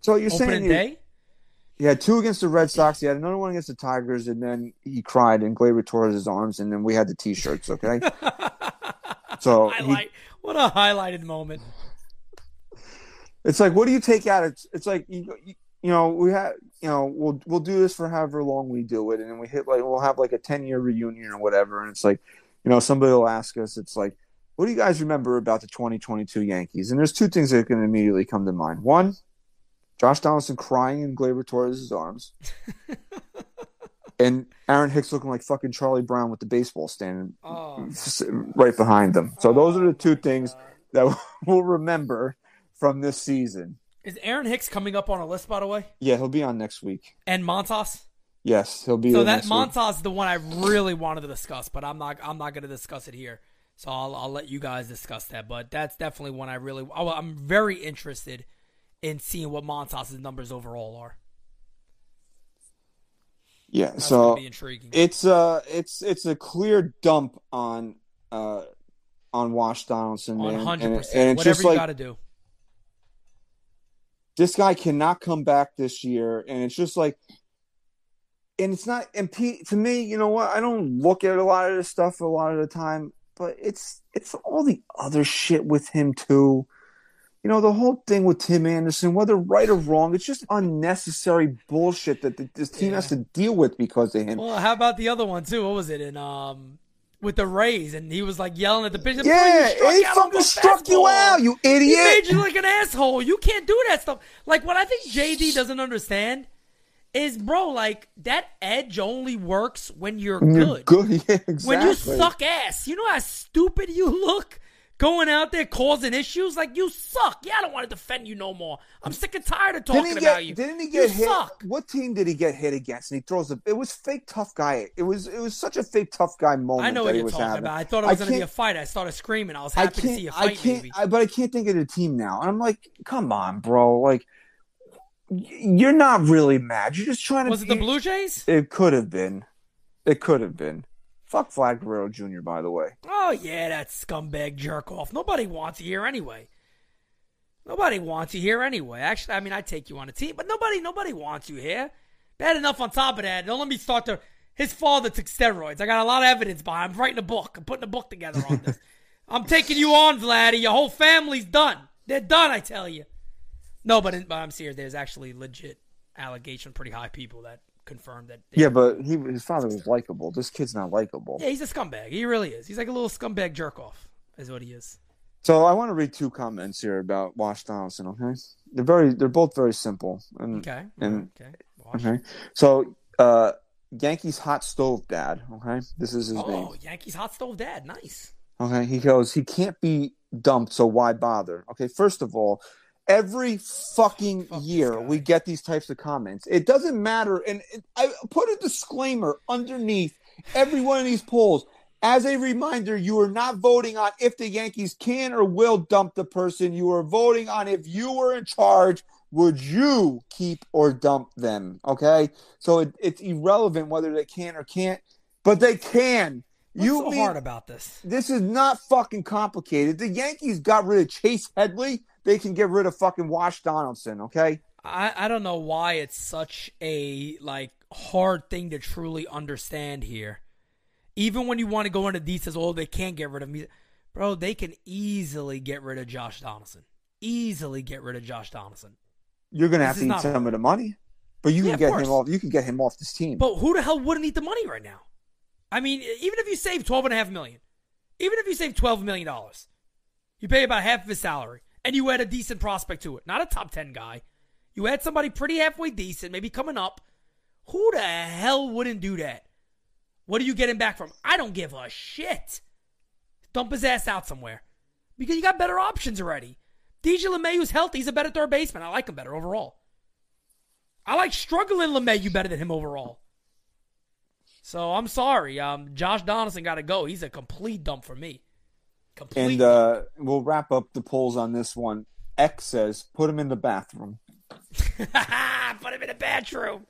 Speaker 2: So you're saying
Speaker 3: Opening
Speaker 2: he,
Speaker 3: day.
Speaker 2: he had two against the Red Sox, he had another one against the Tigers, and then he cried and Gleyber Torres' arms, and then we had the T-shirts. Okay, [laughs] so he-
Speaker 3: What a highlighted moment.
Speaker 2: It's like, what do you take out? It's it's like you, you you know we have you know we'll we'll do this for however long we do it, and then we hit like we'll have like a ten year reunion or whatever, and it's like you know somebody will ask us, it's like, what do you guys remember about the 2022 Yankees? And there's two things that can immediately come to mind. One, Josh Donaldson crying in Gleyber Torres' arms, [laughs] and Aaron Hicks looking like fucking Charlie Brown with the baseball standing
Speaker 3: Oh, [laughs]
Speaker 2: right behind them. So those are the two oh, things that [laughs] we'll remember from this season.
Speaker 3: is Aaron Hicks coming up on a list, by the way?
Speaker 2: Yeah, he'll be on next week.
Speaker 3: And Montas.
Speaker 2: Yes, he'll be
Speaker 3: So that. Montas is the one I really wanted to discuss, but I'm not. I'm not going to discuss it here. So I'll I'll let you guys discuss that. But that's definitely one I really. I'm very interested in seeing what Montas's numbers overall are.
Speaker 2: Yeah,
Speaker 3: That's
Speaker 2: so
Speaker 3: be intriguing.
Speaker 2: it's uh it's it's a clear dump on uh on Wash Donaldson, man.
Speaker 3: One
Speaker 2: And,
Speaker 3: hundred
Speaker 2: and it's
Speaker 3: Whatever
Speaker 2: just
Speaker 3: you
Speaker 2: like
Speaker 3: got to do.
Speaker 2: this guy cannot come back this year, and it's just like, and it's not. And Pete, to me, you know what? I don't look at a lot of this stuff a lot of the time, but it's it's all the other shit with him too. You know, the whole thing with Tim Anderson, whether right or wrong, it's just unnecessary bullshit that th- this team has to deal with because of him.
Speaker 3: Well, how about the other one too? What was it in um with the Rays? And he was like yelling at the pitcher.
Speaker 2: yeah,
Speaker 3: "Bro,
Speaker 2: and he fucking struck you out, you
Speaker 3: He
Speaker 2: idiot.
Speaker 3: made you like an asshole. You can't do that stuff. Like what I think JD doesn't understand is, bro, like that edge only works when you're
Speaker 2: You're
Speaker 3: good.
Speaker 2: good, [laughs] yeah, exactly.
Speaker 3: When you suck ass, you know how stupid you look going out there causing issues. Like you suck. Yeah, I don't want to defend you no more. I'm sick and tired of talking
Speaker 2: he
Speaker 3: about
Speaker 2: get,
Speaker 3: you.
Speaker 2: Didn't he
Speaker 3: You
Speaker 2: get hit?
Speaker 3: suck.
Speaker 2: What team did he get hit against? And he throws a. It was fake tough guy. It was. It was such a fake tough guy moment.
Speaker 3: I know what you're talking
Speaker 2: having.
Speaker 3: about. I thought it was
Speaker 2: I
Speaker 3: going to be a
Speaker 2: can't-
Speaker 3: fight. I started screaming. I was
Speaker 2: I
Speaker 3: happy to see
Speaker 2: can't.
Speaker 3: a
Speaker 2: I
Speaker 3: fight.
Speaker 2: can't.
Speaker 3: maybe.
Speaker 2: I, but I can't think of the team now. And I'm like, come on, bro. Like, you're not really mad. You're just trying to.
Speaker 3: was it the Blue Jays?
Speaker 2: It could have been. It could have been. Fuck Vlad Guerrero Jr. By the way.
Speaker 3: Oh yeah, that scumbag jerk off. Nobody wants you here anyway. Nobody wants you here anyway. Actually, I mean, I take you on a team, but nobody, nobody wants you here. Bad enough on top of that. Don't let me start to. His father took steroids. I got a lot of evidence behind. I'm writing a book. I'm putting a book together on this. [laughs] I'm taking you on, Vladdy. Your whole family's done. They're done. I tell you. No, but, in, but I'm serious. There's actually legit allegation, pretty high people that confirmed that.
Speaker 2: Yeah, but he his father was likable. This kid's not likable.
Speaker 3: yeah, he's a scumbag. He really is. He's like a little scumbag jerk off. Is what he is.
Speaker 2: So I want to read two comments here about Wash Donaldson. Okay, they're very. They're both very simple. And,
Speaker 3: Okay.
Speaker 2: And
Speaker 3: okay. Watch.
Speaker 2: Okay. So, uh, Yankees hot stove dad. Okay. This is his name.
Speaker 3: Oh, Yankees hot stove dad. Nice.
Speaker 2: Okay. He goes, he can't be dumped, so why bother? Okay. First of all, every fucking
Speaker 3: Fuck
Speaker 2: year we get these types of comments. It doesn't matter. And it, I put a disclaimer underneath every one of these polls. As a reminder, you are not voting on if the Yankees can or will dump the person. You are voting on if you were in charge, would you keep or dump them? Okay, so it, it's irrelevant whether they can or can't, but they can.
Speaker 3: What's
Speaker 2: you
Speaker 3: so
Speaker 2: mean-
Speaker 3: hard about this?
Speaker 2: this is not fucking complicated. The Yankees got rid of Chase Headley. They can get rid of fucking Wash Donaldson. Okay.
Speaker 3: I, I don't know why it's such a like hard thing to truly understand here. Even when you want to go into details, oh, they can't get rid of me. Bro, they can easily get rid of Josh Donaldson. Easily get rid of Josh Donaldson.
Speaker 2: You're gonna
Speaker 3: This
Speaker 2: have to eat some of the money, but you can get
Speaker 3: course.
Speaker 2: him off. You can get him off this team.
Speaker 3: But who the hell wouldn't eat the money right now? I mean, even if you save twelve and a half million, even if you save twelve million dollars, you pay about half of his salary, and you add a decent prospect to it, not a top ten guy. You add somebody pretty halfway decent, maybe coming up. Who the hell wouldn't do that? What are you getting back from? I don't give a shit. Dump his ass out somewhere because you got better options already. DJ LeMahieu's healthy. He's a better third baseman. I like him better overall. I like struggling LeMayu better than him overall. So I'm sorry. Um, Josh Donaldson got to go. He's a complete dump for me. Complete.
Speaker 2: and uh, we'll wrap up the polls on this one. X says put him in the bathroom. [laughs]
Speaker 3: put him in the bathroom.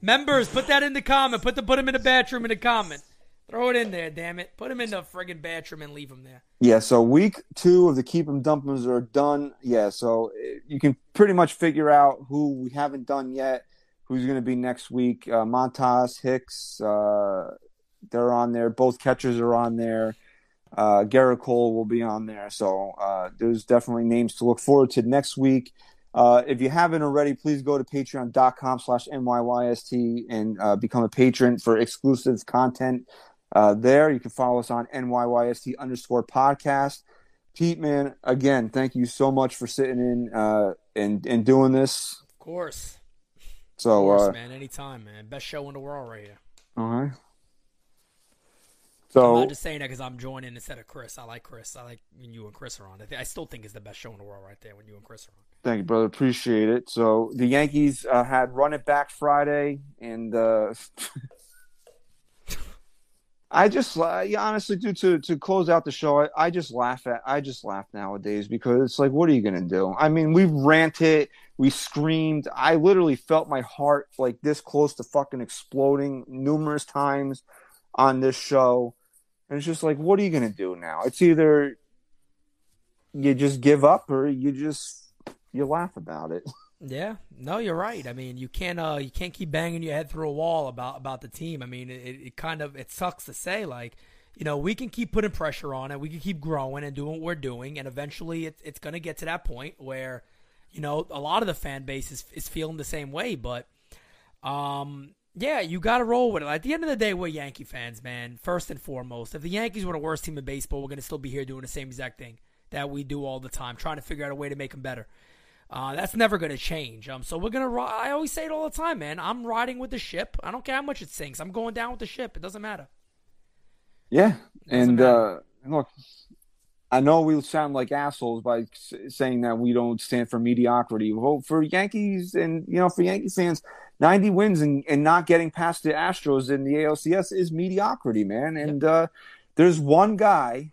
Speaker 3: Members, put that in the comment. Put the put him in the bathroom in the comment. Throw it in there, damn it. Put him in the friggin' bathroom and leave him there.
Speaker 2: Yeah, so week two of the Keep 'em Dumpers are done. Yeah, so uh, you can pretty much figure out who we haven't done yet, who's going to be next week. Uh, Montas, Hicks, uh, they're on there. Both catchers are on there. Uh, Gerrit Cole will be on there. So uh, there's definitely names to look forward to next week. Uh, if you haven't already, please go to patreon.com slash NYYST and uh, become a patron for exclusive content uh, there. You can follow us on NYYST underscore podcast. Pete, man, again, thank you so much for sitting in uh, and, and doing this.
Speaker 3: Of course. Of
Speaker 2: So,
Speaker 3: course,
Speaker 2: uh,
Speaker 3: man. Anytime, man. Best show in the world right here.
Speaker 2: all right.
Speaker 3: I'm not just saying that because I'm joining instead of Chris. I like Chris. I like when you and Chris are on. I, think, I still think it's the best show in the world right there when you and Chris are on.
Speaker 2: thank you, brother. Appreciate it. So, the Yankees uh, had run it back Friday, and uh, [laughs] I just, uh, yeah, honestly, dude, to to close out the show, I, I just laugh at, I just laugh nowadays because it's like, what are you gonna do? I mean, we ranted, we screamed, I literally felt my heart like this close to fucking exploding numerous times on this show, and it's just like, what are you gonna do now? It's either you just give up or you just you laugh about it. [laughs]
Speaker 3: Yeah, no, you're right. I mean, you can't uh, you can't keep banging your head through a wall about about the team. I mean, it, it kind of it sucks to say, like, you know, we can keep putting pressure on it, we can keep growing and doing what we're doing, and eventually it's it's going to get to that point where, you know, a lot of the fan base is is feeling the same way. But, um, yeah, you got to roll with it. At the end of the day, we're Yankee fans, man. First and foremost, if the Yankees were the worst team in baseball, we're going to still be here doing the same exact thing that we do all the time, trying to figure out a way to make them better. Uh, that's never going to change. Um, so we're gonna. ri- I always say it all the time, man. I'm riding with the ship. I don't care how much it sinks. I'm going down with the ship. It doesn't matter.
Speaker 2: Yeah,
Speaker 3: Doesn't
Speaker 2: and uh, look, I know we sound like assholes by s- saying that we don't stand for mediocrity. Well, for Yankees and you know for Yankee fans, ninety wins and, and not getting past the Astros in the ALCS is mediocrity, man. And uh, there's one guy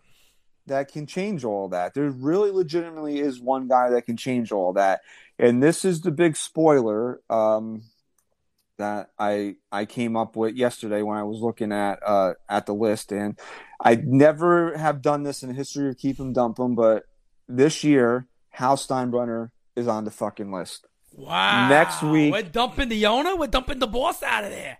Speaker 2: that can change all that. There really legitimately is one guy that can change all that, and this is the big spoiler. Um, that I I came up with yesterday when I was looking at uh at the list and I never have done this in the history of Keep 'em Dump 'em, but this year Hal Steinbrenner is on the fucking list.
Speaker 3: Wow.
Speaker 2: Next week-
Speaker 3: we're dumping the owner. We're dumping the boss out of there.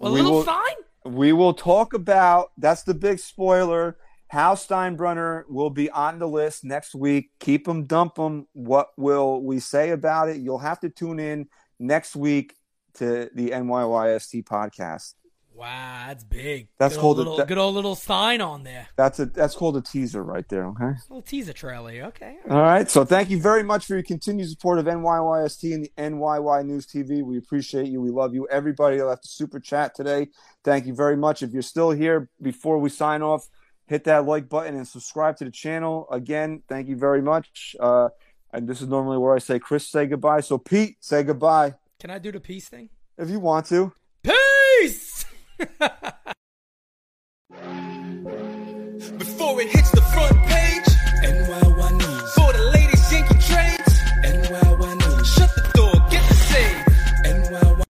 Speaker 3: A
Speaker 2: We
Speaker 3: little
Speaker 2: will-
Speaker 3: sign.
Speaker 2: We will talk about that's the big spoiler. Hal Steinbrenner will be on the list next week. Keep 'em dump 'em. What will we say about it? You'll have to tune in next week to the NYYST podcast.
Speaker 3: Wow, that's big.
Speaker 2: That's
Speaker 3: good
Speaker 2: called
Speaker 3: old
Speaker 2: a-
Speaker 3: little,
Speaker 2: that-
Speaker 3: good old little sign on there.
Speaker 2: That's a that's called a teaser right there, okay?
Speaker 3: little teaser trailer. Okay.
Speaker 2: All right. So thank you very much for your continued support of NYYST and the NYY News TV. We appreciate you. We love you. Everybody left a super chat today, thank you very much. If you're still here before we sign off, hit that like button and subscribe to the channel. Again, thank you very much. Uh, and this is normally where I say, Chris, say goodbye. So Pete, say goodbye
Speaker 3: Can I do the peace thing?
Speaker 2: if you want to.
Speaker 3: Peace.
Speaker 1: Hits the front